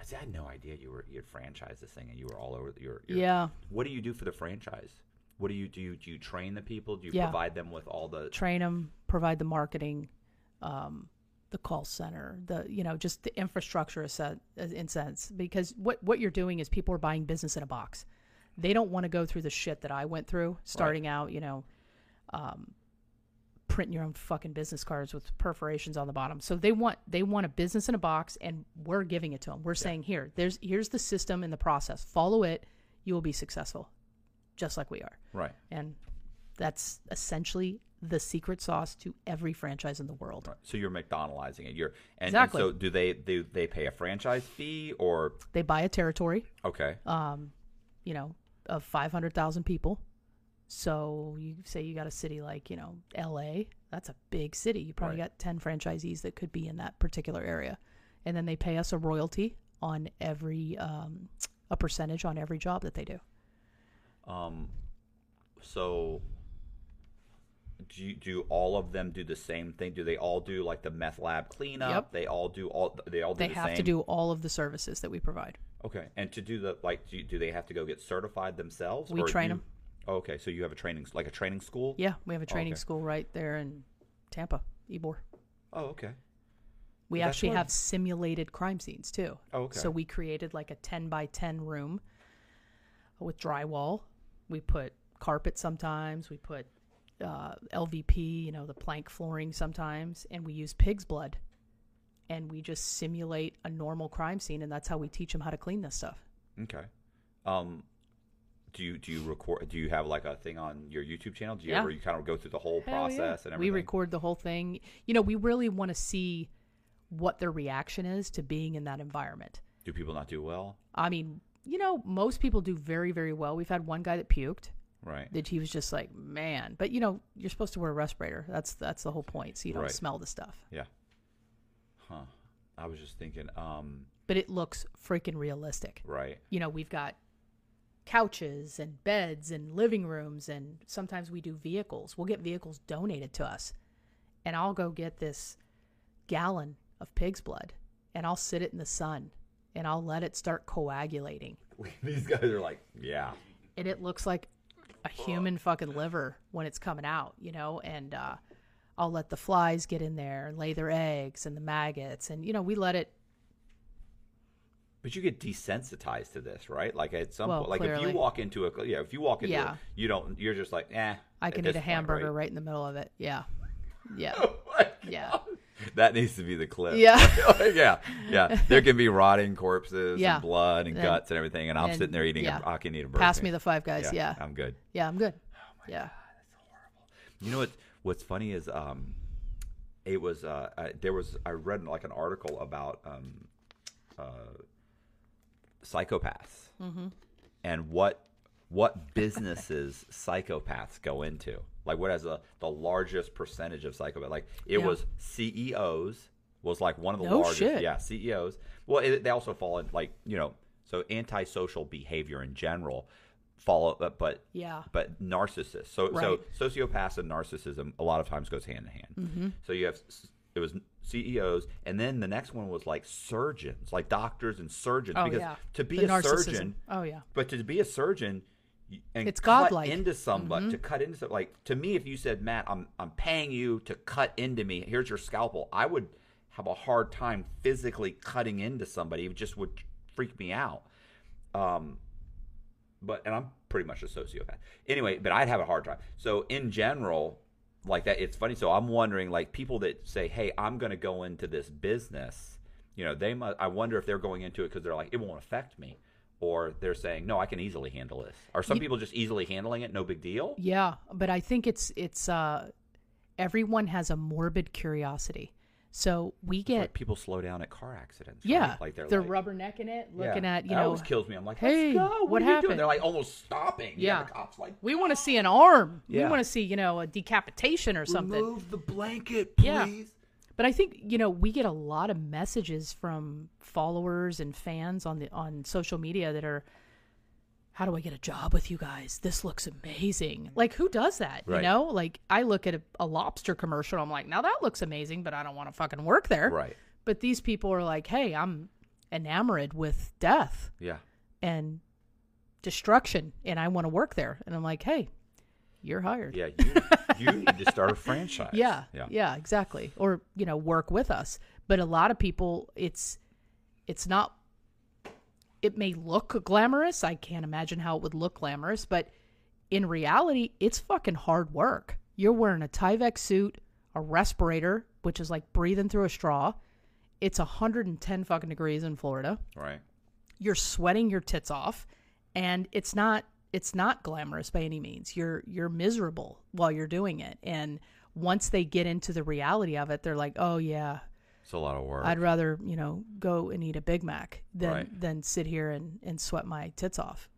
Speaker 2: I see, I had no idea you were you had franchised this thing and you were all over the, your, your.
Speaker 1: Yeah.
Speaker 2: What do you do for the franchise? What do you do? You, do you train the people? Do you
Speaker 1: Yeah.
Speaker 2: provide them with all the?
Speaker 1: Train them, provide the marketing, um, the call center, the you know just the infrastructure set, in sense because what what you're doing is people are buying business in a box. They don't want to go through the shit that I went through starting out. You know, um, printing your own fucking business cards with perforations on the bottom. So they want they want a business in a box, and we're giving it to them. We're saying here, there's here's the system and the process. Follow it, you will be successful, just like we are.
Speaker 2: Right.
Speaker 1: And that's essentially the secret sauce to every franchise in the world.
Speaker 2: Right. So you're McDonaldizing it. You're and, and
Speaker 1: Exactly.
Speaker 2: so do they do they pay a franchise fee or
Speaker 1: They buy a territory,
Speaker 2: okay?
Speaker 1: um, you know, of 500,000 people. So you say you got a city like, you know, LA, that's a big city. You probably
Speaker 2: Right.
Speaker 1: got 10 franchisees that could be in that particular area. And then they pay us a royalty on every, um, a percentage on every job that they do.
Speaker 2: Um, so do do all of them do the same thing? Do they all do like the meth lab cleanup?
Speaker 1: Yep.
Speaker 2: They all do all they all do
Speaker 1: They
Speaker 2: the
Speaker 1: have
Speaker 2: same?
Speaker 1: to do all of the services that we provide.
Speaker 2: Okay, and to do the like, do, do they have to go get certified themselves?
Speaker 1: We train
Speaker 2: you-
Speaker 1: 'em.
Speaker 2: Oh, okay, so you have a training like a training school?
Speaker 1: Yeah, we have a training
Speaker 2: okay.
Speaker 1: school right there in Tampa, Ybor.
Speaker 2: Oh, okay.
Speaker 1: We
Speaker 2: That's
Speaker 1: actually
Speaker 2: what-
Speaker 1: have simulated crime scenes too.
Speaker 2: Oh, okay.
Speaker 1: So we created like a 10 by 10 room with drywall. We put carpet sometimes. We put uh, LVP, you know, the plank flooring sometimes. And we use pig's blood. And we just simulate a normal crime scene. And that's how we teach them how to clean this stuff.
Speaker 2: Okay. Um, do you do you record? Do you have like a thing on your YouTube channel? Do you
Speaker 1: Yeah.
Speaker 2: ever you kind of go through the whole
Speaker 1: Hell yeah.
Speaker 2: process and everything?
Speaker 1: We record the whole thing. You know, we really want to see what their reaction is to being in that environment.
Speaker 2: Do people not do well?
Speaker 1: I mean, you know, most people do very, very well. We've had one guy that puked.
Speaker 2: Right.
Speaker 1: That he was just like, man. But you know, you're supposed to wear a respirator. That's that's the whole point, so you don't
Speaker 2: Right.
Speaker 1: smell the stuff.
Speaker 2: Yeah. Huh. I was just thinking. Um.
Speaker 1: But it looks freaking realistic.
Speaker 2: Right.
Speaker 1: You know, we've got couches and beds and living rooms, and sometimes we do vehicles. We'll get vehicles donated to us, and I'll go get this gallon of pig's blood, and I'll sit it in the sun, and I'll let it start coagulating.
Speaker 2: These guys are like, yeah.
Speaker 1: and it looks like a human fucking liver when it's coming out, you know, and uh I'll let the flies get in there and lay their eggs and the maggots and you know, we let it
Speaker 2: But you get desensitized to this, right? Like at some
Speaker 1: Well,
Speaker 2: point, like if you walk into a, yeah, if you walk into,
Speaker 1: Yeah.
Speaker 2: a, you don't, you're just like, eh.
Speaker 1: I can eat a
Speaker 2: point,
Speaker 1: hamburger
Speaker 2: right?
Speaker 1: right? in the middle of it. Yeah. Yeah.
Speaker 2: Oh
Speaker 1: Yeah.
Speaker 2: God. That needs to be the clip.
Speaker 1: Yeah.
Speaker 2: yeah, yeah. There can be rotting corpses
Speaker 1: Yeah.
Speaker 2: and blood and
Speaker 1: And-
Speaker 2: guts and everything, and I'm
Speaker 1: and-
Speaker 2: sitting there eating.
Speaker 1: yeah.
Speaker 2: A, I can eat a burger.
Speaker 1: Pass me the five guys. Yeah.
Speaker 2: I'm good.
Speaker 1: Yeah, I'm good. yeah.
Speaker 2: You know what? What's funny is, um, it was uh, I, there was I read like an article about um, uh, psychopaths and what what businesses psychopaths go into. Like what has a, the largest percentage of psychopaths? Like it
Speaker 1: Yeah.
Speaker 2: was CEOs was like one of the
Speaker 1: No
Speaker 2: largest.
Speaker 1: shit.
Speaker 2: Yeah, CEOs. Well, it, they also fall in like you know so antisocial behavior in general follow, but but
Speaker 1: Yeah.
Speaker 2: but narcissists. So
Speaker 1: Right.
Speaker 2: so sociopaths and narcissism a lot of times goes hand in hand.
Speaker 1: Mm-hmm.
Speaker 2: So you have it was CEOs, and then the next one was like surgeons, like doctors and surgeons.
Speaker 1: Oh,
Speaker 2: because
Speaker 1: yeah.
Speaker 2: to be
Speaker 1: The
Speaker 2: a
Speaker 1: narcissism.
Speaker 2: surgeon,
Speaker 1: Oh yeah.
Speaker 2: but to be a surgeon. And
Speaker 1: It's
Speaker 2: cut
Speaker 1: godlike.
Speaker 2: into somebody to cut into some- like to me. If you said, "Matt, I'm I'm paying you to cut into me. Here's your scalpel," I would have a hard time physically cutting into somebody. It just would freak me out. Um, but and I'm pretty much a sociopath anyway. But I'd have a hard time. So in general, like that, it's funny. So I'm wondering, like people that say, "Hey, I'm going to go into this business," you know, they must. I wonder if they're going into it because they're like, "It won't affect me," or they're saying, "No, I can easily handle this." Are some
Speaker 1: Ye-
Speaker 2: people just easily handling it? No big deal.
Speaker 1: Yeah, but I think it's it's uh everyone has a morbid curiosity. So we
Speaker 2: Like
Speaker 1: get
Speaker 2: people slow down at car accidents.
Speaker 1: yeah,
Speaker 2: right? like they're,
Speaker 1: they're
Speaker 2: like,
Speaker 1: rubbernecking it,
Speaker 2: yeah.
Speaker 1: looking at you
Speaker 2: that
Speaker 1: know.
Speaker 2: always kills me. I'm like,
Speaker 1: hey,
Speaker 2: Let's go.
Speaker 1: what
Speaker 2: are you doing?
Speaker 1: happened?
Speaker 2: They're like almost stopping.
Speaker 1: Yeah.
Speaker 2: the cops like
Speaker 1: We want to see an arm.
Speaker 2: Yeah.
Speaker 1: We want to see you know a decapitation or something.
Speaker 2: remove the blanket,
Speaker 1: Yeah. But I think you know we get a lot of messages from followers and fans on the on social media that are, how do I get a job with you guys? This looks amazing. Like who does that?
Speaker 2: Right.
Speaker 1: You know, like I look at a, a lobster commercial, I'm like, now that looks amazing, but I don't want to fucking work there.
Speaker 2: Right.
Speaker 1: But these people are like, hey, I'm enamored with death
Speaker 2: Yeah.
Speaker 1: and destruction, and I want to work there. And I'm like, hey, you're hired.
Speaker 2: Yeah. You, you need to start a franchise.
Speaker 1: Yeah,
Speaker 2: Yeah.
Speaker 1: yeah, exactly. Or you know, work with us. But a lot of people, it's it's not. It may look glamorous. I can't imagine how it would look glamorous, but in reality, it's fucking hard work. You're wearing a Tyvek suit, a respirator, which is like breathing through a straw. It's 110 fucking degrees in Florida
Speaker 2: Right.
Speaker 1: you're sweating your tits off and it's not it's not glamorous by any means you're you're miserable while you're doing it and once they get into the reality of it they're like oh yeah
Speaker 2: It's a lot of work.
Speaker 1: i'd rather you know go and eat a big mac than
Speaker 2: Right.
Speaker 1: than sit here and and sweat my tits off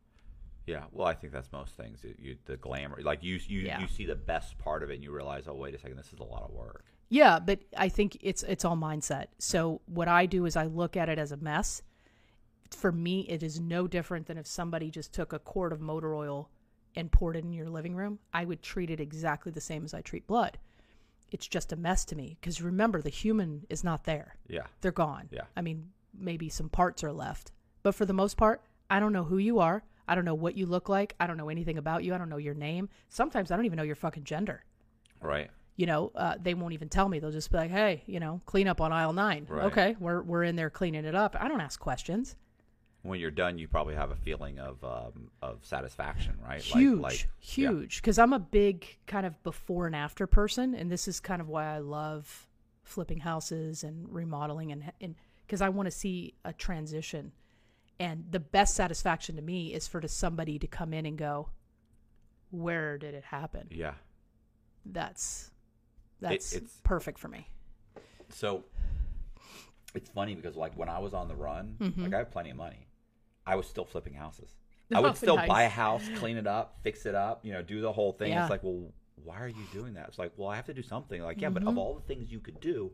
Speaker 2: Yeah, well, I think that's most things. You, you, the glamour, like you, you,
Speaker 1: Yeah.
Speaker 2: you see the best part of it, and you realize, oh, wait a second, this is a lot of work.
Speaker 1: yeah but i think it's it's all mindset so what i do is i look at it as a mess for me it is no different than if somebody just took a quart of motor oil and poured it in your living room i would treat it exactly the same as i treat blood it's just a mess to me because remember the human is not there
Speaker 2: Yeah,
Speaker 1: they're gone
Speaker 2: Yeah.
Speaker 1: i mean maybe some parts are left but for the most part i don't know who you are i don't know what you look like i don't know anything about you i don't know your name sometimes i don't even know your fucking gender
Speaker 2: right.
Speaker 1: you know, uh, they won't even tell me. They'll just be like, "Hey, you know, clean up on aisle nine.
Speaker 2: Right.
Speaker 1: Okay, we're we're in there cleaning it up. I don't ask questions.
Speaker 2: When you're done, you probably have a feeling of um, of satisfaction, right?
Speaker 1: Huge,
Speaker 2: like, like,
Speaker 1: huge. Because I'm a big kind of before and after person, and this is kind of why I love flipping houses and remodeling, and and because I want to see a transition. And the best satisfaction to me is for to somebody to come in and go, "Where did it happen?"
Speaker 2: Yeah.
Speaker 1: That's that's
Speaker 2: it's-
Speaker 1: perfect for me.
Speaker 2: So it's funny because like when I was on the run,
Speaker 1: Mm-hmm.
Speaker 2: like I have plenty of money, I was still flipping houses. I would
Speaker 1: Oh,
Speaker 2: still
Speaker 1: nice.
Speaker 2: buy a house, clean it up, fix it up, you know, do the whole thing.
Speaker 1: Yeah.
Speaker 2: It's like, well, why are you doing that? It's like, well, I have to do something. Like, yeah, but
Speaker 1: Mm-hmm.
Speaker 2: of all the things you could do,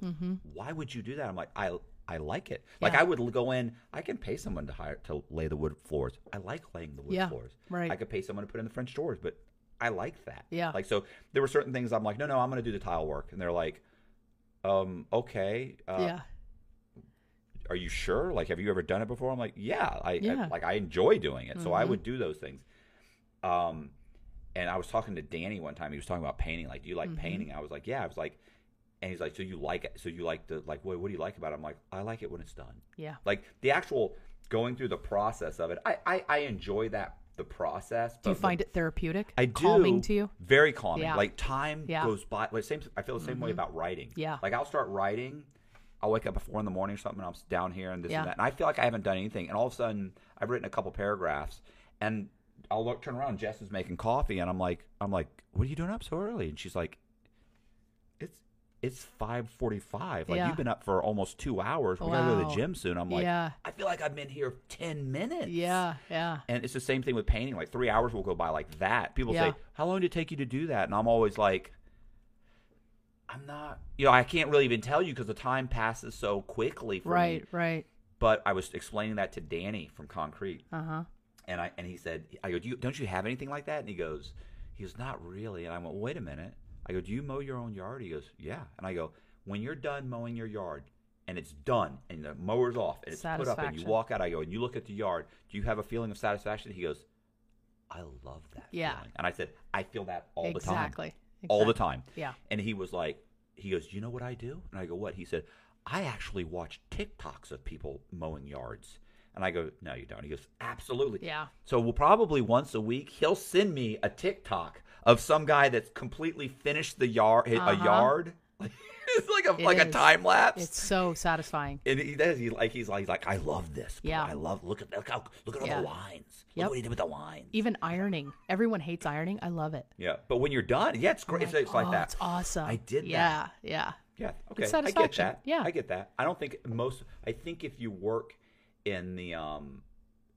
Speaker 2: why would you do that? I'm like, I I like it. Like I would go in, I can pay someone to hire to lay the wood floors. I like laying the wood
Speaker 1: Yeah,
Speaker 2: floors.
Speaker 1: right.
Speaker 2: I could pay someone to put in the French doors, but I like that.
Speaker 1: Yeah.
Speaker 2: Like so there were certain things I'm like, no, no, I'm gonna do the tile work. And they're like, um, okay. Uh,
Speaker 1: yeah,
Speaker 2: are you sure? Like, have you ever done it before? I'm like, yeah, I,
Speaker 1: Yeah.
Speaker 2: I like I enjoy doing it, so I would do those things. Um, and I was talking to Danny one time. He was talking about painting. Like, do you like
Speaker 1: Mhm.
Speaker 2: painting? I was like, yeah. I was like, and he's like, so you like it? So you like the like what? What do you like about it? I'm like, I like it when it's done.
Speaker 1: yeah.
Speaker 2: Like the actual going through the process of it. I I, I enjoy that the process.
Speaker 1: Do you find it therapeutic?
Speaker 2: I do.
Speaker 1: Calming to you?
Speaker 2: Very calming.
Speaker 1: Yeah.
Speaker 2: Like time
Speaker 1: Yeah.
Speaker 2: goes by. Like same. I feel the same way
Speaker 1: Mhm.
Speaker 2: about writing.
Speaker 1: Yeah.
Speaker 2: Like I'll start writing. I'll wake up at four in the morning or something. And I'm down here and this
Speaker 1: Yeah.
Speaker 2: and that, and I feel like I haven't done anything. And all of a sudden, I've written a couple paragraphs, and I'll look, turn around. Jess is making coffee, and I'm like, I'm like, what are you doing up so early? And she's like, it's it's five forty five. Like
Speaker 1: Yeah.
Speaker 2: you've been up for almost two hours. We gotta go to the gym soon. I'm like,
Speaker 1: Yeah.
Speaker 2: I feel like I've been here ten minutes.
Speaker 1: Yeah, yeah.
Speaker 2: And it's the same thing with painting. Like three hours will go by like that. People
Speaker 1: Yeah.
Speaker 2: say, "How long did it take you to do that?" And I'm always like, "I'm not. You know, I can't really even tell you because the time passes so quickly for
Speaker 1: Right,
Speaker 2: me."
Speaker 1: right.
Speaker 2: But I was explaining that to Danny from Concrete,
Speaker 1: Uh huh.
Speaker 2: and I and he said, "I go, do you, don't you have anything like that?" And he goes, "He goes, not really." And I went, "Wait a minute." I go, "Do you mow your own yard?" He goes, "Yeah." And I go, "When you're done mowing your yard." And it's done, and the mower's off, and it's put up, and you walk out. I go, and you look at the yard. Do you have a feeling of satisfaction? He goes, I love that.
Speaker 1: Yeah.
Speaker 2: feeling. And I said, I feel that all the time.
Speaker 1: exactly.
Speaker 2: All the time.
Speaker 1: Yeah.
Speaker 2: And he was like, he goes, you know what I do? And I go, what? He said, I actually watch TikToks of people mowing yards. And I go, no, you don't. He goes, absolutely.
Speaker 1: Yeah.
Speaker 2: So we'll probably once a week, he'll send me a TikTok of some guy that's completely finished the yard, a
Speaker 1: Uh-huh.
Speaker 2: yard. it's like a
Speaker 1: It
Speaker 2: like a time lapse.
Speaker 1: It's so satisfying.
Speaker 2: And he does. He like he's like he's like I love this.
Speaker 1: Yeah.
Speaker 2: I love look at look how look at all
Speaker 1: Yeah.
Speaker 2: the lines. Look
Speaker 1: Yep.
Speaker 2: what he did with the lines.
Speaker 1: Even ironing. Everyone hates ironing. I love it.
Speaker 2: Yeah, but when you're done, yeah, it's great.
Speaker 1: I'm
Speaker 2: It's, like
Speaker 1: oh,
Speaker 2: that.
Speaker 1: It's awesome.
Speaker 2: I did that.
Speaker 1: Yeah, yeah.
Speaker 2: Yeah. Okay.
Speaker 1: It's
Speaker 2: I get that.
Speaker 1: Yeah.
Speaker 2: I get that. I don't think most. I think if you work in the um,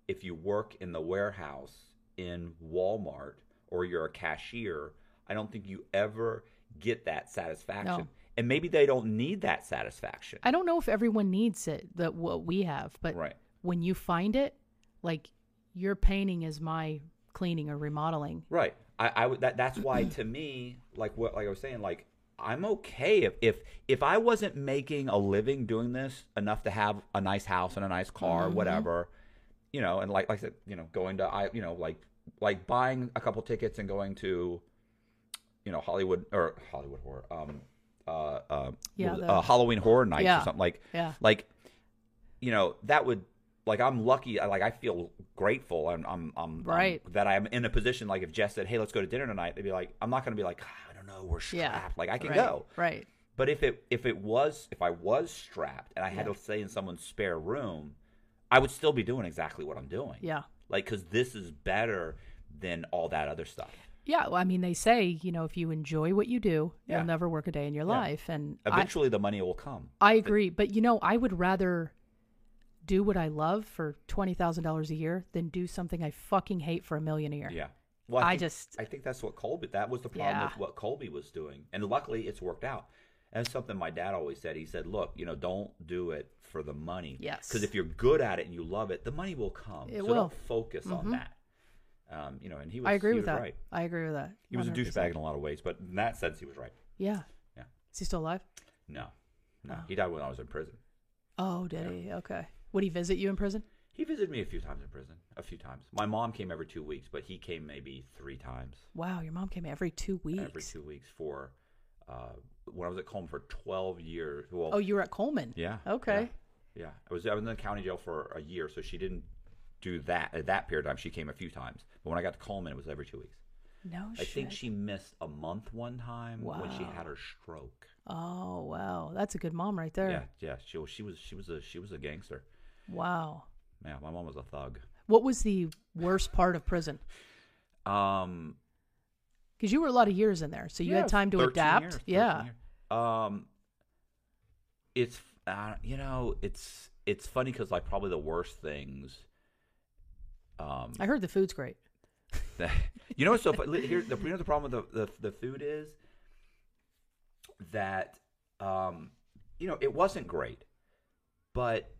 Speaker 2: if you work in the warehouse in Walmart or you're a cashier, I don't think you ever get that satisfaction.
Speaker 1: No.
Speaker 2: And maybe they don't need that satisfaction.
Speaker 1: I don't know if everyone needs it that what we have, but
Speaker 2: Right.
Speaker 1: when you find it, like your painting is my cleaning or remodeling.
Speaker 2: Right. I, I would that that's why to me, like what like I was saying, like I'm okay if if if I wasn't making a living doing this enough to have a nice house and a nice car,
Speaker 1: Mm-hmm.
Speaker 2: whatever, you know, and like like I said, you know, going to I you know, like like buying a couple tickets and going to you know, Hollywood or Hollywood horror, um uh uh,
Speaker 1: Yeah,
Speaker 2: what was it?
Speaker 1: the-
Speaker 2: uh Halloween horror nights
Speaker 1: Yeah.
Speaker 2: or something like
Speaker 1: Yeah.
Speaker 2: like you know that would like i'm lucky like i feel grateful i'm i'm, I'm
Speaker 1: Right.
Speaker 2: I'm- that i'm in a position like if jess said hey let's go to dinner tonight they'd be like i'm not going to be like "Ah, i don't know we're strapped
Speaker 1: Yeah.
Speaker 2: like i can
Speaker 1: right,
Speaker 2: go
Speaker 1: Right.
Speaker 2: but if it if it was if i was strapped and i had
Speaker 1: Yeah.
Speaker 2: to stay in someone's spare room i would still be doing exactly what i'm doing
Speaker 1: Yeah.
Speaker 2: like because this is better than all that other stuff
Speaker 1: Yeah. Well, I mean, they say, you know, if you enjoy what you do,
Speaker 2: Yeah.
Speaker 1: you'll never work a day in your
Speaker 2: Yeah.
Speaker 1: life. And I,
Speaker 2: eventually the money will come
Speaker 1: I agree. But, you know, I would rather do what I love for $20,000 a year than do something I fucking hate for a million a year.
Speaker 2: Yeah. Well,
Speaker 1: I
Speaker 2: think-
Speaker 1: just-
Speaker 2: I think that's what Colby. That was the problem
Speaker 1: Yeah.
Speaker 2: with what Colby was doing, and luckily it's worked out. And something my dad always said. He said, "Look, you know, don't do it for the money.
Speaker 1: Yes.
Speaker 2: Because if you're good at it and you love it, the money will come.
Speaker 1: It
Speaker 2: so
Speaker 1: will.
Speaker 2: don't focus on
Speaker 1: Mhm.
Speaker 2: that. Um, you know, and he was.
Speaker 1: I agree with that.
Speaker 2: Right.
Speaker 1: I agree with that.
Speaker 2: He was a douchebag in a lot of ways, but in that sense, he was right.
Speaker 1: Yeah.
Speaker 2: Yeah.
Speaker 1: Is he still alive?
Speaker 2: No, no,
Speaker 1: Oh.
Speaker 2: he died when I was in prison.
Speaker 1: Oh, did he? Okay. Would he visit you in prison?
Speaker 2: He visited me a few times in prison. A few times. My mom came every two weeks, but he came maybe three times.
Speaker 1: Wow, your mom came every two weeks.
Speaker 2: every two weeks for uh, when I was at Coleman for 12 years. Well,
Speaker 1: Oh, you were at Coleman.
Speaker 2: yeah.
Speaker 1: Okay.
Speaker 2: Yeah. yeah. I was I was in the county jail for a year, so she didn't do that at that period of time. She came a few times, but when I got to Coleman, it was every two weeks.
Speaker 1: No
Speaker 2: I think she missed a month one time when she
Speaker 1: Wow.
Speaker 2: had her stroke.
Speaker 1: Oh wow, that's a good mom right there.
Speaker 2: Yeah, yeah. She was she was she was a she was a gangster.
Speaker 1: Wow.
Speaker 2: Yeah, my mom was a thug.
Speaker 1: What was the worst part of prison?
Speaker 2: Um,
Speaker 1: Because you were a lot of years in there, so you
Speaker 2: Yeah,
Speaker 1: had time to
Speaker 2: 13
Speaker 1: adapt.
Speaker 2: years, 13
Speaker 1: yeah.
Speaker 2: years. Um, it's uh, you know it's it's funny because like probably the worst things. Um,
Speaker 1: I heard the food's great.
Speaker 2: you know what's so fu- here the you know the problem with the, the the food is? That um you know it wasn't great, but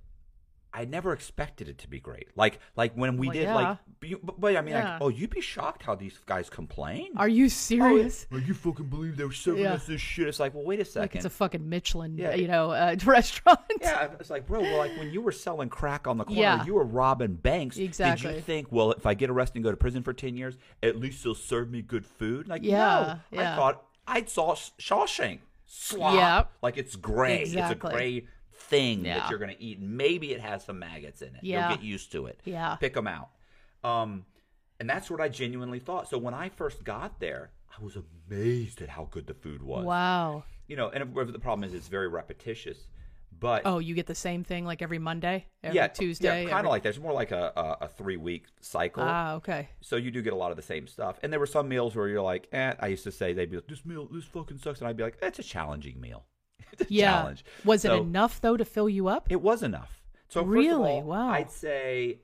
Speaker 2: I never expected it to be great. Like like when we
Speaker 1: Well,
Speaker 2: did
Speaker 1: yeah.
Speaker 2: like but, but I mean
Speaker 1: Yeah.
Speaker 2: like, oh you'd be shocked how these guys complain.
Speaker 1: Are you serious?
Speaker 2: Like you fucking believe they were serving
Speaker 1: Yeah.
Speaker 2: us this shit? It's like well wait a second.
Speaker 1: like it's a fucking Michelin,
Speaker 2: Yeah.
Speaker 1: you know, uh, restaurant.
Speaker 2: Yeah, it's like, bro, well, like when you were selling crack on the corner,
Speaker 1: Yeah.
Speaker 2: you were robbing banks. Exactly. Did
Speaker 1: Exactly.
Speaker 2: you think, well, if I get arrested and go to prison for 10 years, at least they'll serve me good food? Like,
Speaker 1: Yeah,
Speaker 2: no.
Speaker 1: yeah.
Speaker 2: I thought I saw Shawshank. Slop.
Speaker 1: Yep.
Speaker 2: Like it's gray.
Speaker 1: Exactly.
Speaker 2: It's a gray thing
Speaker 1: Yeah.
Speaker 2: that you're going to eat. Maybe it has some maggots in it.
Speaker 1: Yeah.
Speaker 2: You'll get used to it.
Speaker 1: Yeah.
Speaker 2: Pick them out. Um, and that's what I genuinely thought. So when I first got there, I was amazed at how good the food was.
Speaker 1: Wow.
Speaker 2: You know, and the problem is it's very repetitious. But
Speaker 1: Oh, you get the same thing like every Monday, every
Speaker 2: yeah,
Speaker 1: Tuesday.
Speaker 2: Yeah, kind
Speaker 1: every-
Speaker 2: of like that. It's more like a, a, a three week cycle.
Speaker 1: Ah, okay.
Speaker 2: so you do get a lot of the same stuff. And there were some meals where you're like, eh, I used to say they'd be like, this meal, this fucking sucks. And I'd be like, that's a challenging meal.
Speaker 1: Yeah.
Speaker 2: challenge.
Speaker 1: Was it enough though to fill you up?
Speaker 2: It was enough. So
Speaker 1: Really?
Speaker 2: all,
Speaker 1: Wow.
Speaker 2: I'd say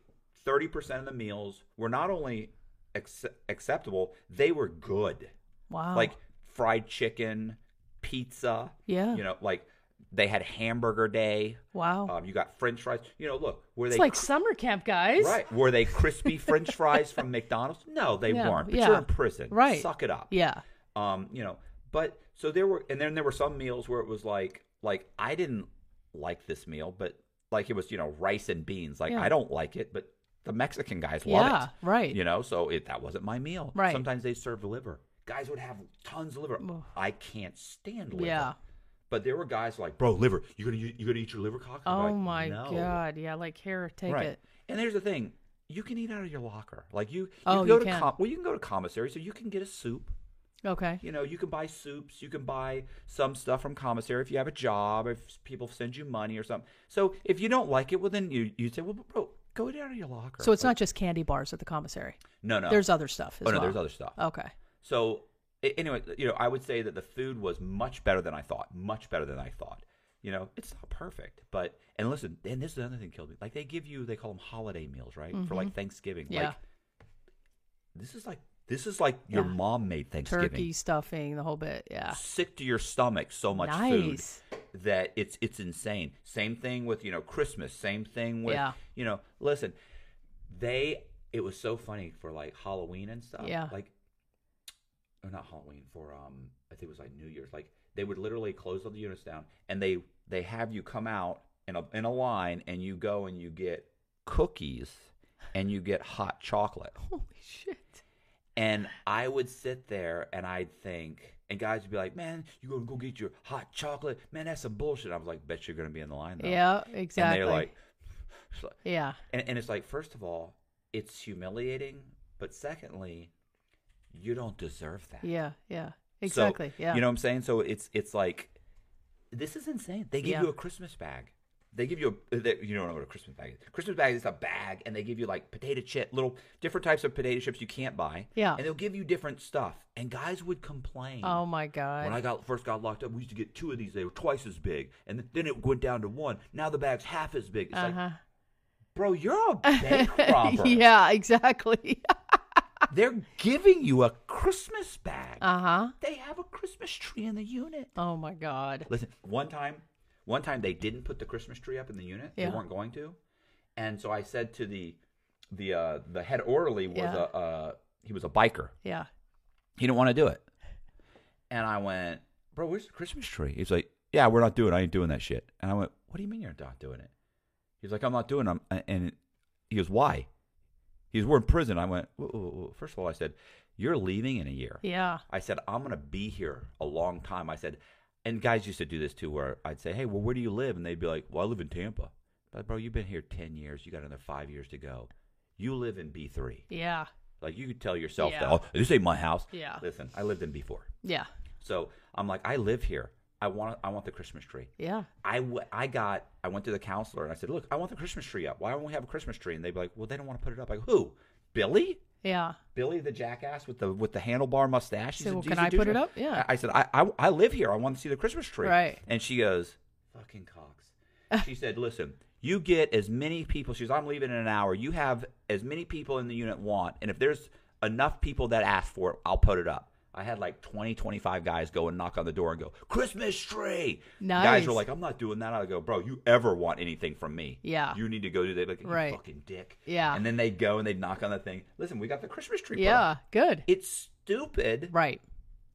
Speaker 2: 30% of the meals were not only ac- acceptable, they were good.
Speaker 1: wow.
Speaker 2: Like fried chicken, pizza.
Speaker 1: Yeah.
Speaker 2: You know, like they had hamburger day.
Speaker 1: wow.
Speaker 2: Um, you got French fries. You know, look, were
Speaker 1: it's
Speaker 2: they
Speaker 1: like
Speaker 2: cr-
Speaker 1: summer camp, guys.
Speaker 2: Right. Were they crispy French fries from McDonald's? No, they
Speaker 1: Yeah,
Speaker 2: weren't. But
Speaker 1: yeah.
Speaker 2: you're in prison.
Speaker 1: Right.
Speaker 2: Suck it up.
Speaker 1: Yeah.
Speaker 2: Um, you know, but so there were and then there were some meals where it was like like I didn't like this meal, but like it was, you know, rice and beans. Like
Speaker 1: Yeah.
Speaker 2: I don't like it, but the Mexican guys love
Speaker 1: Yeah,
Speaker 2: it.
Speaker 1: right.
Speaker 2: You know, so it that wasn't my meal.
Speaker 1: Right.
Speaker 2: Sometimes they serve liver. Guys would have tons of liver. I can't stand liver.
Speaker 1: Yeah.
Speaker 2: But there were guys like, bro, liver. You gonna you gonna eat your liver cock?
Speaker 1: Oh
Speaker 2: like,
Speaker 1: my
Speaker 2: "No."
Speaker 1: god. Yeah, like here, take
Speaker 2: right.
Speaker 1: it.
Speaker 2: And there's the thing: you can eat out of your locker. Like you, you
Speaker 1: Oh,
Speaker 2: can go
Speaker 1: you
Speaker 2: to
Speaker 1: can.
Speaker 2: Com- well, you can go to commissary, so you can get a soup.
Speaker 1: Okay.
Speaker 2: You know, you can buy soups. You can buy some stuff from commissary if you have a job, if people send you money or something. So if you don't like it, well, then you you say, well, bro, go down to your locker.
Speaker 1: So it's
Speaker 2: Like,
Speaker 1: not just candy bars at the commissary.
Speaker 2: no, no.
Speaker 1: There's other stuff as
Speaker 2: oh no,
Speaker 1: well.
Speaker 2: there's other stuff.
Speaker 1: Okay.
Speaker 2: So Anyway, you know, I would say that the food was much better than I thought. Much better than I thought. You know, it's not perfect, but and listen, and this is another thing killed me. Like they give you, they call them holiday meals, right? For like Thanksgiving.
Speaker 1: Mm-hmm. Yeah.
Speaker 2: Like this is like this is like your
Speaker 1: Yeah.
Speaker 2: mom made Thanksgiving.
Speaker 1: Turkey stuffing, the whole bit. Yeah.
Speaker 2: Sick to your stomach, so much
Speaker 1: Nice.
Speaker 2: food that it's it's insane. Same thing with you know Christmas. Same thing with
Speaker 1: Yeah.
Speaker 2: you know. Listen, they it was so funny for like Halloween and stuff.
Speaker 1: Yeah.
Speaker 2: Like, or not Halloween for um I think it was like New Year's. Like they would literally close all the units down and they they have you come out in a in a line and you go and you get cookies and you get hot chocolate.
Speaker 1: Holy shit.
Speaker 2: And I would sit there and I'd think, and guys would be like, "Man, you gonna go get your hot chocolate? Man, that's some bullshit." I was like, "Bet you're gonna be in the line though."
Speaker 1: Yeah, exactly.
Speaker 2: And they're like,
Speaker 1: yeah.
Speaker 2: and, and it's like, first of all, it's humiliating, but secondly, you don't deserve that.
Speaker 1: Yeah. Yeah.
Speaker 2: So,
Speaker 1: Exactly. yeah.
Speaker 2: You know what I'm saying? So it's it's like, this is insane. They give
Speaker 1: Yeah.
Speaker 2: you a Christmas bag. They give you a they, you don't know what a Christmas bag is. Christmas bag is a bag, and they give you like potato chip, little different types of potato chips you can't buy.
Speaker 1: Yeah.
Speaker 2: and they'll give you different stuff. And guys would complain.
Speaker 1: oh my god.
Speaker 2: When I got first got locked up, we used to get two of these. They were twice as big, and then it went down to one. Now the bag's half as big. It's
Speaker 1: uh
Speaker 2: like, bro, you're a bank robber.
Speaker 1: yeah. Exactly.
Speaker 2: They're giving you a Christmas bag.
Speaker 1: uh huh.
Speaker 2: they have a Christmas tree in the unit.
Speaker 1: Oh my god.
Speaker 2: Listen, one time, one time they didn't put the Christmas tree up in the unit.
Speaker 1: Yeah.
Speaker 2: They weren't going to, and so I said to the the uh, the head orderly was
Speaker 1: Yeah.
Speaker 2: a uh, he was a biker.
Speaker 1: Yeah.
Speaker 2: He didn't want to do it, and I went, bro, where's the Christmas tree? He's like, yeah, we're not doing. it. I ain't doing that shit. And I went, what do you mean you're not doing it? He's like, I'm not doing it. I'm- And he goes, why? He goes, we're in prison. I went, whoa, whoa, whoa. first of all, I said, you're leaving in a year.
Speaker 1: Yeah.
Speaker 2: I said, I'm going to be here a long time. I said, and guys used to do this too, where I'd say, hey, well, where do you live? And they'd be like, well, I live in Tampa. But, bro, you've been here 10 years. You got another five years to go. You live in B3.
Speaker 1: Yeah.
Speaker 2: Like, you could tell yourself
Speaker 1: Yeah.
Speaker 2: that, oh, this ain't my house.
Speaker 1: Yeah.
Speaker 2: Listen, I lived in B4.
Speaker 1: Yeah.
Speaker 2: So I'm like, I live here. I want, I want the Christmas tree.
Speaker 1: Yeah.
Speaker 2: I, w- I got, I went to the counselor and I said, look, I want the Christmas tree up. Why don't we have a Christmas tree? And they'd be like, well, they don't want to put it up. I go, who? Billy?
Speaker 1: Yeah.
Speaker 2: Billy the jackass with the with the handlebar mustache.
Speaker 1: Well, can I put it up? Yeah.
Speaker 2: I, I said, I, I I live here. I want to see the Christmas tree.
Speaker 1: Right.
Speaker 2: And she goes, fucking Cox. She said, listen, you get as many people. She goes, I'm leaving in an hour. You have as many people in the unit want, and if there's enough people that ask for it, I'll put it up. I had like 20, 25 guys go and knock on the door and go, Christmas tree. Guys
Speaker 1: Nice.
Speaker 2: were like, I'm not doing that. I go, bro, you ever want anything from me?
Speaker 1: Yeah.
Speaker 2: You need to go do that. Like,
Speaker 1: Right.
Speaker 2: fucking dick.
Speaker 1: Yeah.
Speaker 2: And then they'd go and they'd knock on the thing. Listen, we got the Christmas tree. put up."
Speaker 1: Yeah. Good.
Speaker 2: It's stupid.
Speaker 1: Right.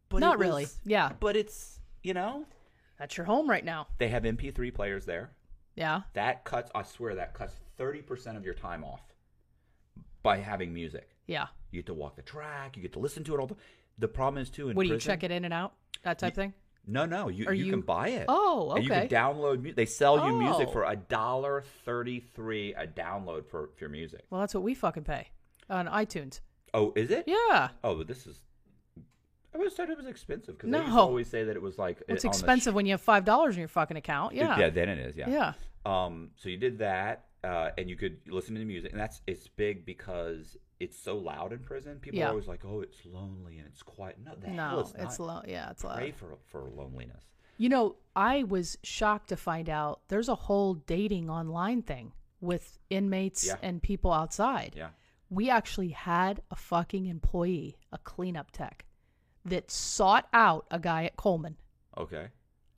Speaker 2: But
Speaker 1: Not
Speaker 2: was-
Speaker 1: really. Yeah.
Speaker 2: But it's, you know,
Speaker 1: That's your home right now.
Speaker 2: they have MP3 players there.
Speaker 1: Yeah.
Speaker 2: That cuts, I swear, that cuts 30% of your time off by having music.
Speaker 1: Yeah.
Speaker 2: You get to walk the track, you get to listen to it all the The problem is, too, in
Speaker 1: What do you
Speaker 2: prison-
Speaker 1: check it in and out? That type thing?
Speaker 2: No, no, you,
Speaker 1: Are
Speaker 2: you,
Speaker 1: you-
Speaker 2: can buy it.
Speaker 1: Oh,
Speaker 2: And you can download They sell you music
Speaker 1: Oh.
Speaker 2: for a dollar thirty-three a download for, for your music.
Speaker 1: Well, that's what we fucking pay on iTunes.
Speaker 2: Oh, is it?
Speaker 1: Yeah.
Speaker 2: Oh, but this is. I always thought it was expensive because
Speaker 1: No.
Speaker 2: they used to always say that it was like
Speaker 1: It's
Speaker 2: on
Speaker 1: expensive
Speaker 2: sh-
Speaker 1: when you have five dollars in your fucking account. Yeah.
Speaker 2: Yeah, then it is. Yeah.
Speaker 1: Yeah.
Speaker 2: Um. So you did that, uh, and you could listen to the music, and that's it's big because it's so loud in prison. People
Speaker 1: Yeah.
Speaker 2: are always like, "Oh, it's lonely and it's quiet." No, the
Speaker 1: No,
Speaker 2: it's,
Speaker 1: it's low. Yeah, it's
Speaker 2: Pray
Speaker 1: loud.
Speaker 2: for for loneliness.
Speaker 1: You know, I was shocked to find out there's a whole dating online thing with inmates
Speaker 2: Yeah.
Speaker 1: and people outside.
Speaker 2: Yeah.
Speaker 1: We actually had a fucking employee, a cleanup tech, that sought out a guy at Coleman,
Speaker 2: Okay.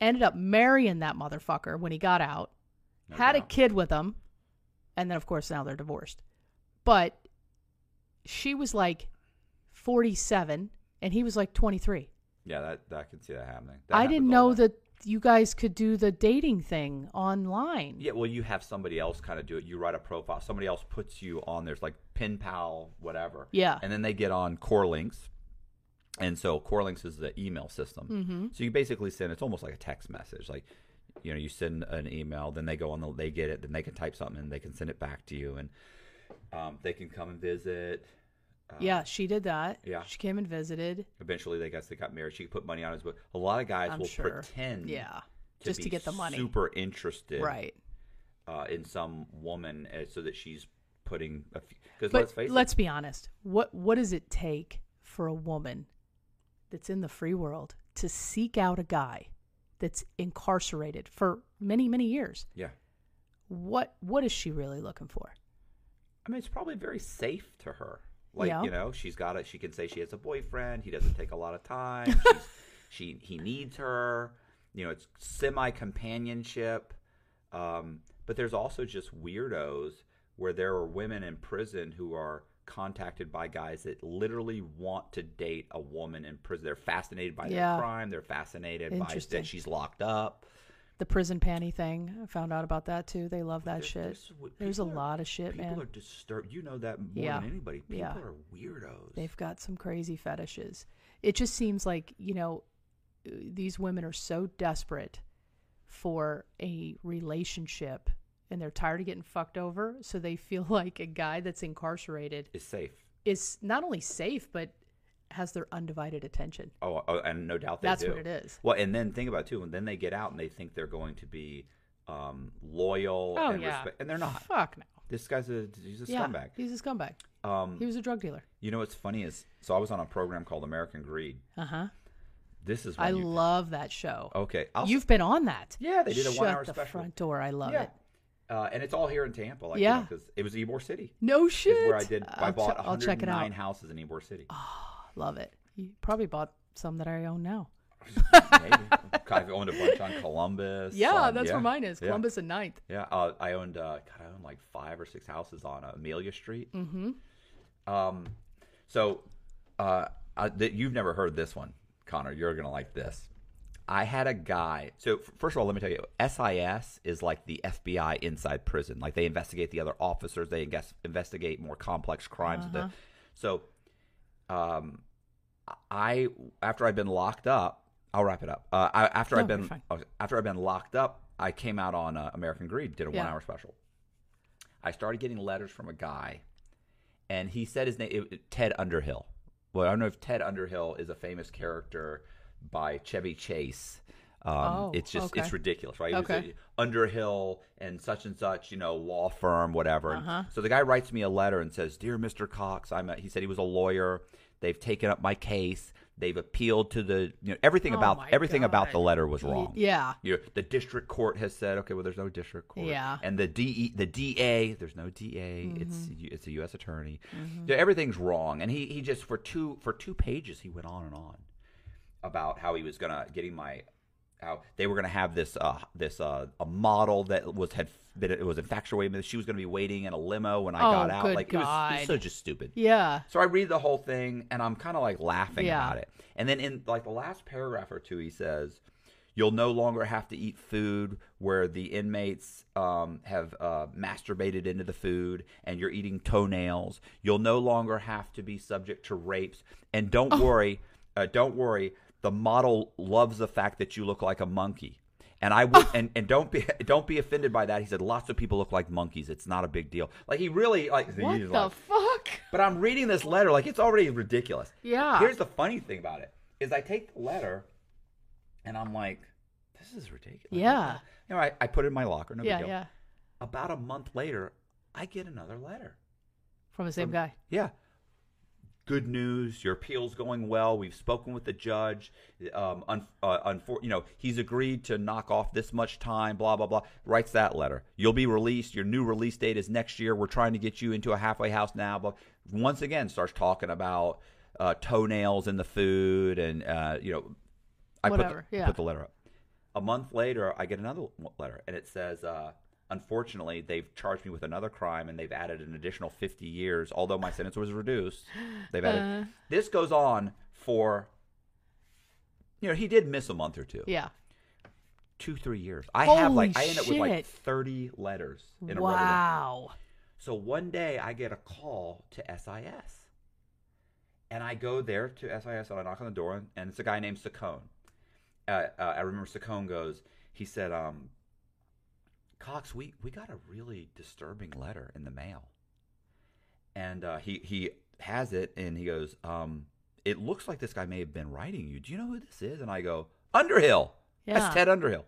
Speaker 1: ended up marrying that motherfucker when he got out,
Speaker 2: No
Speaker 1: had a kid with him, and then of course now they're divorced. But she was like 47 and he was like 23.
Speaker 2: Yeah, that, that I can see that happening. That
Speaker 1: I didn't know that you guys could do the dating thing online.
Speaker 2: Yeah, well, you have somebody else kind of do it. You write a profile. Somebody else puts you on. There's like Pen Pal, whatever.
Speaker 1: Yeah.
Speaker 2: And then they get on CorrLinks, and so CorrLinks is the email system.
Speaker 1: Mm-hmm.
Speaker 2: So you basically send. It's almost like a text message. Like, you know, you send an email, then they go on the, they get it, then they can type something, and they can send it back to you, and um, they can come and visit. Uh,
Speaker 1: Yeah, she did that.
Speaker 2: Yeah.
Speaker 1: She came and visited.
Speaker 2: Eventually, they guess they got married. She could put money on his book. A lot of guys
Speaker 1: I'm
Speaker 2: will
Speaker 1: sure.
Speaker 2: pretend.
Speaker 1: Yeah.
Speaker 2: To
Speaker 1: just to get the money.
Speaker 2: Super interested.
Speaker 1: Right.
Speaker 2: uh, in some woman uh, so that she's putting a because let's face
Speaker 1: let's
Speaker 2: it
Speaker 1: be honest. What what does it take for a woman that's in the free world to seek out a guy that's incarcerated for many, many years,
Speaker 2: Yeah.
Speaker 1: what what is she really looking for?
Speaker 2: I mean, it's probably very safe to her. Like
Speaker 1: Yeah.
Speaker 2: you know, she's got it. She can say she has a boyfriend. He doesn't take a lot of time. She's, she he needs her. You know, it's semi companionship. Um, but there's also just weirdos where there are women in prison who are contacted by guys that literally want to date a woman in prison. They're fascinated by
Speaker 1: Yeah.
Speaker 2: their crime. They're fascinated by that she's locked up.
Speaker 1: The prison panty thing. I found out about that too. They love that
Speaker 2: There's-
Speaker 1: shit.
Speaker 2: there's w-
Speaker 1: There's a
Speaker 2: are-
Speaker 1: lot of shit,
Speaker 2: People
Speaker 1: man.
Speaker 2: People are disturbed. You know that more
Speaker 1: Yeah.
Speaker 2: than anybody. People
Speaker 1: Yeah.
Speaker 2: are weirdos.
Speaker 1: They've got some crazy fetishes. It just seems like, you know, uh, these women are so desperate for a relationship and they're tired of getting fucked over. So they feel like a guy that's incarcerated
Speaker 2: is safe.
Speaker 1: is not only safe, but has their undivided attention.
Speaker 2: Oh, oh, and no doubt they do.
Speaker 1: That's
Speaker 2: do.
Speaker 1: what it is.
Speaker 2: Well, and then think about it too, and then they get out and they think they're going to be um, loyal
Speaker 1: Oh,
Speaker 2: and
Speaker 1: yeah.
Speaker 2: respect, and they're not.
Speaker 1: Fuck no.
Speaker 2: This guy's a he's a
Speaker 1: yeah,
Speaker 2: scumbag.
Speaker 1: He's a scumbag.
Speaker 2: Um,
Speaker 1: He was a drug dealer.
Speaker 2: you know what's funny is so I was on a program called American Greed.
Speaker 1: Uh huh.
Speaker 2: This is
Speaker 1: I
Speaker 2: you,
Speaker 1: love that show.
Speaker 2: okay. I'll,
Speaker 1: You've been on that.
Speaker 2: Yeah, they did a
Speaker 1: Shut
Speaker 2: one-hour
Speaker 1: the
Speaker 2: special.
Speaker 1: front door. I love
Speaker 2: yeah,
Speaker 1: it.
Speaker 2: uh, and it's all here in Tampa. Like,
Speaker 1: Yeah.
Speaker 2: because it was Ybor City.
Speaker 1: No shit.
Speaker 2: where I did. I
Speaker 1: I'll
Speaker 2: bought
Speaker 1: I'll check it
Speaker 2: 109
Speaker 1: out.
Speaker 2: houses in Ybor City.
Speaker 1: Love it. You probably bought some that I own now.
Speaker 2: Maybe. I've owned a bunch on Columbus.
Speaker 1: Yeah,
Speaker 2: on-
Speaker 1: that's
Speaker 2: yeah,
Speaker 1: where mine is.
Speaker 2: yeah.
Speaker 1: Columbus and Ninth.
Speaker 2: Yeah, uh, I owned. Uh, God, I owned like five or six houses on uh, Amelia Street.
Speaker 1: Mm-hmm.
Speaker 2: Um, so uh, I, th- you've never heard this one, Connor. You're gonna like this. I had a guy. So f- first of all, let me tell you, SIS is like the FBI inside prison. Like they investigate the other officers. They inges- investigate more complex crimes.
Speaker 1: Uh-huh.
Speaker 2: The- so, um, I after I'd been locked up, I'll wrap it up. Uh, I, after
Speaker 1: No, I've
Speaker 2: been after I've been locked up, I came out on uh, American Greed, did a
Speaker 1: Yeah.
Speaker 2: one hour special. I started getting letters from a guy, and he said his name it, Ted Underhill. Well, I don't know if Ted Underhill is a famous character by Chevy Chase. Um,
Speaker 1: Oh,
Speaker 2: it's just
Speaker 1: okay.
Speaker 2: it's ridiculous, right? Was
Speaker 1: Okay.
Speaker 2: a Underhill and such and such, you know, law firm, whatever.
Speaker 1: Uh-huh.
Speaker 2: So the guy writes me a letter and says, "Dear Mr. Cox, I'm." A, he said he was a lawyer. They've taken up my case. They've appealed to the you know everything
Speaker 1: Oh
Speaker 2: about everything about the letter was wrong.
Speaker 1: Yeah.
Speaker 2: You know, the district court has said, okay, well, there's no district court.
Speaker 1: Yeah.
Speaker 2: And the DE, the DA, there's no DA. It's
Speaker 1: Mm-hmm.
Speaker 2: it's a U.S. attorney. Yeah, everything's wrong. And he he just for two for two pages he went on and on about how he was gonna getting my how they were gonna have this uh this uh a model that was had it was infatuated. She was gonna be waiting in a limo when I
Speaker 1: Oh,
Speaker 2: got out.
Speaker 1: good
Speaker 2: like it was, it was so just stupid.
Speaker 1: Yeah.
Speaker 2: So I read the whole thing and I'm kind of like laughing
Speaker 1: Yeah.
Speaker 2: about it. And then in like the last paragraph or two, he says, "You'll no longer have to eat food where the inmates um, have uh, masturbated into the food, and you're eating toenails. You'll no longer have to be subject to rapes. And don't
Speaker 1: Oh.
Speaker 2: worry, uh, don't worry. The model loves the fact that you look like a monkey." And I would, and, and don't be don't be offended by that. He said lots of people look like monkeys. It's not a big deal. Like he really like.
Speaker 1: What the
Speaker 2: like-
Speaker 1: fuck?
Speaker 2: but I'm reading this letter like it's already ridiculous.
Speaker 1: Yeah.
Speaker 2: Here's the funny thing about it is I take the letter and I'm like, this is ridiculous.
Speaker 1: Yeah.
Speaker 2: You know, I, I put it in my locker. No
Speaker 1: yeah,
Speaker 2: big deal.
Speaker 1: yeah.
Speaker 2: About a month later, I get another letter.
Speaker 1: From the same
Speaker 2: From-
Speaker 1: guy.
Speaker 2: Yeah. Good news. Your appeal's going well. We've spoken with the judge. Um, un, uh, unfor- you know, he's agreed to knock off this much time. Blah blah blah. Writes that letter. You'll be released. Your new release date is next year. We're trying to get you into a halfway house now. But once again, starts talking about uh, toenails in the food, and uh, you know, I
Speaker 1: Whatever,
Speaker 2: put the,
Speaker 1: yeah.
Speaker 2: put the letter up. A month later, I get another letter, and it says, uh, "Unfortunately, they've charged me with another crime, and they've added an additional 50 years. Although my sentence was reduced, they've added.
Speaker 1: Uh.
Speaker 2: this goes on for, you know, he did miss a month or two,
Speaker 1: Yeah.
Speaker 2: two, three years. I have like, I end up with like 30 letters in a row.
Speaker 1: Wow.
Speaker 2: So one day I get a call to SIS. And I go there to SIS and I knock on the door, and it's a guy named Saccone. Uh, uh, I remember Saccone goes, he said, um, Cox, we, we got a really disturbing letter in the mail. And uh, he, he has it, and he goes, um, it looks like this guy may have been writing you. Do you know who this is? And I go, Underhill.
Speaker 1: Yeah.
Speaker 2: That's Ted Underhill.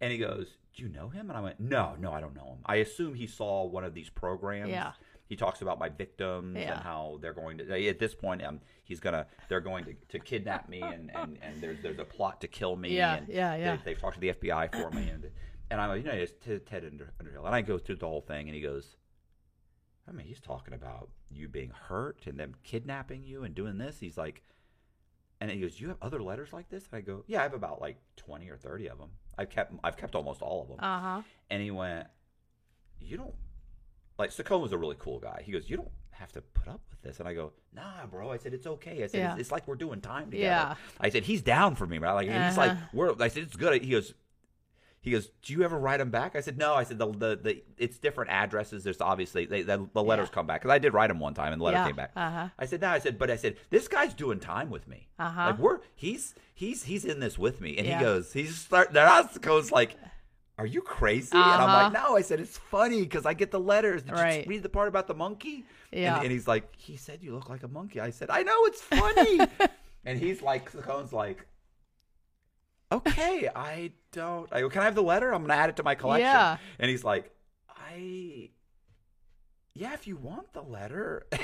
Speaker 2: And he goes, Do you know him? And I went, No, no, I don't know him. I assume he saw one of these programs.
Speaker 1: Yeah.
Speaker 2: he talks about my victims
Speaker 1: Yeah.
Speaker 2: and how they're going to at this point um he's gonna they're going to, to kidnap me and, and, and there's there's a plot to kill me
Speaker 1: Yeah,
Speaker 2: and
Speaker 1: yeah, yeah.
Speaker 2: They, have talked to the FBI for me and and I'm like you know it's Ted, Ted Under, Underhill and I go through the whole thing and he goes I mean he's talking about you being hurt and them kidnapping you and doing this he's like and he goes you have other letters like this and I go yeah I have about like 20 or 30 of them I've kept I've kept almost all of them
Speaker 1: Uh huh.
Speaker 2: and he went, "You don't like." Saccone was a really cool guy. He goes, "You don't have to put up with this." And I go, "Nah, bro." I said, "It's okay." I said,
Speaker 1: Yeah.
Speaker 2: it's, "It's like we're doing time together."
Speaker 1: Yeah.
Speaker 2: I said, "He's down for me, right?" Like he's like,
Speaker 1: Uh-huh.
Speaker 2: "We're." I said, "It's good." He goes. He goes, "Do you ever write them back?" I said, "No." I said, "The the, the it's different addresses. There's obviously they, the, the letters
Speaker 1: Yeah.
Speaker 2: come back because I did write them one time and the letter
Speaker 1: Yeah.
Speaker 2: came back."
Speaker 1: Uh-huh.
Speaker 2: I said, "No." I said, "But I said this guy's doing time with me.
Speaker 1: Uh-huh.
Speaker 2: Like we're he's he's he's in this with me." And
Speaker 1: Yeah.
Speaker 2: he goes, "He's start." Then goes like, "Are you crazy?" And I'm
Speaker 1: Uh-huh.
Speaker 2: like, "No." I said, "It's funny because I get the letters. Did
Speaker 1: Right.
Speaker 2: you read the part about the monkey?"
Speaker 1: Yeah.
Speaker 2: And, and he's like, "He said you look like a monkey." I said, "I know it's funny." and he's like, Saccone's like. Okay, I don't. I go, can I have the letter? I'm gonna add it to my collection.
Speaker 1: Yeah.
Speaker 2: And he's like, I. Yeah, if you want the letter.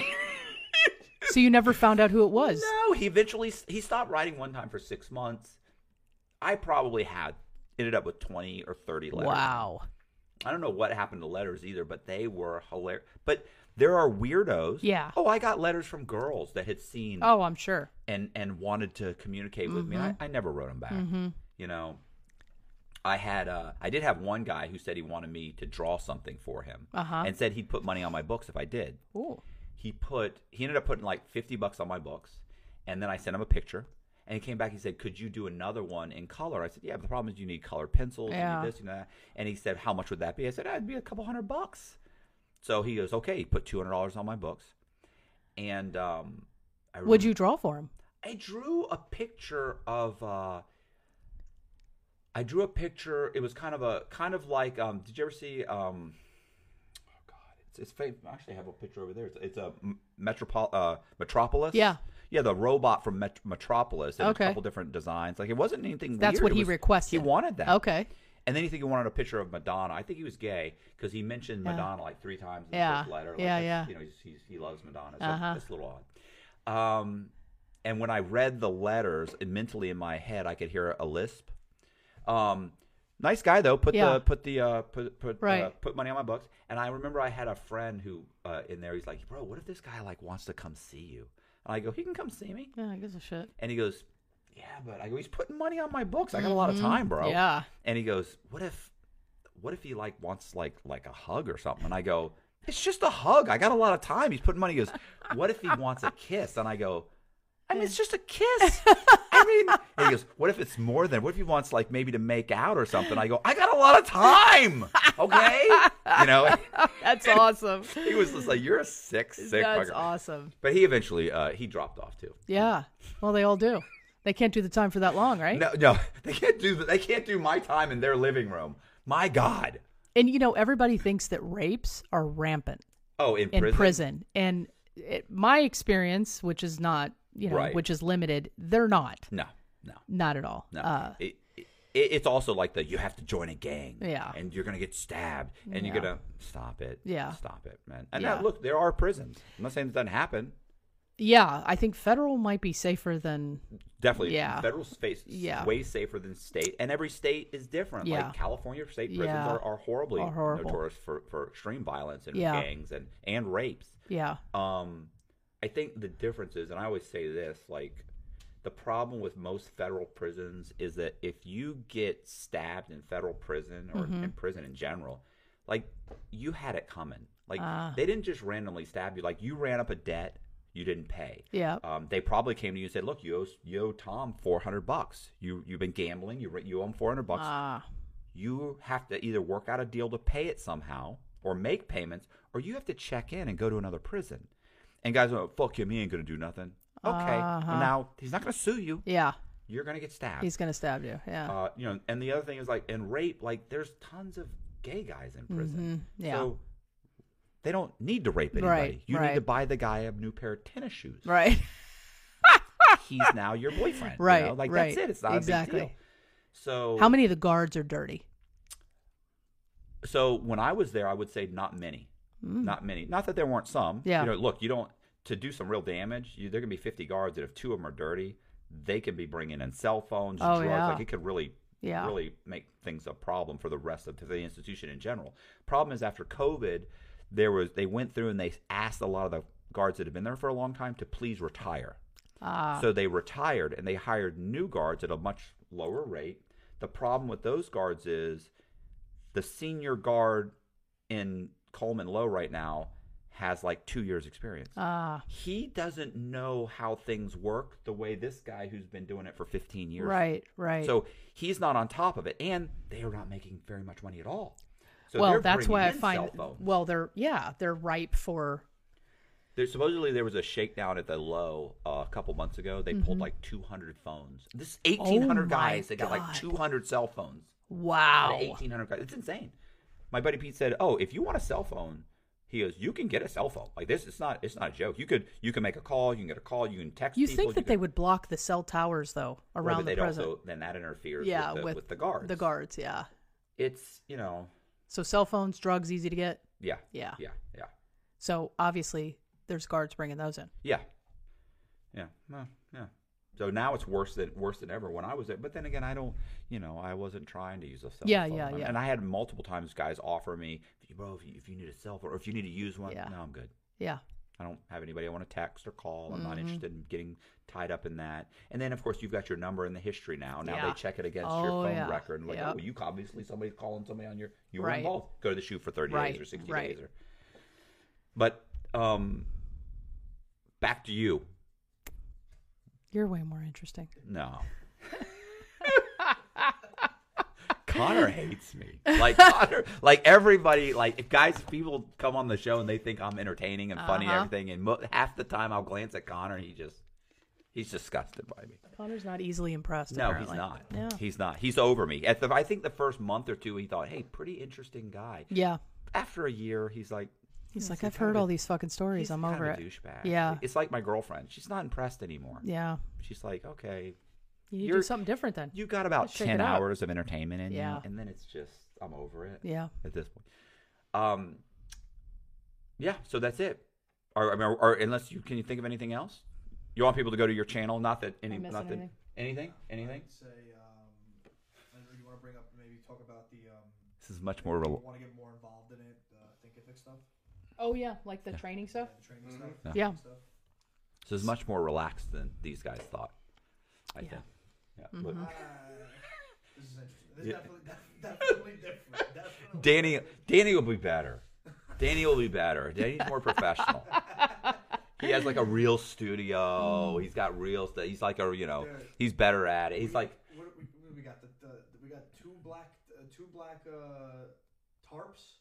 Speaker 1: So you never found out who it was?
Speaker 2: No, he eventually he stopped writing one time for six months. I probably had ended up with twenty or thirty letters.
Speaker 1: Wow.
Speaker 2: I don't know what happened to letters either, but they were hilarious. But there are weirdos.
Speaker 1: Yeah.
Speaker 2: Oh, I got letters from girls that had seen
Speaker 1: Oh, I'm sure.
Speaker 2: and and wanted to communicate with me.
Speaker 1: Mm-hmm.
Speaker 2: And I, I never wrote them back. You know, I had uh, I did have one guy who said he wanted me to draw something for him,
Speaker 1: Uh-huh.
Speaker 2: and said he'd put money on my books if I did.
Speaker 1: Ooh.
Speaker 2: He put he ended up putting like fifty bucks on my books, and then I sent him a picture. And he came back. He said, "Could you do another one in color?" I said, "Yeah, but the problem is you need colored pencils.
Speaker 1: Yeah.
Speaker 2: You need this and that." And he said, "How much would that be?" I said, "That'd be a couple hundred bucks." So he goes, "Okay." He put two hundred dollars on my books, and um, I
Speaker 1: What'd you draw for him?
Speaker 2: I drew a picture of uh I drew a picture it was kind of a kind of like um did you ever see um oh god it's it's fa- I actually have a picture over there it's, it's a m- metropol uh metropolis
Speaker 1: Yeah.
Speaker 2: yeah the robot from Met- metropolis
Speaker 1: Okay.
Speaker 2: a couple different designs like it wasn't anything
Speaker 1: That's
Speaker 2: weird.
Speaker 1: what he
Speaker 2: was-
Speaker 1: requested.
Speaker 2: he wanted that
Speaker 1: Okay.
Speaker 2: And then he think he wanted a picture of Madonna. I think he was gay because he mentioned
Speaker 1: Yeah.
Speaker 2: Madonna like three times in
Speaker 1: Yeah.
Speaker 2: the first letter. Like
Speaker 1: Yeah, yeah.
Speaker 2: You know, he's, he's, he loves Madonna. So
Speaker 1: Uh-huh.
Speaker 2: that's a little odd. Um, and when I read the letters, and mentally in my head, I could hear a lisp. Um, nice guy though. Put
Speaker 1: Yeah.
Speaker 2: the put the uh, put put uh, put money on my books. And I remember I had a friend who uh, in there. He's like, "Bro, what if this guy like wants to come see you?" And I go, "He can come see me."
Speaker 1: Yeah, I gives a shit.
Speaker 2: And he goes, "Yeah, but I go, he's putting money on my books. I got a lot of time, bro."
Speaker 1: Mm-hmm. Yeah.
Speaker 2: And he goes, "What if, what if he like wants like like a hug or something?" And I go, "It's just a hug. I got a lot of time." He's putting money. He goes, "What if he wants a kiss?" And I go, "I mean, it's just a kiss. I mean," and he goes, "What if it's more than? What if he wants like maybe to make out or something?" I go, "I got a lot of time. Okay, you know."
Speaker 1: That's awesome.
Speaker 2: He was just like, "You're a sick, sick."
Speaker 1: That's
Speaker 2: fucker."
Speaker 1: awesome.
Speaker 2: But he eventually uh, he dropped off too.
Speaker 1: Yeah. Well, they all do. They can't do the time for that long, right?
Speaker 2: No, no, they can't do they can't do my time in their living room. My God.
Speaker 1: And you know, everybody thinks that rapes are rampant
Speaker 2: Oh, in,
Speaker 1: in
Speaker 2: prison.
Speaker 1: prison, and it, my experience, which is not, you know,
Speaker 2: Right.
Speaker 1: which is limited, they're not,
Speaker 2: No, no,
Speaker 1: not at all.
Speaker 2: no.
Speaker 1: Uh,
Speaker 2: it, it, it's also like the you have to join a gang.
Speaker 1: Yeah.
Speaker 2: And you're gonna get stabbed, and you're gonna stop it.
Speaker 1: Yeah.
Speaker 2: Stop it, man. And
Speaker 1: Yeah.
Speaker 2: now, look, there are prisons. I'm not saying it doesn't happen.
Speaker 1: Yeah, I think federal might be safer than.
Speaker 2: Definitely,
Speaker 1: Yeah.
Speaker 2: federal space
Speaker 1: Yeah.
Speaker 2: way safer than state, and every state is different.
Speaker 1: Yeah.
Speaker 2: Like California state prisons
Speaker 1: Yeah.
Speaker 2: are, are horribly
Speaker 1: Are horrible.
Speaker 2: notorious for, for extreme violence and
Speaker 1: Yeah.
Speaker 2: gangs and and rapes.
Speaker 1: Yeah.
Speaker 2: Um, I think the difference is, and I always say this, like the problem with most federal prisons is that if you get stabbed in federal prison or
Speaker 1: Mm-hmm.
Speaker 2: in prison in general, like you had it coming. Like
Speaker 1: Ah.
Speaker 2: they didn't just randomly stab you. Like you ran up a debt you didn't pay.
Speaker 1: Yeah.
Speaker 2: Um, they probably came to you and said, "Look, you owe, you owe Tom four hundred bucks. You you've been gambling. You you owe him four hundred bucks
Speaker 1: Ah.
Speaker 2: you have to either work out a deal to pay it somehow or make payments, or you have to check in and go to another prison. And guys go, fuck him, he ain't gonna do nothing. Okay.
Speaker 1: Uh-huh.
Speaker 2: Now he's not gonna sue you.
Speaker 1: yeah.
Speaker 2: You're gonna get stabbed.
Speaker 1: He's gonna stab you. Yeah.
Speaker 2: uh, you know, and the other thing is like in rape, like there's tons of gay guys in prison.
Speaker 1: Mhm. Yeah.
Speaker 2: So they don't need to rape anybody.
Speaker 1: Right,
Speaker 2: you need to buy the guy a new pair of tennis shoes.
Speaker 1: right.
Speaker 2: He's now your boyfriend. you
Speaker 1: Right,
Speaker 2: know? Like
Speaker 1: right.
Speaker 2: that's it. It's not a
Speaker 1: Exactly.
Speaker 2: big deal. So
Speaker 1: How many of the guards are dirty?
Speaker 2: So when I was there, I would say not many. Not many. Not that there weren't some.
Speaker 1: Mm. Yeah.
Speaker 2: You know, look, you don't to do some real damage. You, there can be 50 guards that if two of them are dirty, they can be bringing in cell phones,
Speaker 1: Oh,
Speaker 2: drugs.
Speaker 1: yeah.
Speaker 2: Like it could really,
Speaker 1: Yeah.
Speaker 2: really make things a problem for the rest of the institution in general. Problem is after COVID, there was they went through and they asked a lot of the guards that have been there for a long time to please retire.
Speaker 1: Ah,
Speaker 2: So they retired and they hired new guards at a much lower rate. The problem with those guards is the senior guard in Coleman Low right now has like two years experience.
Speaker 1: ah,
Speaker 2: he doesn't know how things work the way this guy who's been doing it for 15 years.
Speaker 1: right, right.
Speaker 2: So he's not on top of it, and they are not making very much money at all. So
Speaker 1: well, that's why I find well, they're yeah, they're ripe for
Speaker 2: There, supposedly there was a shakedown at the low uh, a couple months ago. They pulled like 200 phones. This is 1,800
Speaker 1: Mm-hmm. Oh
Speaker 2: guys. They got like 200 cell phones.
Speaker 1: wow.
Speaker 2: 1,800 guys. It's insane. My buddy Pete said, "Oh, if you want a cell phone, he goes, you can get a cell phone like this. It's not. It's not a joke. You could. You can make a call. You can get a call. You can text.
Speaker 1: You
Speaker 2: people,
Speaker 1: think that
Speaker 2: can-
Speaker 1: they would block the cell towers though
Speaker 2: Right,
Speaker 1: around
Speaker 2: but
Speaker 1: the
Speaker 2: they'd
Speaker 1: president?
Speaker 2: also then that interferes
Speaker 1: yeah,
Speaker 2: with, the, with the guards.
Speaker 1: The guards, yeah.
Speaker 2: It's you know,
Speaker 1: So cell phones, drugs, easy to get.
Speaker 2: yeah,
Speaker 1: Yeah.
Speaker 2: yeah, yeah,
Speaker 1: So obviously, there's guards bringing those in.
Speaker 2: yeah, yeah, well, yeah. So now it's worse than worse than ever when I was there. But then again, I don't, you know, I wasn't trying to use a cell
Speaker 1: Yeah,
Speaker 2: phone.
Speaker 1: yeah,
Speaker 2: And-
Speaker 1: yeah.
Speaker 2: And I had multiple times guys offer me, bro, if you, if you need a cell phone or if you need to use one,
Speaker 1: Yeah.
Speaker 2: no, I'm good.
Speaker 1: Yeah.
Speaker 2: I don't have anybody I want to text or call. I'm
Speaker 1: Mm-hmm.
Speaker 2: not interested in getting tied up in that. And then, of course, you've got your number in the history now. Now
Speaker 1: Yeah.
Speaker 2: they check it against
Speaker 1: Oh,
Speaker 2: your phone
Speaker 1: yeah.
Speaker 2: record. And like,
Speaker 1: Yep.
Speaker 2: oh, you obviously somebody's calling somebody on your. You were
Speaker 1: Right.
Speaker 2: involved. Go to the SHU for 30
Speaker 1: Right,
Speaker 2: days or 60
Speaker 1: right.
Speaker 2: days. Or, but um, back to you.
Speaker 1: You're way more interesting.
Speaker 2: No. Connor hates me. Like Connor, like everybody, like if guys, people come on the show and they think I'm entertaining and funny and
Speaker 1: Uh-huh.
Speaker 2: everything, and mo- half the time I'll glance at Connor, he just, he's disgusted by me.
Speaker 1: Connor's not easily impressed.
Speaker 2: No,
Speaker 1: apparently.
Speaker 2: he's not.
Speaker 1: Yeah.
Speaker 2: He's not. He's over me. At the, I think the first month or two, he thought, "Hey, pretty interesting guy."
Speaker 1: Yeah.
Speaker 2: After a year, he's like,
Speaker 1: He's
Speaker 2: "Hmm,
Speaker 1: like, I've heard all these fucking stories.
Speaker 2: he's
Speaker 1: I'm
Speaker 2: kind
Speaker 1: over
Speaker 2: of
Speaker 1: it.
Speaker 2: douchebag."
Speaker 1: Yeah.
Speaker 2: it's like my girlfriend. She's not impressed anymore.
Speaker 1: Yeah.
Speaker 2: She's like, "Okay,
Speaker 1: You need to do something different then.
Speaker 2: you got about
Speaker 1: Shake
Speaker 2: ten
Speaker 1: it up.
Speaker 2: hours of entertainment in
Speaker 1: Yeah.
Speaker 2: you, and then it's just I'm over it
Speaker 1: Yeah.
Speaker 2: at this point. Um, yeah, so that's it. Or, I mean, or, or unless you can you think of anything else? You want people to go to your channel? Not that any,
Speaker 1: Am
Speaker 2: not
Speaker 1: missing
Speaker 2: that anything, anything.
Speaker 5: I'd say, um, I know you want to bring up, maybe talk about the, um,
Speaker 2: This is much more.
Speaker 5: you
Speaker 2: Rel-
Speaker 5: want to get more involved in it, uh, Thinkific stuff,
Speaker 1: Oh yeah, like the training stuff.
Speaker 5: yeah, the training stuff,
Speaker 1: Yeah.
Speaker 5: stuff.
Speaker 2: this is much more relaxed than these guys thought. I
Speaker 1: Yeah.
Speaker 2: think. Yeah.
Speaker 1: Mm-hmm.
Speaker 2: Look,
Speaker 5: Uh, this is interesting. This is
Speaker 2: Yeah.
Speaker 5: definitely, def- definitely different. Definitely
Speaker 2: Danny, Danny will be better. Danny will be better. Danny's more professional. He has like a real studio. He's got real stuff. He's like a you know.
Speaker 5: Dude.
Speaker 2: He's better at it. He's like
Speaker 5: What, we, we got the, the we got two black uh, two black uh, tarps,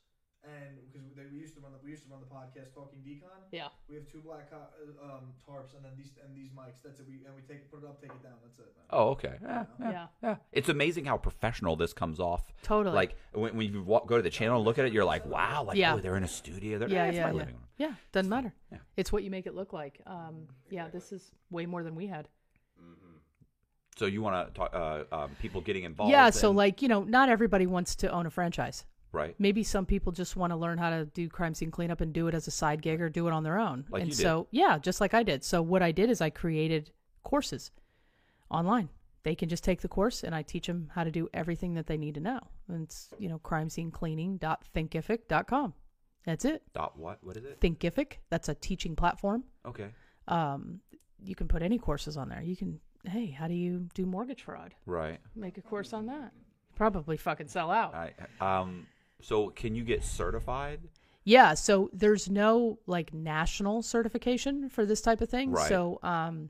Speaker 5: and because they we used to run the we used to run the podcast talking decon.
Speaker 1: Yeah.
Speaker 5: We have two black uh, um, tarps, and then these and these mics. That's it. We and we take put it up, take it down. That's it. Man.
Speaker 2: Oh, okay. Yeah, yeah,
Speaker 1: Yeah.
Speaker 2: yeah. It's amazing how professional this comes off.
Speaker 1: Totally.
Speaker 2: Like when, when you walk, go to the channel and look at it, you're like, wow, like
Speaker 1: Yeah.
Speaker 2: oh, they're in a studio. They're,
Speaker 1: Yeah,
Speaker 2: eh, it's
Speaker 1: yeah,
Speaker 2: my
Speaker 1: yeah.
Speaker 2: living room.
Speaker 1: Yeah, doesn't matter.
Speaker 2: Yeah.
Speaker 1: It's what you make it look like. Um, yeah, this is way more than we had.
Speaker 2: So you want to talk uh, um, people getting involved?
Speaker 1: yeah, so
Speaker 2: in-
Speaker 1: like you know, not everybody wants to own a franchise.
Speaker 2: Right.
Speaker 1: Maybe some people just want to learn how to do crime scene cleanup and do it as a side gig or do it on their own.
Speaker 2: Like
Speaker 1: and
Speaker 2: you did.
Speaker 1: so yeah, just like I did. So what I did is I created courses online. They can just take the course and I teach them how to do everything that they need to know. And it's, you know, crime scene cleaning.thinkific.com. That's it.
Speaker 2: Dot what? What is it?
Speaker 1: Thinkific, that's a teaching platform.
Speaker 2: Okay.
Speaker 1: um, you can put any courses on there. You can, hey, how do you do mortgage fraud?
Speaker 2: Right.
Speaker 1: Make a course on that. Probably fucking sell out.
Speaker 2: I um. So can you get certified?
Speaker 1: Yeah, so there's no like national certification for this type of thing.
Speaker 2: Right.
Speaker 1: So um,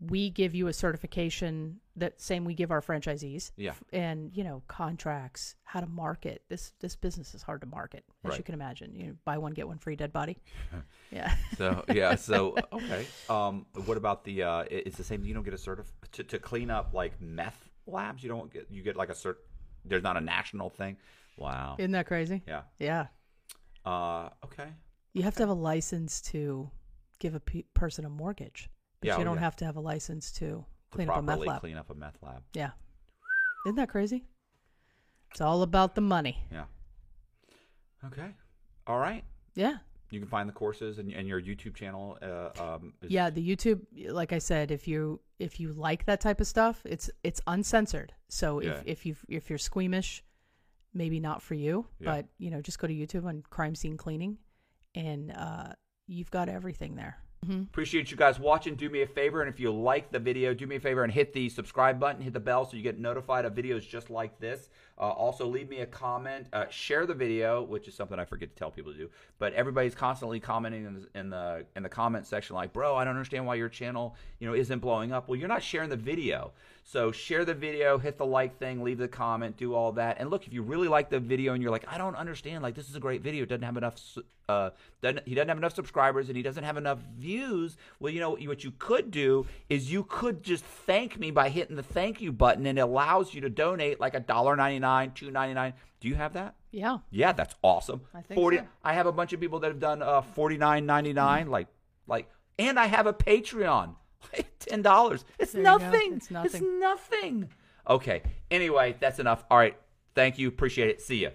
Speaker 1: we give you a certification that same we give our franchisees.
Speaker 2: Yeah.
Speaker 1: And you know contracts, how to market. This this business is hard to market, as you can imagine. You know, buy one get one free dead body. yeah.
Speaker 2: So yeah. So okay. Um. What about the? Uh. It's the same. You don't get a certif to to clean up like meth labs. You don't get. You get like a cert. There's not a national thing. Wow.
Speaker 1: Isn't that crazy?
Speaker 2: Yeah.
Speaker 1: Yeah.
Speaker 2: Uh. Okay.
Speaker 1: You have to have a license to give a pe- person a mortgage, but
Speaker 2: Yeah,
Speaker 1: you
Speaker 2: oh,
Speaker 1: don't
Speaker 2: yeah.
Speaker 1: have to have a license to
Speaker 2: To
Speaker 1: clean up a meth lab.
Speaker 2: clean up a meth lab.
Speaker 1: Yeah, isn't that crazy? It's all about the money.
Speaker 2: Yeah. Okay. All right.
Speaker 1: Yeah.
Speaker 2: You can find the courses and, and your YouTube channel. Uh, um, is-
Speaker 1: Yeah, the YouTube, like I said, if you if you like that type of stuff, it's it's uncensored. So
Speaker 2: Yeah.
Speaker 1: if if you if you're squeamish, maybe not for you.
Speaker 2: Yeah.
Speaker 1: But you know, just go to YouTube on crime scene cleaning, and uh, you've got everything there. hmm
Speaker 2: Appreciate you guys watching. Do me a favor, and if you like the video, do me a favor and hit the subscribe button, hit the bell so you get notified of videos just like this. Uh, also, leave me a comment, uh, share the video, which is something I forget to tell people to do. But everybody's constantly commenting in the, in the in the comment section, like, "Bro, I don't understand why your channel, you know, isn't blowing up." Well, you're not sharing the video, so share the video, hit the like thing, leave the comment, do all that. And look, if you really like the video and you're like, "I don't understand, like, this is a great video, it doesn't have enough." Uh, doesn't, he doesn't have enough subscribers and he doesn't have enough views. Well, you know what you could do is you could just thank me by hitting the thank you button, and it allows you to donate like a dollar ninety nine, two ninety nine. Do you have that?
Speaker 1: Yeah.
Speaker 2: Yeah, that's awesome.
Speaker 1: I think
Speaker 2: Forty.
Speaker 1: so.
Speaker 2: I have a bunch of people that have done uh, forty nine ninety nine, like like, and I have a Patreon, ten dollars. It's
Speaker 1: There
Speaker 2: nothing.
Speaker 1: It's nothing.
Speaker 2: It's nothing. Okay. Anyway, that's enough. All right. Thank you. Appreciate it. See ya.